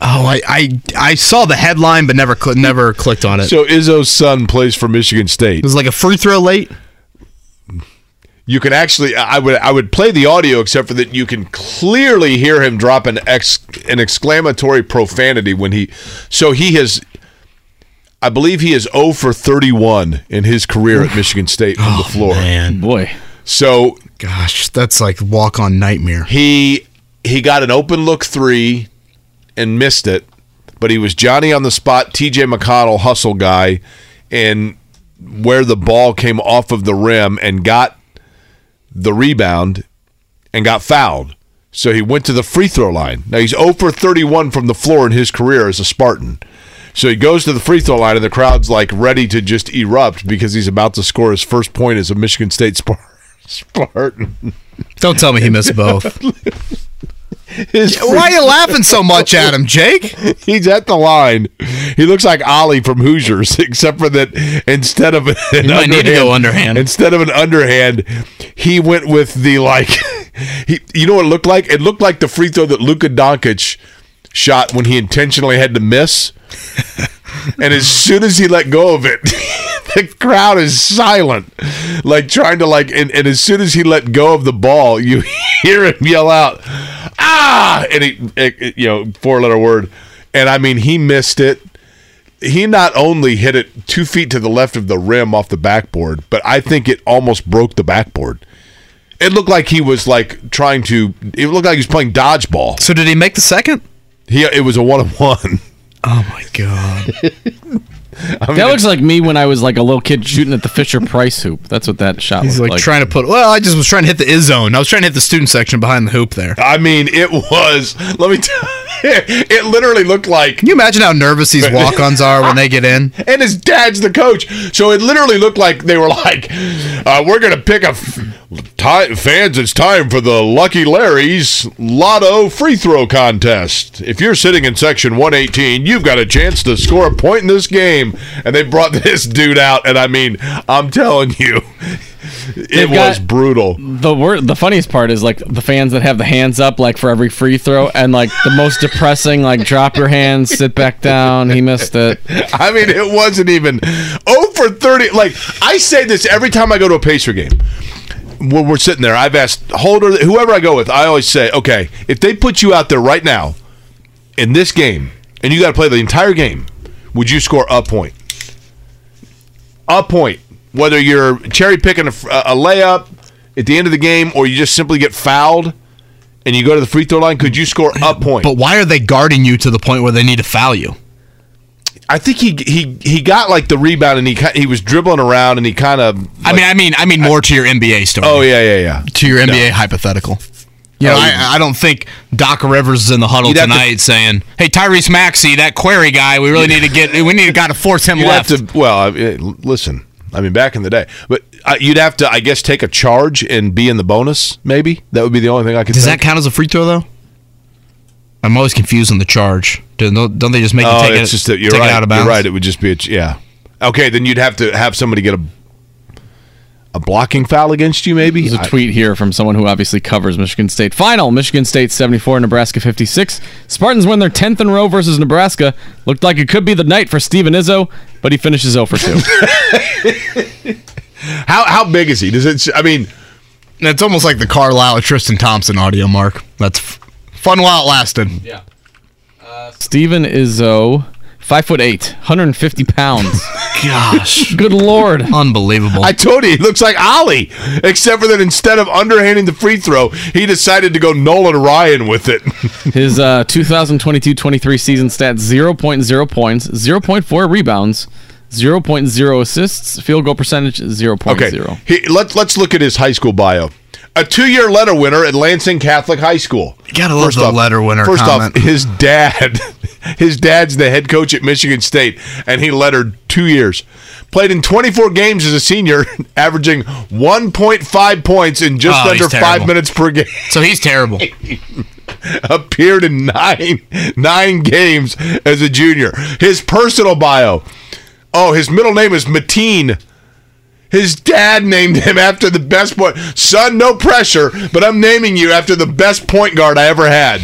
Oh, I, I I saw the headline but never cl- never clicked on it. So Izzo's son plays for Michigan State. it was like a free throw late. You can actually, I would, I would play the audio, except for that you can clearly hear him drop an ex, an exclamatory profanity when he. So he has, I believe he is 0 for 31 in his career at Michigan State from the oh, floor. Man, Boy, So gosh, that's like walk on nightmare. he he got an open look three and missed it, but he was Johnny on the spot, T.J. McConnell hustle guy, and where the ball came off of the rim and got the rebound and got fouled. So he went to the free throw line. Now he's 0 for 31 from the floor in his career as a Spartan. So he goes to the free throw line and the crowd's like ready to just erupt because he's about to score his first point as a Michigan State [laughs] Spartan. Don't tell me he missed both. [laughs] [laughs] His Why are you [laughs] laughing so much at him, Jake? He's at the line. He looks like Ollie from Hoosiers, [laughs] except for that instead of an might need to go underhand. instead of an underhand, he went with the like. He, you know what it looked like? It looked like the free throw that Luka Doncic shot when he intentionally had to miss. And as soon as he let go of it, [laughs] the crowd is silent, like trying to like. And, and as soon as he let go of the ball, you [laughs] hear him yell out, "Ah!" And he, it- it- you know, four letter word. And I mean, he missed it. He not only hit it two feet to the left of the rim off the backboard, but I think it almost broke the backboard. It looked like he was like trying to. It looked like he was playing dodgeball. So did he make the second? He it was a one on one. Oh my god. [laughs] that looks like me when I was like a little kid shooting at the Fisher Price hoop. That's what that shot He's looked like, like. trying to put. Well, I just was trying to hit the is zone. I was trying to hit the student section behind the hoop there. I mean, it was. Let me tell you, [laughs] it literally looked like. Can you imagine how nervous these walk-ons are when they get in? [laughs] And his dad's the coach, so it literally looked like they were like, uh, "We're gonna pick a f- ti fans. It's time for the Lucky Larry's Lotto free throw contest. If you're sitting in section 118, you've got a chance to score a point in this game." And they brought [laughs] this dude out, and I mean, I'm telling you, it was brutal. the wor- the funniest part is like the fans that have the hands up like for every free throw and like the most [laughs] depressing like drop your hands sit back down he missed it [laughs] I mean, it wasn't even 0 for 30. Like, I say this every time I go to a Pacer game. When we're sitting there, I've asked Holder, whoever I go with, I always say, okay, if they put you out there right now in this game and you got to play the entire game, would you score a point? A point. Whether you're cherry picking a, a layup at the end of the game or you just simply get fouled and you go to the free throw line, could you score a point? But why are they guarding you to the point where they need to foul you? I think he he he got like the rebound and he he was dribbling around and he kind of I mean, I mean, I mean more to your NBA story. oh yeah yeah yeah to your NBA hypothetical. You oh, know, Oh, I, I don't think Doc Rivers is in the huddle You'd to- tonight saying, "Hey, Tyrese Maxey, that query guy, we really need to get, we need to got to force him left." to. Well, I mean, listen. I mean, back in the day, but uh, you'd have to, I guess, take a charge and be in the bonus. Maybe that would be the only thing I could. Does think. that count as a free throw though? I'm always confused on the charge. Don't, don't they just make you Oh, take it's it, just that you're take right. it out of bounds? You're right. It would just be a yeah. Okay, then you'd have to have somebody get a a blocking foul against you. Maybe There's a I- tweet here from someone who obviously covers Michigan State. Final Michigan State 74, Nebraska 56. Spartans win their 10th in a row versus Nebraska. Looked like it could be the night for Steven Izzo, but he finishes 0 for 2. [laughs] how how big is he? Does it? I mean, It's almost like the Carlisle Tristan Thompson audio mark. That's f- fun while it lasted. Yeah. Uh, Steven Izzo, 5 foot 8, 150 pounds. Gosh, [laughs] Good lord. unbelievable. I told you he looks like Ollie, except for that instead of underhanding the free throw, he decided to go Nolan Ryan with it. [laughs] His uh, 2022-23 season stats: 0.0 points, 0.4 rebounds, 0.0 assists, field goal percentage 0.0. Okay, he, let's let's look at his high school bio. A two-year letter winner at Lansing Catholic High School. You gotta love the letter winner First comment. off, his dad, [laughs] his dad's the head coach at Michigan State, and he lettered two years. Played in 24 games as a senior, [laughs] averaging 1.5 points in just Oh, under five minutes per game. so he's terrible. [laughs] appeared in nine nine games as a junior. His personal bio. Oh, his middle name is Mateen. His dad named him after the best point. Son, no pressure, but I'm naming you after the best point guard I ever had.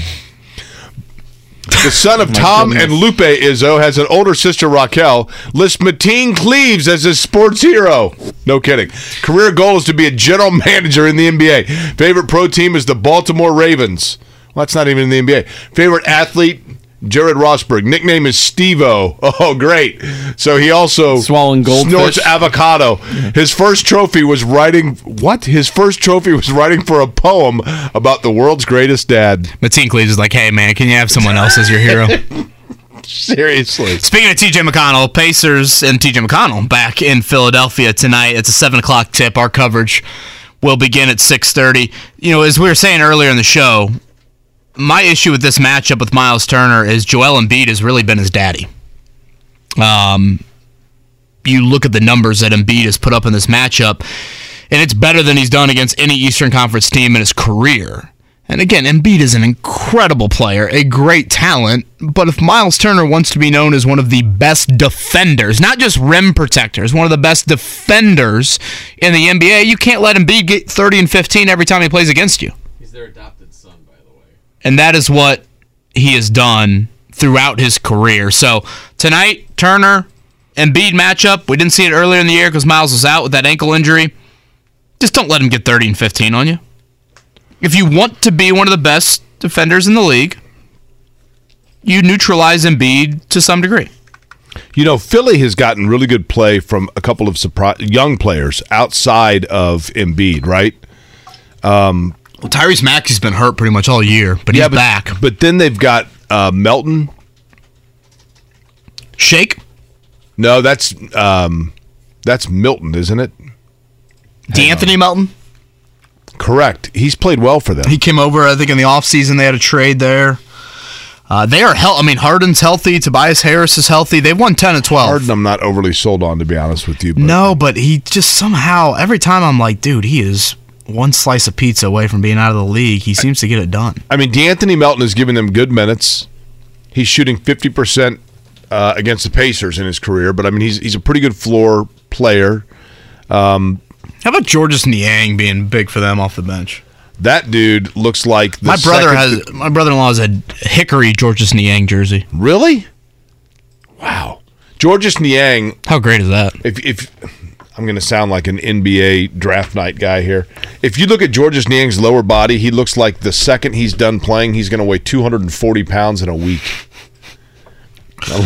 The son of Tom and Lupe Izzo has an older sister Raquel. Lists Mateen Cleaves as his sports hero. No kidding. Career goal is to be a general [laughs] manager in the NBA. Favorite pro team is the Baltimore Ravens. Well, that's not even in the NBA. Favorite athlete, Jared Rosberg. Nickname is Stevo. [laughs] Oh, great. So he also Swallowing goldfish. snorts avocado. His first trophy was writing what? His first trophy was writing for a poem about the world's greatest dad. Mateen Cleaves is like, "Hey man, can you have someone else as your hero?" [laughs] Seriously. Speaking of TJ McConnell, Pacers and TJ McConnell back in Philadelphia tonight. It's a seven o'clock tip. Our coverage will begin at six thirty. You know, as we were saying earlier in the show, my issue with this matchup with Miles Turner is Joel Embiid has really been his daddy. Um, you look at the numbers that Embiid has put up in this matchup, and it's better than he's done against any Eastern Conference team in his career. And again, Embiid is an incredible player, a great talent, but if Miles Turner wants to be known as one of the best defenders, not just rim protectors, one of the best defenders in the NBA, you can't let Embiid get 30 and 15 every time he plays against you. He's their adopted And that is what he has done throughout his career. So tonight, Turner, and Embiid matchup. We didn't see it earlier in the year because Miles was out with that ankle injury. Just don't let him get 30 and 15 on you. If you want to be one of the best defenders in the league, you neutralize Embiid to some degree. You know, Philly has gotten really good play from a couple of surprise young players outside of Embiid, right? Um, well, Tyrese Maxey's been hurt pretty much all year, but he's but, back. But then they've got uh, Melton. Shake? No, that's um, that's Milton, isn't it? D'Anthony Melton? Correct. He's played well for them. He came over, I think, in the offseason. They had a trade there. Uh, they are hel- I mean, Harden's healthy. Tobias Harris is healthy. They've won 10 and 12. Harden, I'm not overly sold on, to be honest with you. But No, but he just somehow, every time I'm like, dude, he is one slice of pizza away from being out of the league. He seems to get it done. I mean, D'Anthony Melton is giving them good minutes. He's shooting 50% uh, against the Pacers in his career, but I mean, he's he's a pretty good floor player. Um, How about Georges Niang being big for them off the bench? that dude looks like the my brother has my brother-in-law has a Hickory Georges Niang jersey. Really? Wow. Georges Niang. How great is that? If, if I'm going to sound like an NBA draft night guy here, if you look at Georges Niang's lower body, he looks like the second he's done playing, he's going to weigh 240 pounds in a week. [laughs]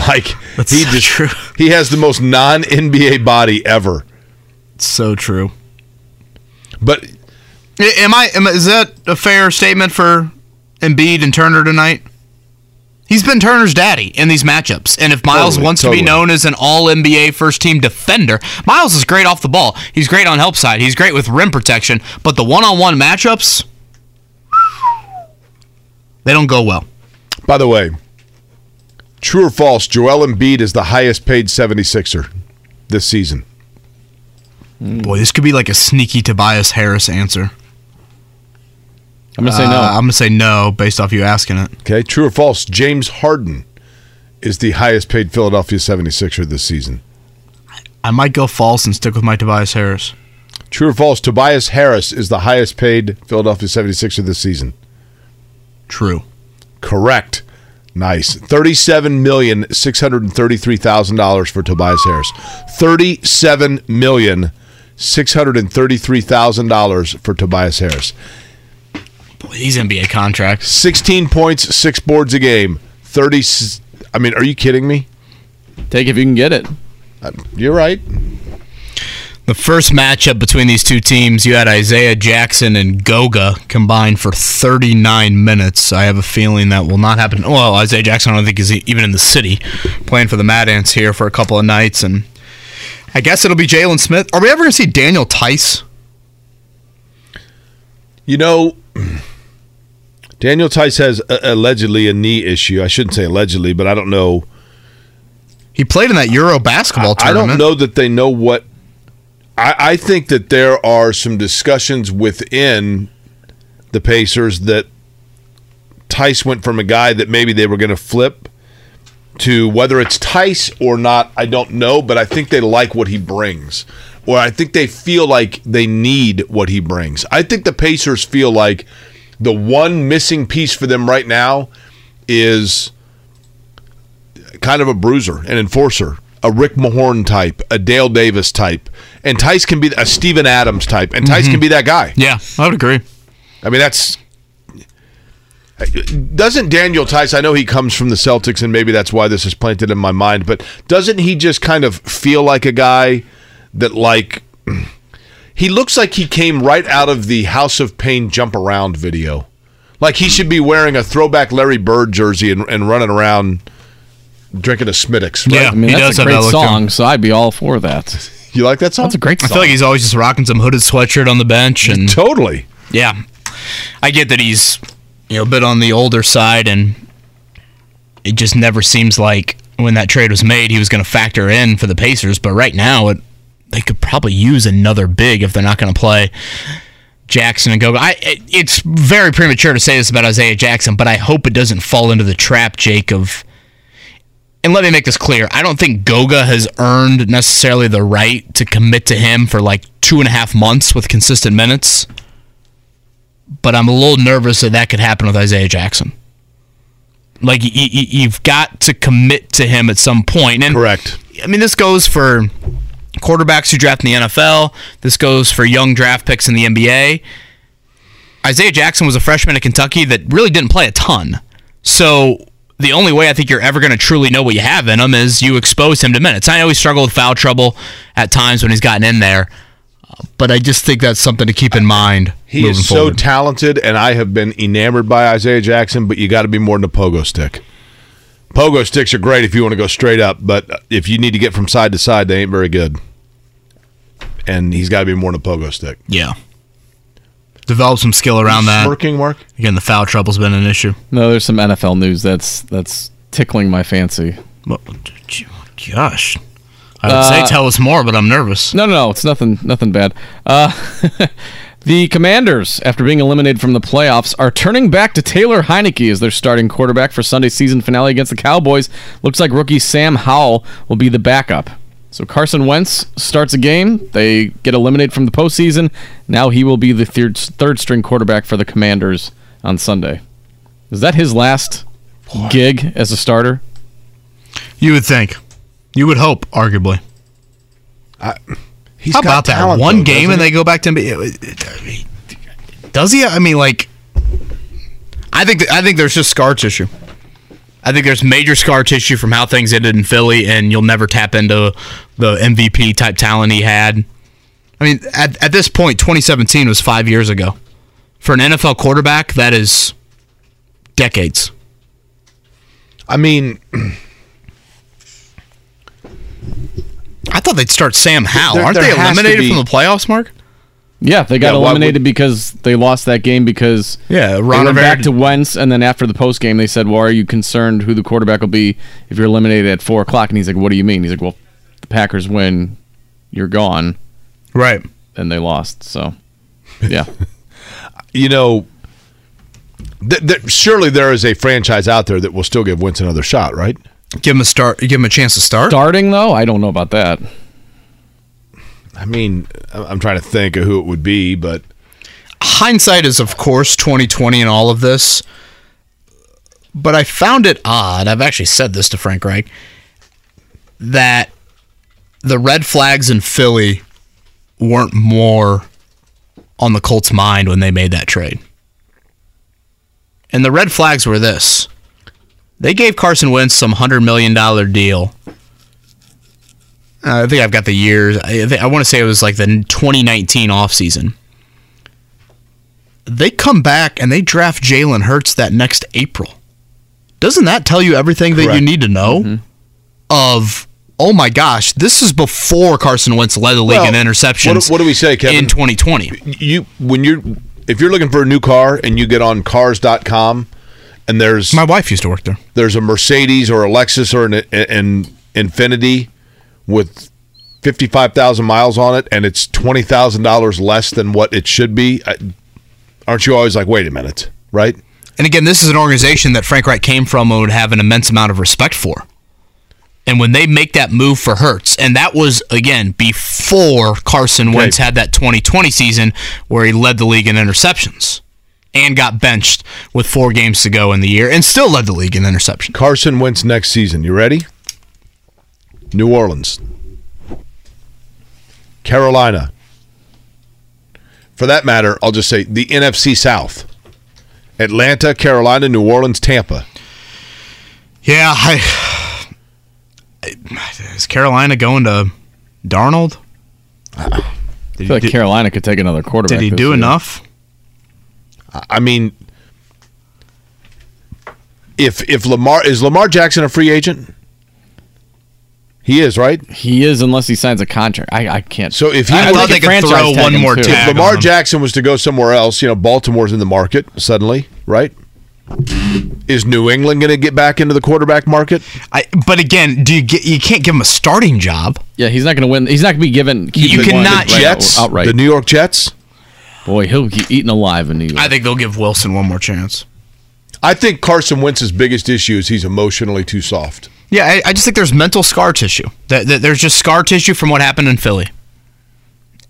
Like That's he so just true. he has the most non NBA body ever. So true. But I- Am I? Am, is that a fair statement for Embiid and Turner tonight? He's been Turner's daddy in these matchups, and if Miles Totally, wants to be known as an All NBA first team defender, Miles is great off the ball. He's great on help side. He's great with rim protection, but the one on one matchups, They don't go well. By the way, true or false, Joel Embiid is the highest paid 76er this season. Boy, this could be like a sneaky Tobias Harris answer. I'm gonna say no. Uh, I'm gonna say no based off you asking it. Okay, true or false, James Harden is the highest paid Philadelphia 76er this season. I might go false and stick with my Tobias Harris. True or false, Tobias Harris is the highest paid Philadelphia 76er this season. True. Correct. Nice. Thirty-seven million six hundred and thirty-three thousand dollars for Tobias Harris. Thirty-seven million six hundred and thirty-three thousand dollars for Tobias Harris. Boy, these NBA contracts. Sixteen points, six boards a game. Thirty. I mean, are you kidding me? Take if you can get it. Uh, You're right. The first matchup between these two teams, you had Isaiah Jackson and Goga combined for 39 minutes. I have a feeling that will not happen. Well, Isaiah Jackson, I don't think is even in the city, playing for the Mad Ants here for a couple of nights, and I guess it'll be Jalen Smith. Are we ever going to see Daniel Theis? You know, Daniel Theis has uh, allegedly a knee issue. I shouldn't say allegedly, but I don't know. He played in that Euro basketball I tournament. I don't know that they know what. I, I think that there are some discussions within the Pacers that Theis went from a guy that maybe they were going to flip to whether it's Theis or not, I don't know, but I think they like what he brings. Or I think they feel like they need what he brings. I think the Pacers feel like the one missing piece for them right now is kind of a bruiser, an enforcer, a Rick Mahorn type, a Dale Davis type. And Theis can be a Steven Adams type. And Theis can mm-hmm. be that guy. Yeah, I would agree. I mean, that's. Doesn't Daniel Theis, I know he comes from the Celtics, and maybe that's why this is planted in my mind, but doesn't he just kind of feel like a guy that, like, [clears throat] he looks like he came right out of the House of Pain jump around video? Like he should be wearing a throwback Larry Bird jersey and, and running around drinking a Smittix. Right? Yeah, I mean, he that's does a have great that him. song, so I'd be all for that. [laughs] You like that song? That's a great I feel like he's always just rocking some hooded sweatshirt on the bench, and [laughs] Totally. yeah, I get that he's you know a bit on the older side, and it just never seems like when that trade was made he was going to factor in for the Pacers. But right now, it, they could probably use another big if they're not going to play Jackson and Goga. I it, it's very premature to say this about Isaiah Jackson, but I hope it doesn't fall into the trap, Jake, of and let me make this clear. I don't think Goga has earned necessarily the right to commit to him for like two and a half months with consistent minutes. But I'm a little nervous that that could happen with Isaiah Jackson. Like y- y- you've got to commit to him at some point. And Correct. I mean, this goes for quarterbacks who draft in the NFL. This goes for young draft picks in the NBA. Isaiah Jackson was a freshman at Kentucky that really didn't play a ton. So the only way I think you're ever going to truly know what you have in him is you expose him to minutes. I know he struggled with foul trouble at times when he's gotten in there, but I just think that's something to keep in mind. He is so forward. talented, and I have been enamored by Isaiah Jackson, but you got to be more than a pogo stick. Pogo sticks are great if you want to go straight up, but if you need to get from side to side, they ain't very good. And he's got to be more than a pogo stick. yeah. Develop some skill around that. Smirking, work Again, the foul trouble's been an issue. No, there's some NFL news that's that's tickling my fancy. Well, gosh. I would say Uh, tell us more, but I'm nervous. No, no, no, it's nothing, nothing bad. Uh, [laughs] the Commanders, after being eliminated from the playoffs, are turning back to Taylor Heinicke as their starting quarterback for Sunday's season finale against the Cowboys. Looks like rookie Sam Howell will be the backup. So Carson Wentz starts a game. They get eliminated from the postseason. Now he will be the third third string quarterback for the Commanders on Sunday. Is that his last gig as a starter? You would think. You would hope, arguably. He's How got about that? One though, game and he? they go back to Does he? I mean, like, I think I think there's just scar tissue. I think there's major scar tissue from how things ended in Philly, and you'll never tap into the MVP type talent he had. I mean, at, at this point, 2017 was five years ago. For an NFL quarterback, that is decades. I mean, I thought they'd start Sam Howell. There- Aren't there they eliminated from the playoffs, Mark? Yeah, they got Yeah, eliminated would- because they lost that game because Yeah, they Ron went back to Wentz, and then after the post game, they said, "Well, are you concerned who the quarterback will be if you're eliminated at four o'clock?" And he's like, "What do you mean?" He's like, "Well, the Packers win, you're gone," Right. and they lost. So, [laughs] yeah, You know, th- th- surely there is a franchise out there that will still give Wentz another shot, right? Give him a start. Give him a chance to start. starting though, I don't know about that. I mean, I'm trying to think of who it would be, but hindsight is of course 2020 in all of this but i found it odd i've actually said this to frank reich that the red flags in philly weren't more on the colts mind when they made that trade. And the red flags were this. They gave carson wentz some $100 million deal Uh, I think I've got the years. I, I want to say it was like the 2019 offseason they come back and they draft Jalen Hurts that next April. Doesn't that tell you everything that you need to know? Of oh my gosh, this is before Carson Wentz led the league Well, in interceptions. what- what do we say, Kevin? In 2020, you when you're if you're looking for a new car and you get on cars.com and there's my wife used to work there. there's a Mercedes or a Lexus or an, an Infiniti with 55,000 miles on it and it's $20,000 less than what it should be, aren't you always like, wait a minute, right? And again, this is an organization that Frank Reich came from and would have an immense amount of respect for. And when they make that move for Hurts, and that was again before Carson Wentz had that 2020 season where he led the league in interceptions and got benched with four games to go in the year and still led the league in interceptions. Carson Wentz next season. You ready? New Orleans, Carolina. For that matter, I'll just say the NFC South Atlanta, Carolina, New Orleans, Tampa. Yeah, I, is Carolina going to Darnold? I feel like Carolina could take another quarterback. Did he do year. enough? I mean, if if Lamar is Lamar Jackson a free agent? He is, right? He is, unless he signs a contract. I, I can't. So if he I, would- thought they could throw one more If Lamar Jackson was to go somewhere else, you know, Baltimore's in the market suddenly, right? Is New England going to get back into the quarterback market? I, but again, do you get? You can't give him a starting job. Yeah, he's not going to win. He's not going to be given. You cannot- one right Jets, outright. the New York Jets. Boy, he'll be eaten alive in New York. I think they'll give Wilson one more chance. I think Carson Wentz's biggest issue is he's emotionally too soft. Yeah, I, I just think there's mental scar tissue. That, that there's just scar tissue from what happened in Philly.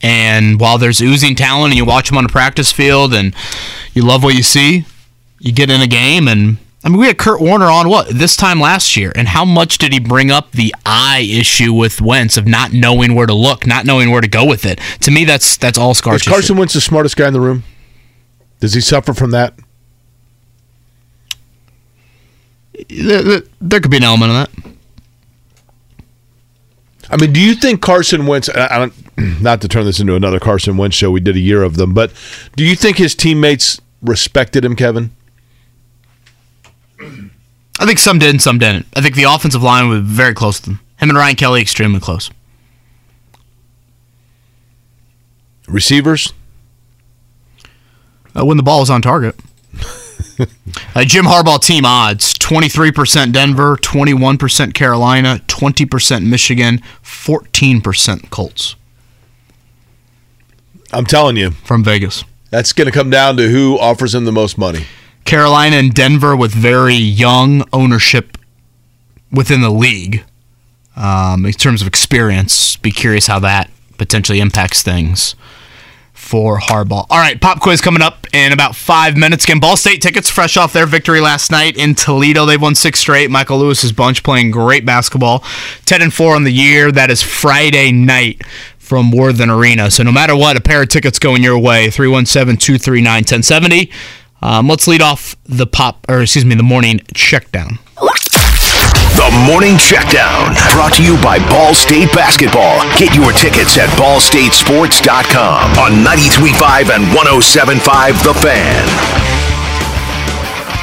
And while there's oozing talent, and you watch them on the practice field, and you love what you see, you get in a game, and I mean, we had Kurt Warner on what this time last year, and how much did he bring up the eye issue with Wentz of not knowing where to look, not knowing where to go with it? To me, that's that's all scar Is tissue. Carson Wentz the smartest guy in the room? Does he suffer from that? There, could be an element of that. I mean, do you think Carson Wentz? I [clears throat] not to turn this into another Carson Wentz show. We did a year of them, but do you think his teammates respected him, Kevin? I think some did and some didn't. I think the offensive line was very close to them. Him and Ryan Kelly extremely close. Receivers? Uh, when the ball is on target. [laughs] uh, Jim Harbaugh team odds 23% Denver, 21% Carolina, 20% Michigan, 14% Colts I'm telling you, from Vegas. that's going to come down to who offers him the most money. Carolina and Denver with very young ownership within the league um, in terms of experience. Be curious how that potentially impacts things for Harbaugh. All right, pop quiz coming up in about five minutes. Again, Ball State tickets fresh off their victory last night in Toledo. They've won six straight. Michael Lewis's bunch playing great basketball. 10 and 4 on the year. That is Friday night from Worthen Arena. So no matter what, a pair of tickets going your way. 317-239-1070. Um, let's lead off the pop, or excuse me, the morning check down. The Morning Checkdown, brought to you by Ball State Basketball. Get your tickets at ballstatesports.com on 93.5 and 107.5 The Fan.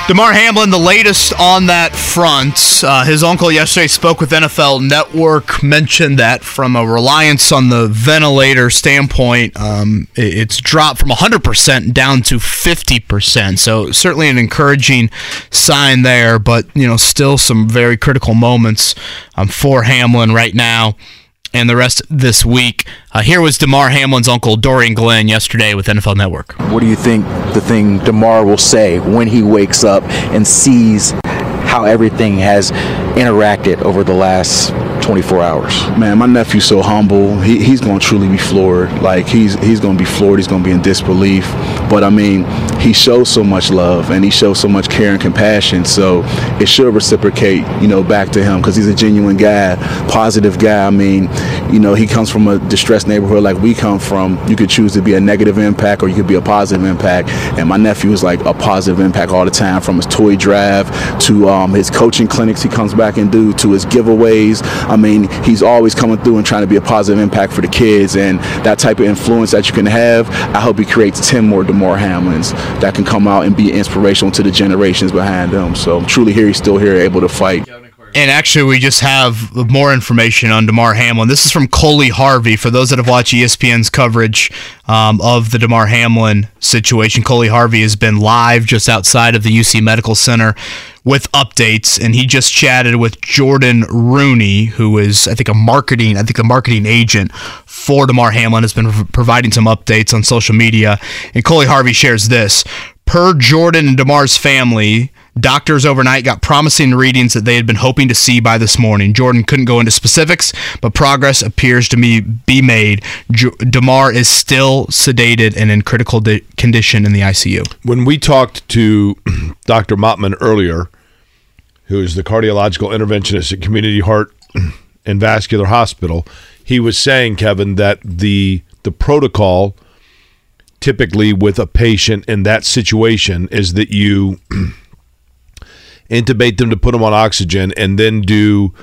Damar Hamlin, the latest on that front. Uh, his uncle yesterday spoke with NFL Network, mentioned that from a reliance on the ventilator standpoint, um, it's dropped from 100% down to 50%. So certainly an encouraging sign there, but you know still some very critical moments um, for Hamlin right now and the rest this week. Uh, here was Damar Hamlin's uncle, Dorian Glenn, yesterday with NFL Network. What do you think the thing Damar will say when he wakes up and sees how everything has interacted over the last 24 hours. Man, my nephew's so humble. He, he's going to truly be floored. Like he's he's going to be floored. He's going to be in disbelief. But I mean, he shows so much love and he shows so much care and compassion. So it should reciprocate, you know, back to him because he's a genuine guy, positive guy. I mean, you know, he comes from a distressed neighborhood like we come from. You could choose to be a negative impact or you could be a positive impact. And my nephew is like a positive impact all the time, from his toy drive to um, his coaching clinics he comes back and do to his giveaways. I mean, he's always coming through and trying to be a positive impact for the kids, and that type of influence that you can have, I hope he creates 10 more Damar Hamlins that can come out and be inspirational to the generations behind them. So truly here, he's still here, able to fight. And actually, we just have more information on Damar Hamlin. This is from Coley Harvey. For those that have watched ESPN's coverage um, of the Damar Hamlin situation, Coley Harvey has been live just outside of the UC Medical Center with updates, and he just chatted with Jordon Rooney, who is, I think, a marketing, I think, the marketing agent for Damar Hamlin, has been providing some updates on social media. And Coley Harvey shares this: per Jordan and Damar's family. Doctors overnight got promising readings that they had been hoping to see by this morning. Jordan couldn't go into specifics, but progress appears to be, be made. Jo- Damar is still sedated and in critical di- condition in the ICU. When we talked to [clears throat] Dr. Mottman earlier, who is the cardiological interventionist at Community Heart [clears throat] and Vascular Hospital, he was saying, Kevin, that the the protocol typically with a patient in that situation is that you [clears throat] intubate them to put them on oxygen and then do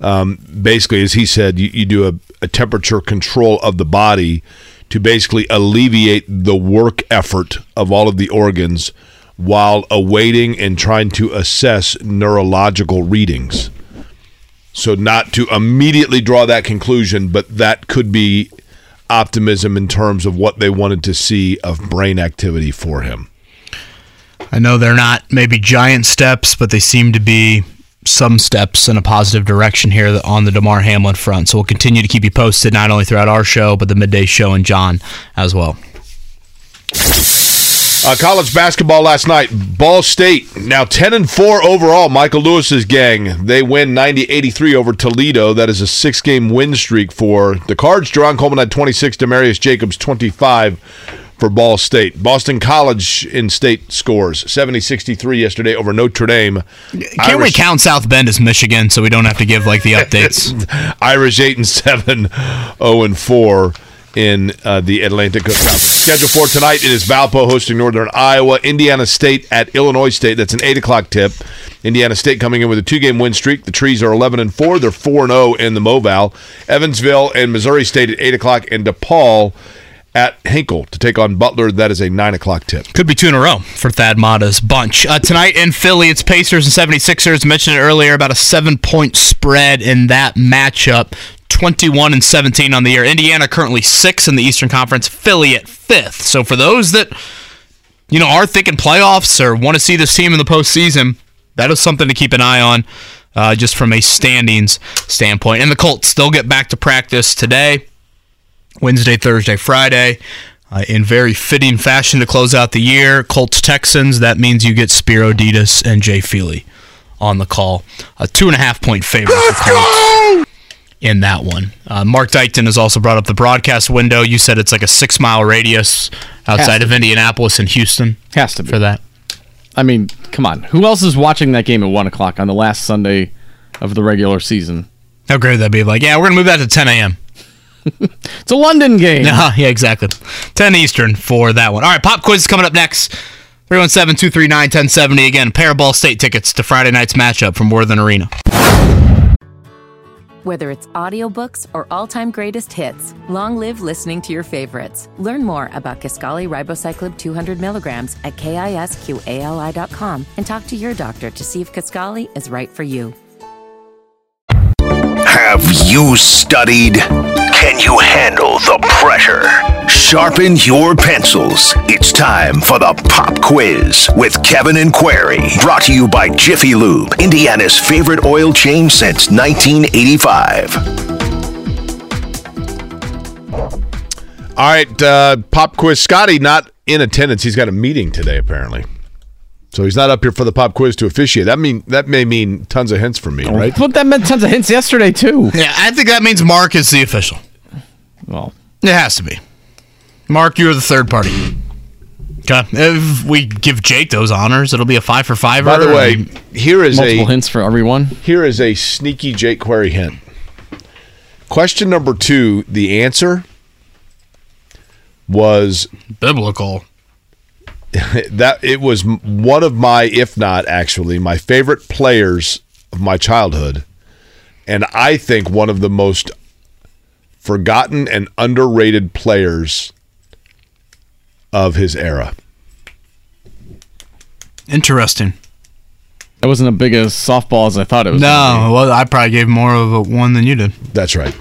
um, basically, as he said, you, you do a, a temperature control of the body to basically alleviate the work effort of all of the organs while awaiting and trying to assess neurological readings. So, not to immediately draw that conclusion, but that could be optimism in terms of what they wanted to see of brain activity for him. I know they're not maybe giant steps, but they seem to be some steps in a positive direction here on the Damar Hamlin front. So we'll continue to keep you posted not only throughout our show, but the midday show and John as well. Uh, college basketball last night. Ball State now 10 and 4 overall. Michael Lewis's gang. They win 90-83 over Toledo. That is a six-game win streak for the Cards. Jarron Coleman had 26, Demarius Jacobs 25 for Ball State. Boston College in state scores 70-63 yesterday over Notre Dame. Can't Irish, we count South Bend as Michigan so we don't have to give like the [laughs] updates? Irish 8 and 7, 0 and 4 in uh, the Atlantic Conference. Schedule for tonight it is Valpo hosting Northern Iowa, Indiana State at Illinois State. That's an eight o'clock tip. Indiana State coming in with a two-game win streak. The Trees are 11 and four. They're four and zero in the Moval. Evansville and Missouri State at eight o'clock, and DePaul at Hinkle to take on Butler. That is a 9 o'clock tip. Could be two in a row for Thad Matta's bunch. Uh, tonight in Philly, it's Pacers and 76ers. Mentioned it earlier about a seven point spread in that matchup. 21 and 17 on the year. Indiana currently six in the Eastern Conference. Philly at fifth. So for those that you know are thinking playoffs or want to see this team in the postseason, that is something to keep an eye on, uh, just from a standings standpoint. And the Colts still get back to practice today, Wednesday, Thursday, Friday. Uh, in very fitting fashion to close out the year, Colts Texans. That means you get Spero Dedes and Jay Feely on the call. A two and a half point favorite for Colts in that one. Uh, Mark Dykton has also brought up the broadcast window. You said it's like a six mile radius outside of Indianapolis and Houston. Has to be. for that. I mean, come on. Who else is watching that game at one o'clock on the last Sunday of the regular season? How great would that be? Like, yeah, we're gonna move that to 10 a.m. [laughs] it's a London game. [laughs] Uh, yeah, exactly. 10 Eastern for that one. All right, pop quiz is coming up next. 317 239 1070. Again, pair of Ball State tickets to Friday night's matchup from Worthen Arena. Whether it's audiobooks or all-time greatest hits, long live listening to your favorites. Learn more about Kisqali Ribociclib 200 milligrams at kisqali.com and talk to your doctor to see if Kisqali is right for you. Have you studied? Can you handle the pressure? Sharpen your pencils. It's time for the pop quiz with Kevin and Query. Brought to you by Jiffy Lube, Indiana's favorite oil change since 1985. All right, uh, pop quiz. Scotty not in attendance. He's got a meeting today, apparently. So he's not up here for the pop quiz to officiate. That mean that may mean tons of hints from me, oh. right? Look, that meant tons of hints yesterday too. Yeah, I think that means Mark is the official. Well, It has to be. Mark, you're the third party. Okay. If we give Jake those honors, it'll be a five for five. By the way, here is multiple a hints for everyone. here is a sneaky Jake Query hint. Question number two. The answer was biblical. [laughs] that it was one of my, if not actually, my favorite players of my childhood, and I think one of the most forgotten and underrated players of his era. Interesting. That wasn't as big as softball as I thought it was. No, well, I probably gave more of a one than you did. That's right.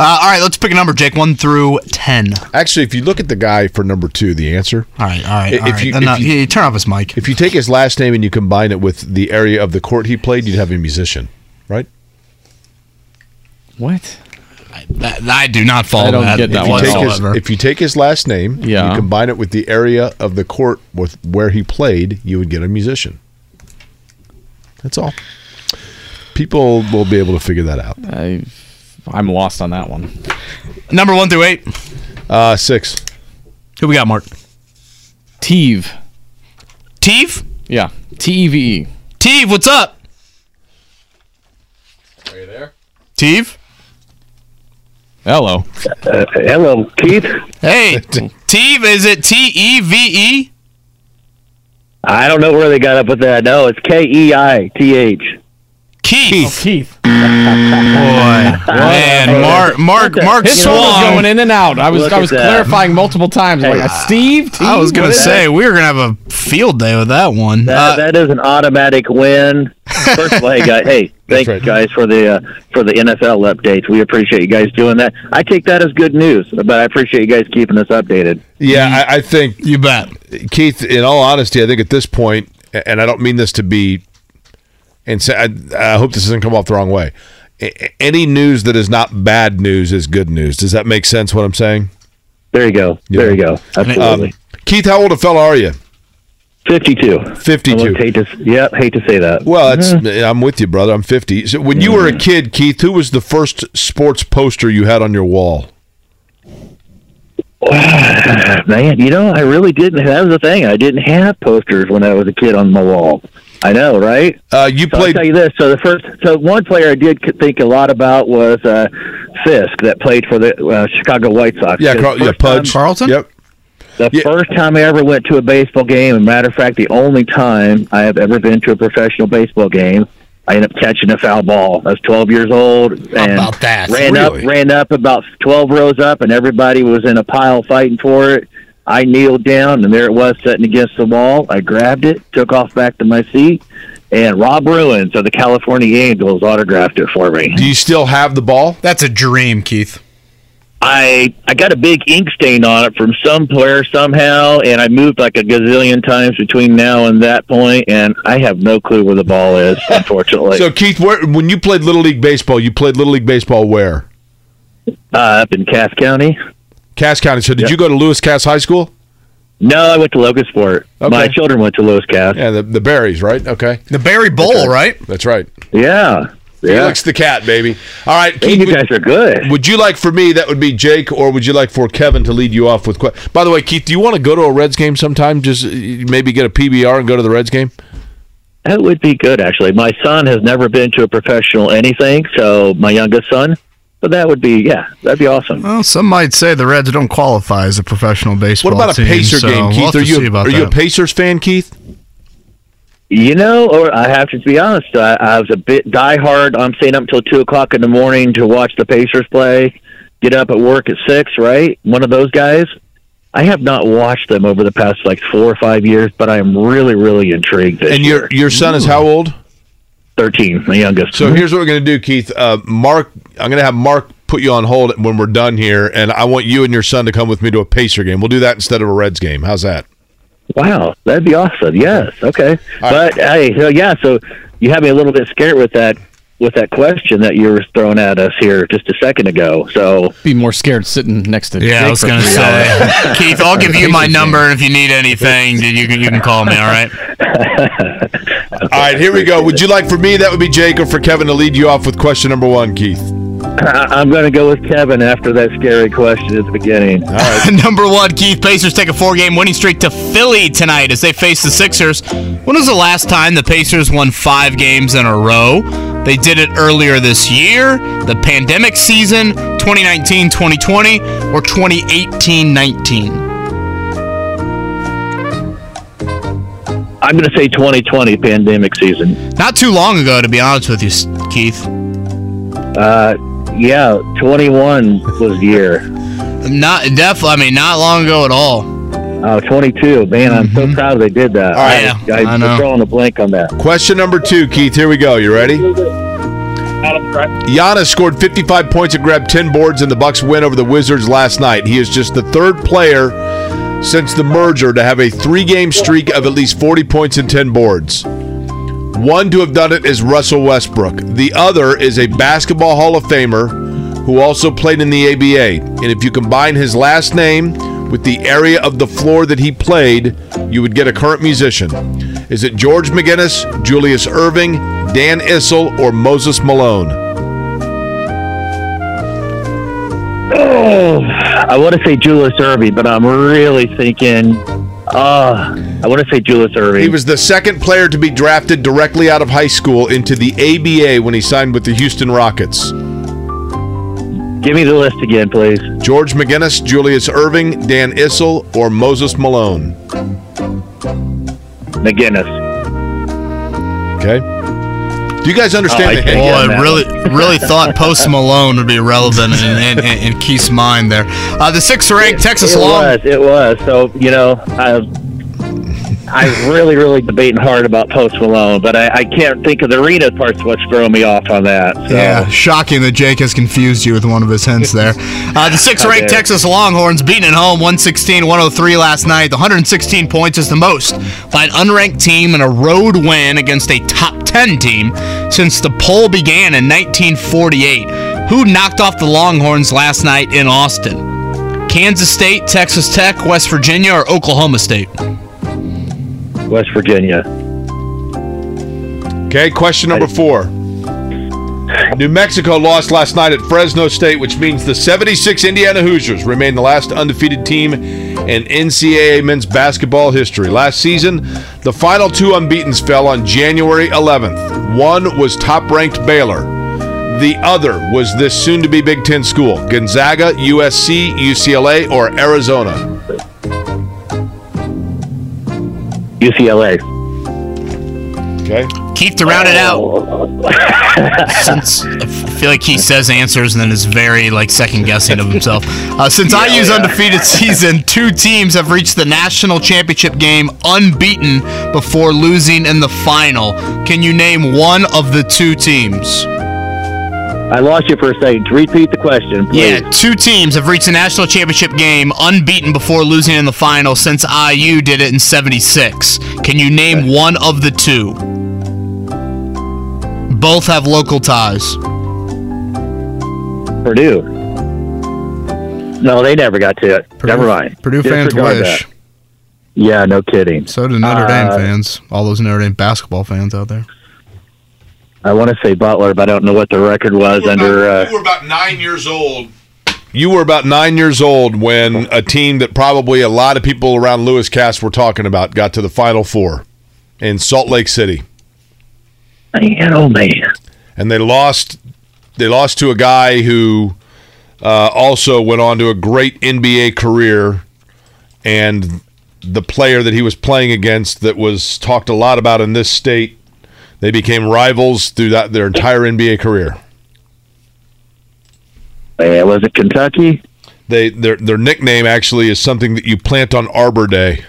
Uh, all right, let's pick a number, Jake. One through ten. Actually, if you look at the guy for number two, the answer. All right, all right. If all right. you- if uh, you- yeah, turn off his mic. If you take his last name and you combine it with the area of the court he played, you'd have a musician, right? What? That, I do not follow I don't that. get that If you, one. take his, if you take his last name, Yeah. you combine it with the area of the court with where he played, you would get a musician. That's all. People will be able to figure that out. I, I'm lost on that one. Number one through eight. Uh, six. Who we got, Mark? Teve. Teve? Yeah. T E V E. Teve, what's up? Are you there? Teve? Hello. Uh, hello, Keith. Hey, [laughs] Teve, is it T E V E? I don't know where they got up with that. No, it's K E I T H. Keith. Keith. Boy, [laughs] man, Mark, Mark, Mark His phone was Swan. going in and out. I was Look I at was that. clarifying multiple times. Like, uh, Steve? T? I was gonna What is say we were gonna have a field day with that one. That, Uh, that is an automatic win. First of all, hey, guys, hey, [laughs] thank right. you guys for the uh, for the NFL updates. We appreciate you guys doing that. I take that as good news, but I appreciate you guys keeping us updated. Yeah, I, I think you bet. Keith. In all honesty, I think at this point, and I don't mean this to be, and say, I, I hope this doesn't come off the wrong way. A- Any news that is not bad news is good news. Does that make sense? What I'm saying? There you go. There you go. Absolutely. Um, Keith, how old a fella are you? Fifty-two. 52. Hate to, yeah, hate to say that. Well, I'm with you, brother. I'm 50. So when you were a kid, Keith, who was the first sports poster you had on your wall? [sighs] Man, you know, I really didn't. That was the thing. I didn't have posters when I was a kid on my wall. I know, right? Uh, you So I'll played. tell you this. So the first, so one player I did think a lot about was uh, Fisk, that played for the uh, Chicago White Sox. yeah, Carl, yeah, Pudge. time- Carlton? Yep. the Yeah. first time I ever went to a baseball game, and matter of fact, the only time I have ever been to a professional baseball game, I ended up catching a foul ball. I was 12 years old and about that? ran Really? up, ran up about 12 rows up, and everybody was in a pile fighting for it. I kneeled down, and there it was, sitting against the wall. I grabbed it, took off back to my seat, and Rob Ruins of the California Angels autographed it for me. Do you still have the ball? That's a dream, Keith. I I got a big ink stain on it from somewhere somehow, and I moved like a gazillion times between now and that point, and I have no clue where the ball is. [laughs] Unfortunately, So, Keith, where, when you played Little League Baseball, you played Little League Baseball where? uh, up in Cass County. Cass County. So, did you go to Lewis Cass High School? No, I went to Logansport. Okay. My children went to Lewis Cass. Yeah, the, the Berries, right? Okay. The Berry Bowl, right? That's right. Yeah, yeah. Felix the cat, baby. All right, Keith. you would- guys are good. Would you like for me? That would be Jake, or would you like for Kevin to lead you off with? Que- By the way, Keith, do you want to go to a Reds game sometime? Just uh, maybe get a PBR and go to the Reds game. That would be good, actually. My son has never been to a professional anything, so my youngest son. So that would be, yeah, that'd be awesome. Well, some might say the Reds don't qualify as a professional baseball What about a team, Pacer so game, we'll Keith? are you see about are you a. Pacers fan, Keith? You know, or I have to be honest, I, I was a bit diehard. I'm staying up until two o'clock in the morning to watch the Pacers play. Get up at work at six, right? One of those guys. I have not watched them over the past like four or five years, but I am really, really intrigued. This And year. your your son is how old? Thirteen, the youngest. So here's what we're going to do, Keith. Uh, Mark, I'm going to have Mark put you on hold when we're done here, and I want you and your son to come with me to a Pacer game. We'll do that instead of a Reds game. How's that? Wow, that'd be awesome. Yes, okay. But hey, so yeah, so you had me a little bit scared with that with that question that you were throwing at us here just a second ago. So Be more scared sitting next to. Yeah, Jake I was gonna say. [laughs] Keith, I'll give [laughs] you my number, if you need anything, you can you can call me. All right. [laughs] All right, here we go. Would you like for me, that would be Jake, or for Kevin to lead you off with question number one, Keith? I- [laughs] I'm going to go with Kevin after that scary question at the beginning. All right. [laughs] Number one, Keith Pacers take a four-game winning streak to Philly tonight as they face the Sixers. When was the last time the Pacers won five games in a row? They did it earlier this year, the pandemic season, 2019-2020, or 2018-19. I'm going to say 2020 pandemic season. Not too long ago, to be honest with you, Keith. Uh, yeah, 21 was the year. Not definitely. I mean, not long ago at all. Oh, 22. Man, I'm so proud they did that. All right. I, I, I know. was drawing a blank on that. Question number two, Keith. Here we go. You ready? Giannis scored 55 points and grabbed 10 boards in the Bucks' win over the Wizards last night. He is just the third player since the merger to have a three-game streak of at least 40 points and 10 boards. One to have done it is Russell Westbrook. The other is a basketball Hall of Famer who also played in the ABA. And if you combine his last name with the area of the floor that he played, you would get a current musician. Is it George McGinnis, Julius Erving, Dan Issel, or Moses Malone? Oh, [sighs] I want to say Julius Erving, but I'm really thinking. Uh, I want to say Julius Erving. He was the second player to be drafted directly out of high school into the ABA when he signed with the Houston Rockets. Give me the list again, please. George McGinnis, Julius Erving, Dan Issel, or Moses Malone? McGinnis. Okay. Do you guys understand Oh, I the can't hint? get Boy, I that really, really thought Post Malone would be relevant in, in, in, in Keith's mind there. Uh, the sixth ranked Texas it Long. was. It was. So you know, I, I was really, really debating hard about Post Malone, but I, I can't think of the arena part's what's throwing me off on that. So. Yeah, shocking that Jake has confused you with one of his hints there. Uh, the sixth ranked Texas Longhorns beating at home 116 103 last night. The 116 points is the most by an unranked team in a road win against a top 10 team since the poll began in 1948. Who knocked off the Longhorns last night in Austin? Kansas State, Texas Tech, West Virginia, or Oklahoma State? West Virginia. Okay, question number four. New Mexico lost last night at Fresno State, which means the 76 Indiana Hoosiers remain the last undefeated team in NCAA men's basketball history. Last season, the final two unbeatens fell on January 11th. One was top ranked Baylor, the other was this soon to be Big Ten school Gonzaga, USC, UCLA, or Arizona. UCLA. Okay. Keith, to round it out, [laughs] since I feel like he says answers and then is very like second guessing of himself. Uh, since IU's undefeated season, two teams have reached the national championship game unbeaten before losing in the final. Can you name one of the two teams? I lost you for a second. Repeat the question, please. Yeah, two teams have reached the national championship game unbeaten before losing in the final since IU did it in 76. Can you name one of the two? Both have local ties. Purdue. No, they never got to it. never mind. Purdue fans Disregard wish. that. Yeah, no kidding. So do Notre Dame Uh, fans. All those Notre Dame basketball fans out there. I want to say Butler, but I don't know what the record was under. Uh, you were about nine years old. You were about nine years old when a team that probably a lot of people around Lewis Cass were talking about got to the Final Four in Salt Lake City, man, oh man. and they lost. They lost to a guy who uh, also went on to a great NBA career, and the player that he was playing against that was talked a lot about in this state. They became rivals through that their entire NBA career. Yeah, was it Kentucky? They their their nickname actually is something that you plant on Arbor Day.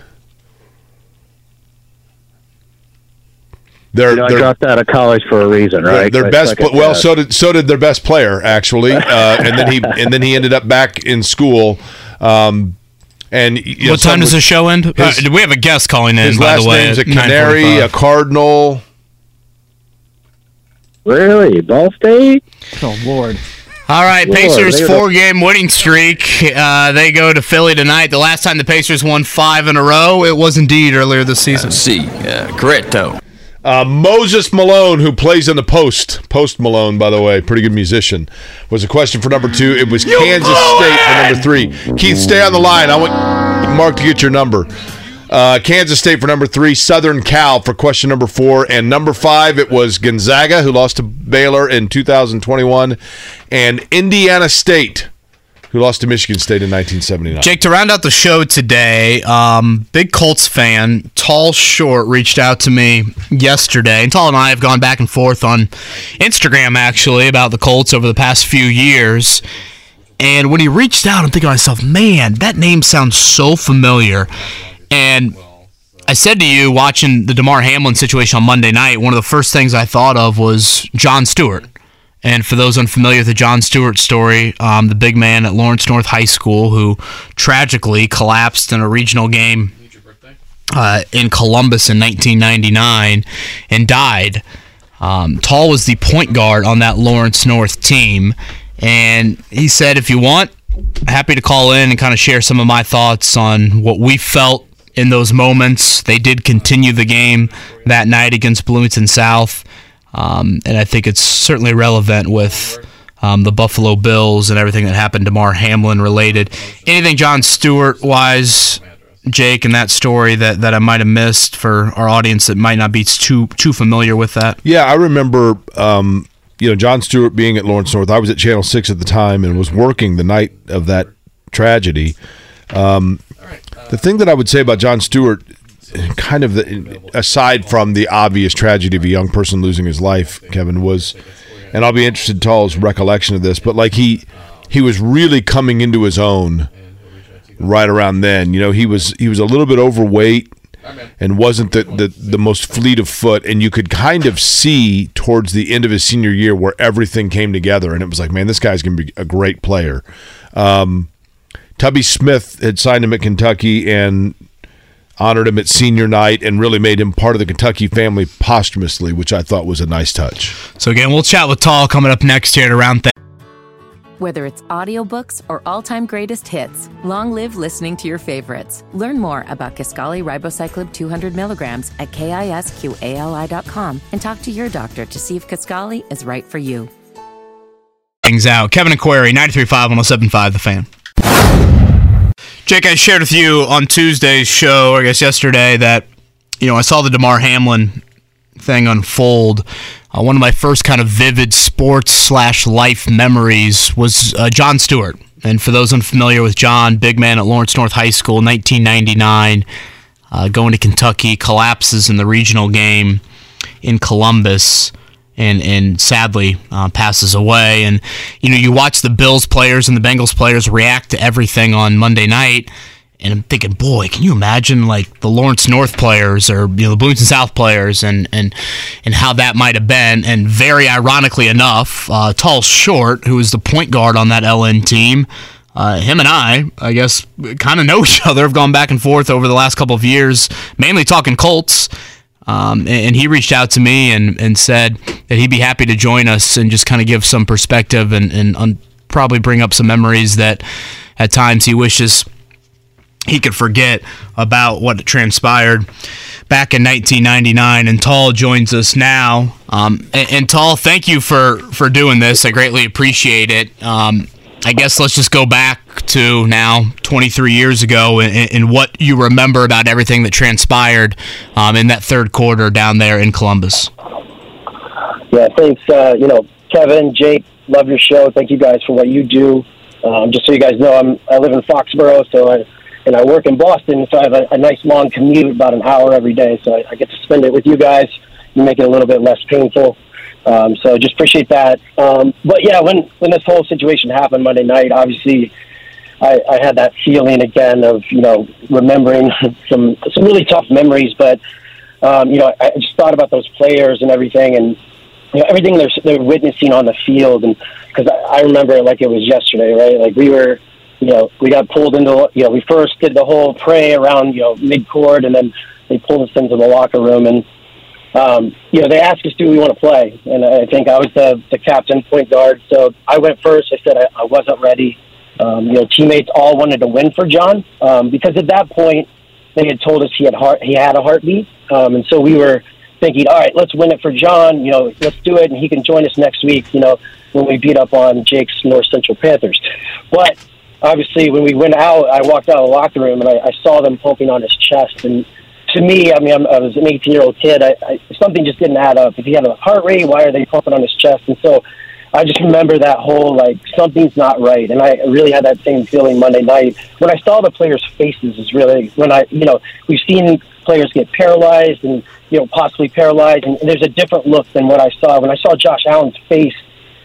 Their, You know, I dropped out of college for a reason, right? their I best suck well so did so did their best player actually [laughs] uh, and then he and then he ended up back in school um, and you know, what time does would- the show end? Uh, we have a guest calling in. his by last the way, name's a canary a cardinal Really, Ball State? Oh Lord. All right, Lord, Pacers they're the- four game winning streak. Uh, they go to Philly tonight. The last time the Pacers won five in a row, it was indeed earlier this season. See, uh, Gretto. Uh, Moses Malone, who plays in the post, Post Malone, by the way, pretty good musician, was a question for number two. It was Kansas State for number three. Keith, stay on the line. I want Mark to get your number. Uh, Kansas State for number three, Southern Cal for question number four, and number five it was Gonzaga, who lost to Baylor in 2021, and Indiana State, who lost to Michigan State in 1979. Jake, to round out the show today, um, big Colts fan, Tall Short reached out to me yesterday, and Tall and I have gone back and forth on Instagram actually about the Colts over the past few years. And when he reached out, I'm thinking to myself, man, that name sounds so familiar. And I said to you, watching the Damar Hamlin situation on Monday night, one of the first things I thought of was John Stewart. And for those unfamiliar with the John Stewart story, um, the big man at Lawrence North High School who tragically collapsed in a regional game uh, in Columbus in 1999 and died. Um, Tall was the point guard on that Lawrence North team, and he said, "If you want, happy to call in and kind of share some of my thoughts on what we felt in those moments." They did continue the game that night against Bloomington South, um, and I think it's certainly relevant with. Um, the Buffalo Bills and everything that happened to Mar Hamlin related. Anything John Stewart wise, Jake, and that story that, that I might have missed for our audience that might not be too too familiar with that? Yeah, I remember, um, you know, John Stewart being at Lawrence North. I was at Channel Six at the time and was working the night of that tragedy. Um, the thing that I would say about John Stewart, kind of the, aside from the obvious tragedy of a young person losing his life, Kevin was, and I'll be interested in Tall's recollection of this, but like he he was really coming into his own right around then. You know, he was he was a little bit overweight and wasn't the, the, the most fleet of foot. And you could kind of see towards the end of his senior year where everything came together. And it was like, man, this guy's going to be a great player. Um, Tubby Smith had signed him at Kentucky and honored him at senior night and really made him part of the Kentucky family posthumously, which I thought was a nice touch. So again, we'll chat with Tall coming up next here at around. Th- Whether it's audiobooks or all-time greatest hits, long live listening to your favorites. Learn more about Kisqali Ribociclib 200 milligrams at kisqali.com and talk to your doctor to see if Kisqali is right for you. things out. Kevin and Query, 93.5, 107.5, The Fan. Jake, I shared with you on Tuesday's show, or I guess yesterday, that, you know, I saw the Damar Hamlin thing unfold. Uh, one of my first kind of vivid sports slash life memories was uh, John Stewart. And for those unfamiliar with John, big man at Lawrence North High School, 1999, uh, going to Kentucky, collapses in the regional game in Columbus and and sadly uh, passes away. And you know, you watch the Bills players and the Bengals players react to everything on Monday night, and I'm thinking, boy, can you imagine like the Lawrence North players or you know the Bloomington South players and and and how that might have been. And very ironically enough, uh, Tall Short, who is the point guard on that LN team. Uh, him and I, I guess, kind of know each other. Have gone back and forth over the last couple of years, mainly talking Colts. Um, and, and he reached out to me and, and said that he'd be happy to join us and just kind of give some perspective and, and un- probably bring up some memories that at times he wishes he could forget about what transpired back in 1999. And Tall joins us now. Um, and, and Tall, thank you for, for doing this. I greatly appreciate it. Um, I guess let's just go back to now 23 years ago and, and what you remember about everything that transpired um, in that third quarter down there in Columbus. Yeah, thanks. Uh, you know, Kevin, Jake, love your show. Thank you guys for what you do. Um, just so you guys know, I'm I live in Foxborough, so I and I work in Boston, so I have a, a nice long commute, about an hour every day. So I, I get to spend it with you guys. You make it a little bit less painful. Um, so just appreciate that. Um, but yeah, when when this whole situation happened Monday night, obviously. I, I had that feeling again of you know remembering [laughs] some some really tough memories, but um, you know I just thought about those players and everything, and you know everything they're they're witnessing on the field, and because I, I remember it like it was yesterday, right? Like we were, you know, we got pulled into you know we first did the whole pray around you know mid court, and then they pulled us into the locker room, and um, you know they asked us do we want to play, and I think I was the the captain point guard, so I went first. I said I, I wasn't ready. Um, you know, teammates all wanted to win for John um, because at that point they had told us he had heart he had a heartbeat, um, and so we were thinking, all right, let's win it for John. You know, let's do it, and he can join us next week. You know, when we beat up on Jake's North Central Panthers. But obviously, when we went out, I walked out of the locker room and I, I saw them pumping on his chest. And to me, I mean, I'm, I was an 18 year old kid. I, I, something just didn't add up. If he had a heart rate, why are they pumping on his chest? And so I just remember that whole like something's not right, and I really had that same feeling Monday night when I saw the players' faces. Is really when I, you know, we've seen players get paralyzed and you know possibly paralyzed, and there's a different look than what I saw when I saw Josh Allen's face.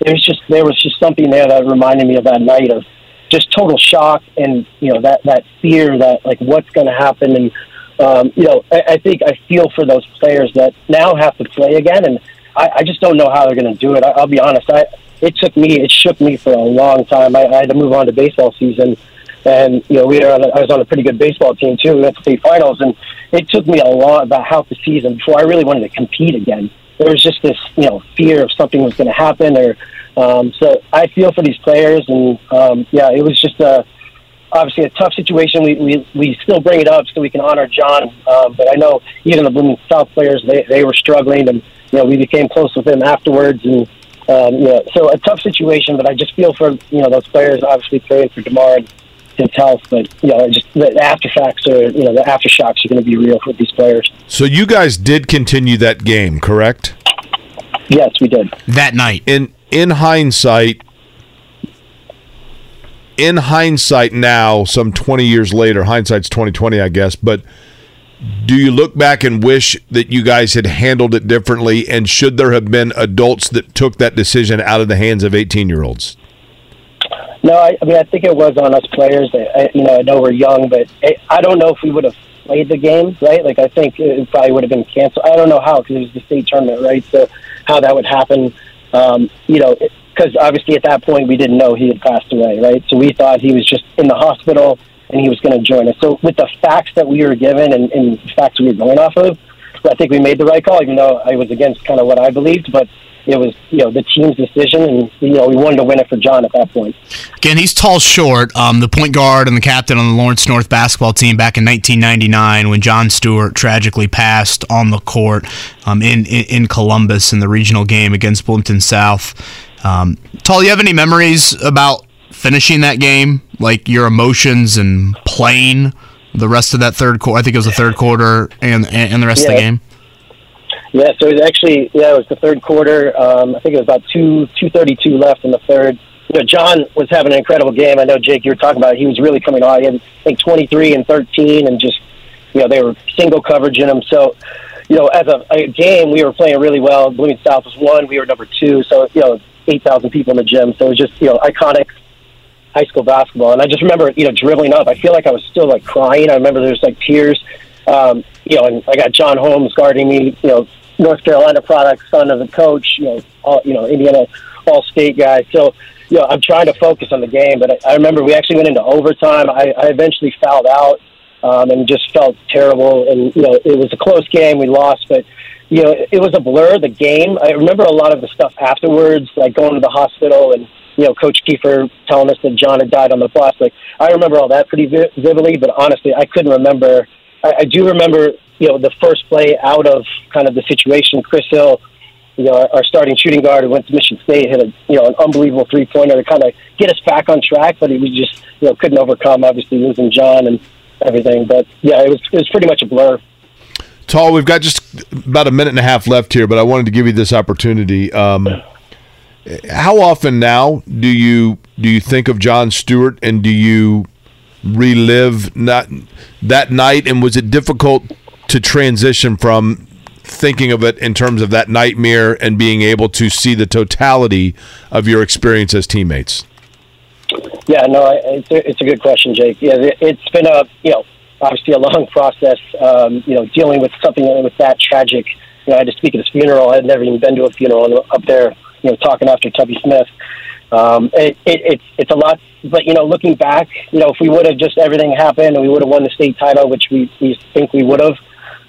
There was just there was just something there that reminded me of that night of just total shock and you know that that fear that like what's going to happen and um, you know I, I think I feel for those players that now have to play again and I, I just don't know how they're going to do it. I, I'll be honest. I it took me, it shook me for a long time. I, I had to move on to baseball season, and you know we were on was on a pretty good baseball team too. We went to state finals, and it took me a lot about half the season before I really wanted to compete again. There was just this you know fear of something was going to happen, or um, so I feel for these players, and um, yeah, it was just a obviously a tough situation. We, we, we still bring it up so we can honor John. Um, but I know even the Blooming South players, they, they were struggling and, you know, we became close with them afterwards. And, um, you know, so a tough situation, but I just feel for, you know, those players obviously praying for Damar and his health. But, you know, just the afterfacts are, you know, the aftershocks are going to be real for these players. So you guys did continue that game, correct? Yes, we did. That night. In in hindsight, in hindsight now, some 20 years later, hindsight's 2020, I guess, but do you look back and wish that you guys had handled it differently? And should there have been adults that took that decision out of the hands of 18 year olds no I, I mean i think it was on us players I, you know i know we're young but I, I don't know if we would have played the game right? Like i think it probably would have been canceled. I don't know how because it was the state tournament right? So how that would happen um, you know because obviously at that point we didn't know he had passed away right so we thought he was just in the hospital and he was going to join us. So with the facts that we were given and, and facts we were going off of, I think we made the right call, even though I was against kind of what I believed. But it was you know the team's decision, and you know we wanted to win it for John at that point. Again, he's tall, short. Um, the point guard and the captain on the Lawrence North basketball team back in 1999 when John Stewart tragically passed on the court um, in, in, in Columbus in the regional game against Bloomington South. Um, Tall, you have any memories about finishing that game, like your emotions and playing the rest of that third quarter? I think it was the third quarter and and the rest yeah. of the game. Yeah, so it was actually yeah, it was the third quarter. Um, I think it was about two two thirty two left in the third. You know, John was having an incredible game. I know Jake, you were talking about. It. He was really coming on. He had I think twenty three and thirteen, and just you know they were single coverage in him. So you know, as a, a game, we were playing really well. Blooming South was one. We were number two. So you know, eight thousand people in the gym. So it was just you know iconic high school basketball. And I just remember, you know, dribbling up. I feel like I was still like crying. I remember there's like tears. Um, you know, and I got John Holmes guarding me. You know, North Carolina product, son of the coach. You know, all, you know, Indiana All State guy. So, you know, I'm trying to focus on the game. But I, I remember we actually went into overtime. I, I eventually fouled out. Um, and just felt terrible. And you know, it was a close game. We lost, but you know, it was a blur. The game. I remember a lot of the stuff afterwards, like going to the hospital and you know, Coach Keefer telling us that John had died on the bus. Like, I remember all that pretty vividly, but honestly, I couldn't remember. I, I do remember, you know, the first play out of kind of the situation. Chris Hill, you know, our, our starting shooting guard who went to Michigan State, hit a, you know, an unbelievable three pointer to kind of get us back on track, but he was just, you know, couldn't overcome, obviously, losing John and everything. But yeah, it was, it was pretty much a blur. Tall, we've got just about a minute and a half left here, but I wanted to give you this opportunity. Um, how often now do you do you think of John Stewart and do you relive not that night? And was it difficult to transition from thinking of it in terms of that nightmare and being able to see the totality of your experience as teammates? Yeah, no, it's a, it's a good question, Jake. Yeah, it- it's been a you know obviously a long process. Um, you know, dealing with something was that tragic. You know, I had to speak at his funeral. I had never even been to a funeral up there. You know, talking after Tubby Smith. Um, it, it, it's it's a lot, but you know, looking back, you know, if we would have just everything happened and we would have won the state title, which we, we think we would have,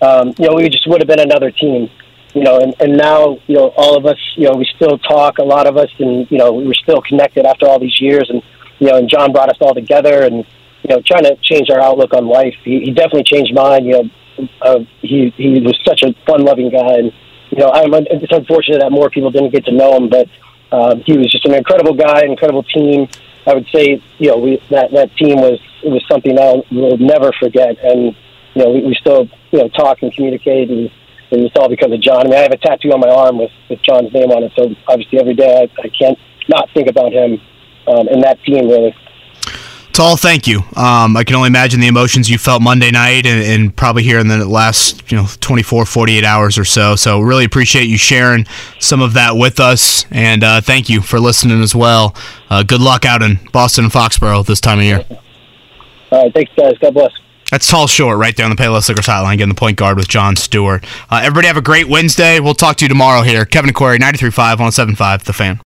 um, you know, we just would have been another team. You know, and, and now, you know, all of us, you know, we still talk, a lot of us, and you know, we were still connected after all these years, and you know, and John brought us all together, and you know, trying to change our outlook on life. He, he definitely changed mine. You know, uh, he he was such a fun-loving guy, and you know, I'm it's unfortunate that more people didn't get to know him, but um, he was just an incredible guy, incredible team. I would say, you know, we that that team was was something I will never forget, and you know, we, we still you know talk and communicate, and, and it's all because of John. I mean, I have a tattoo on my arm with with John's name on it, so obviously every day I, I can't not think about him um, and that team really. Tall, thank you. Um, I can only imagine the emotions you felt Monday night and, and probably here in the last you know 24, 48 hours or so. So really appreciate you sharing some of that with us, and uh, thank you for listening as well. Uh, good luck out in Boston and Foxborough this time of year. All right, thanks guys. God bless. That's Tall Short right there on the Payless Liquors Hotline, getting the point guard with John Stewart. Uh, everybody have a great Wednesday. We'll talk to you tomorrow here. Kevin and Query, 93.5, 107.5, The Fan.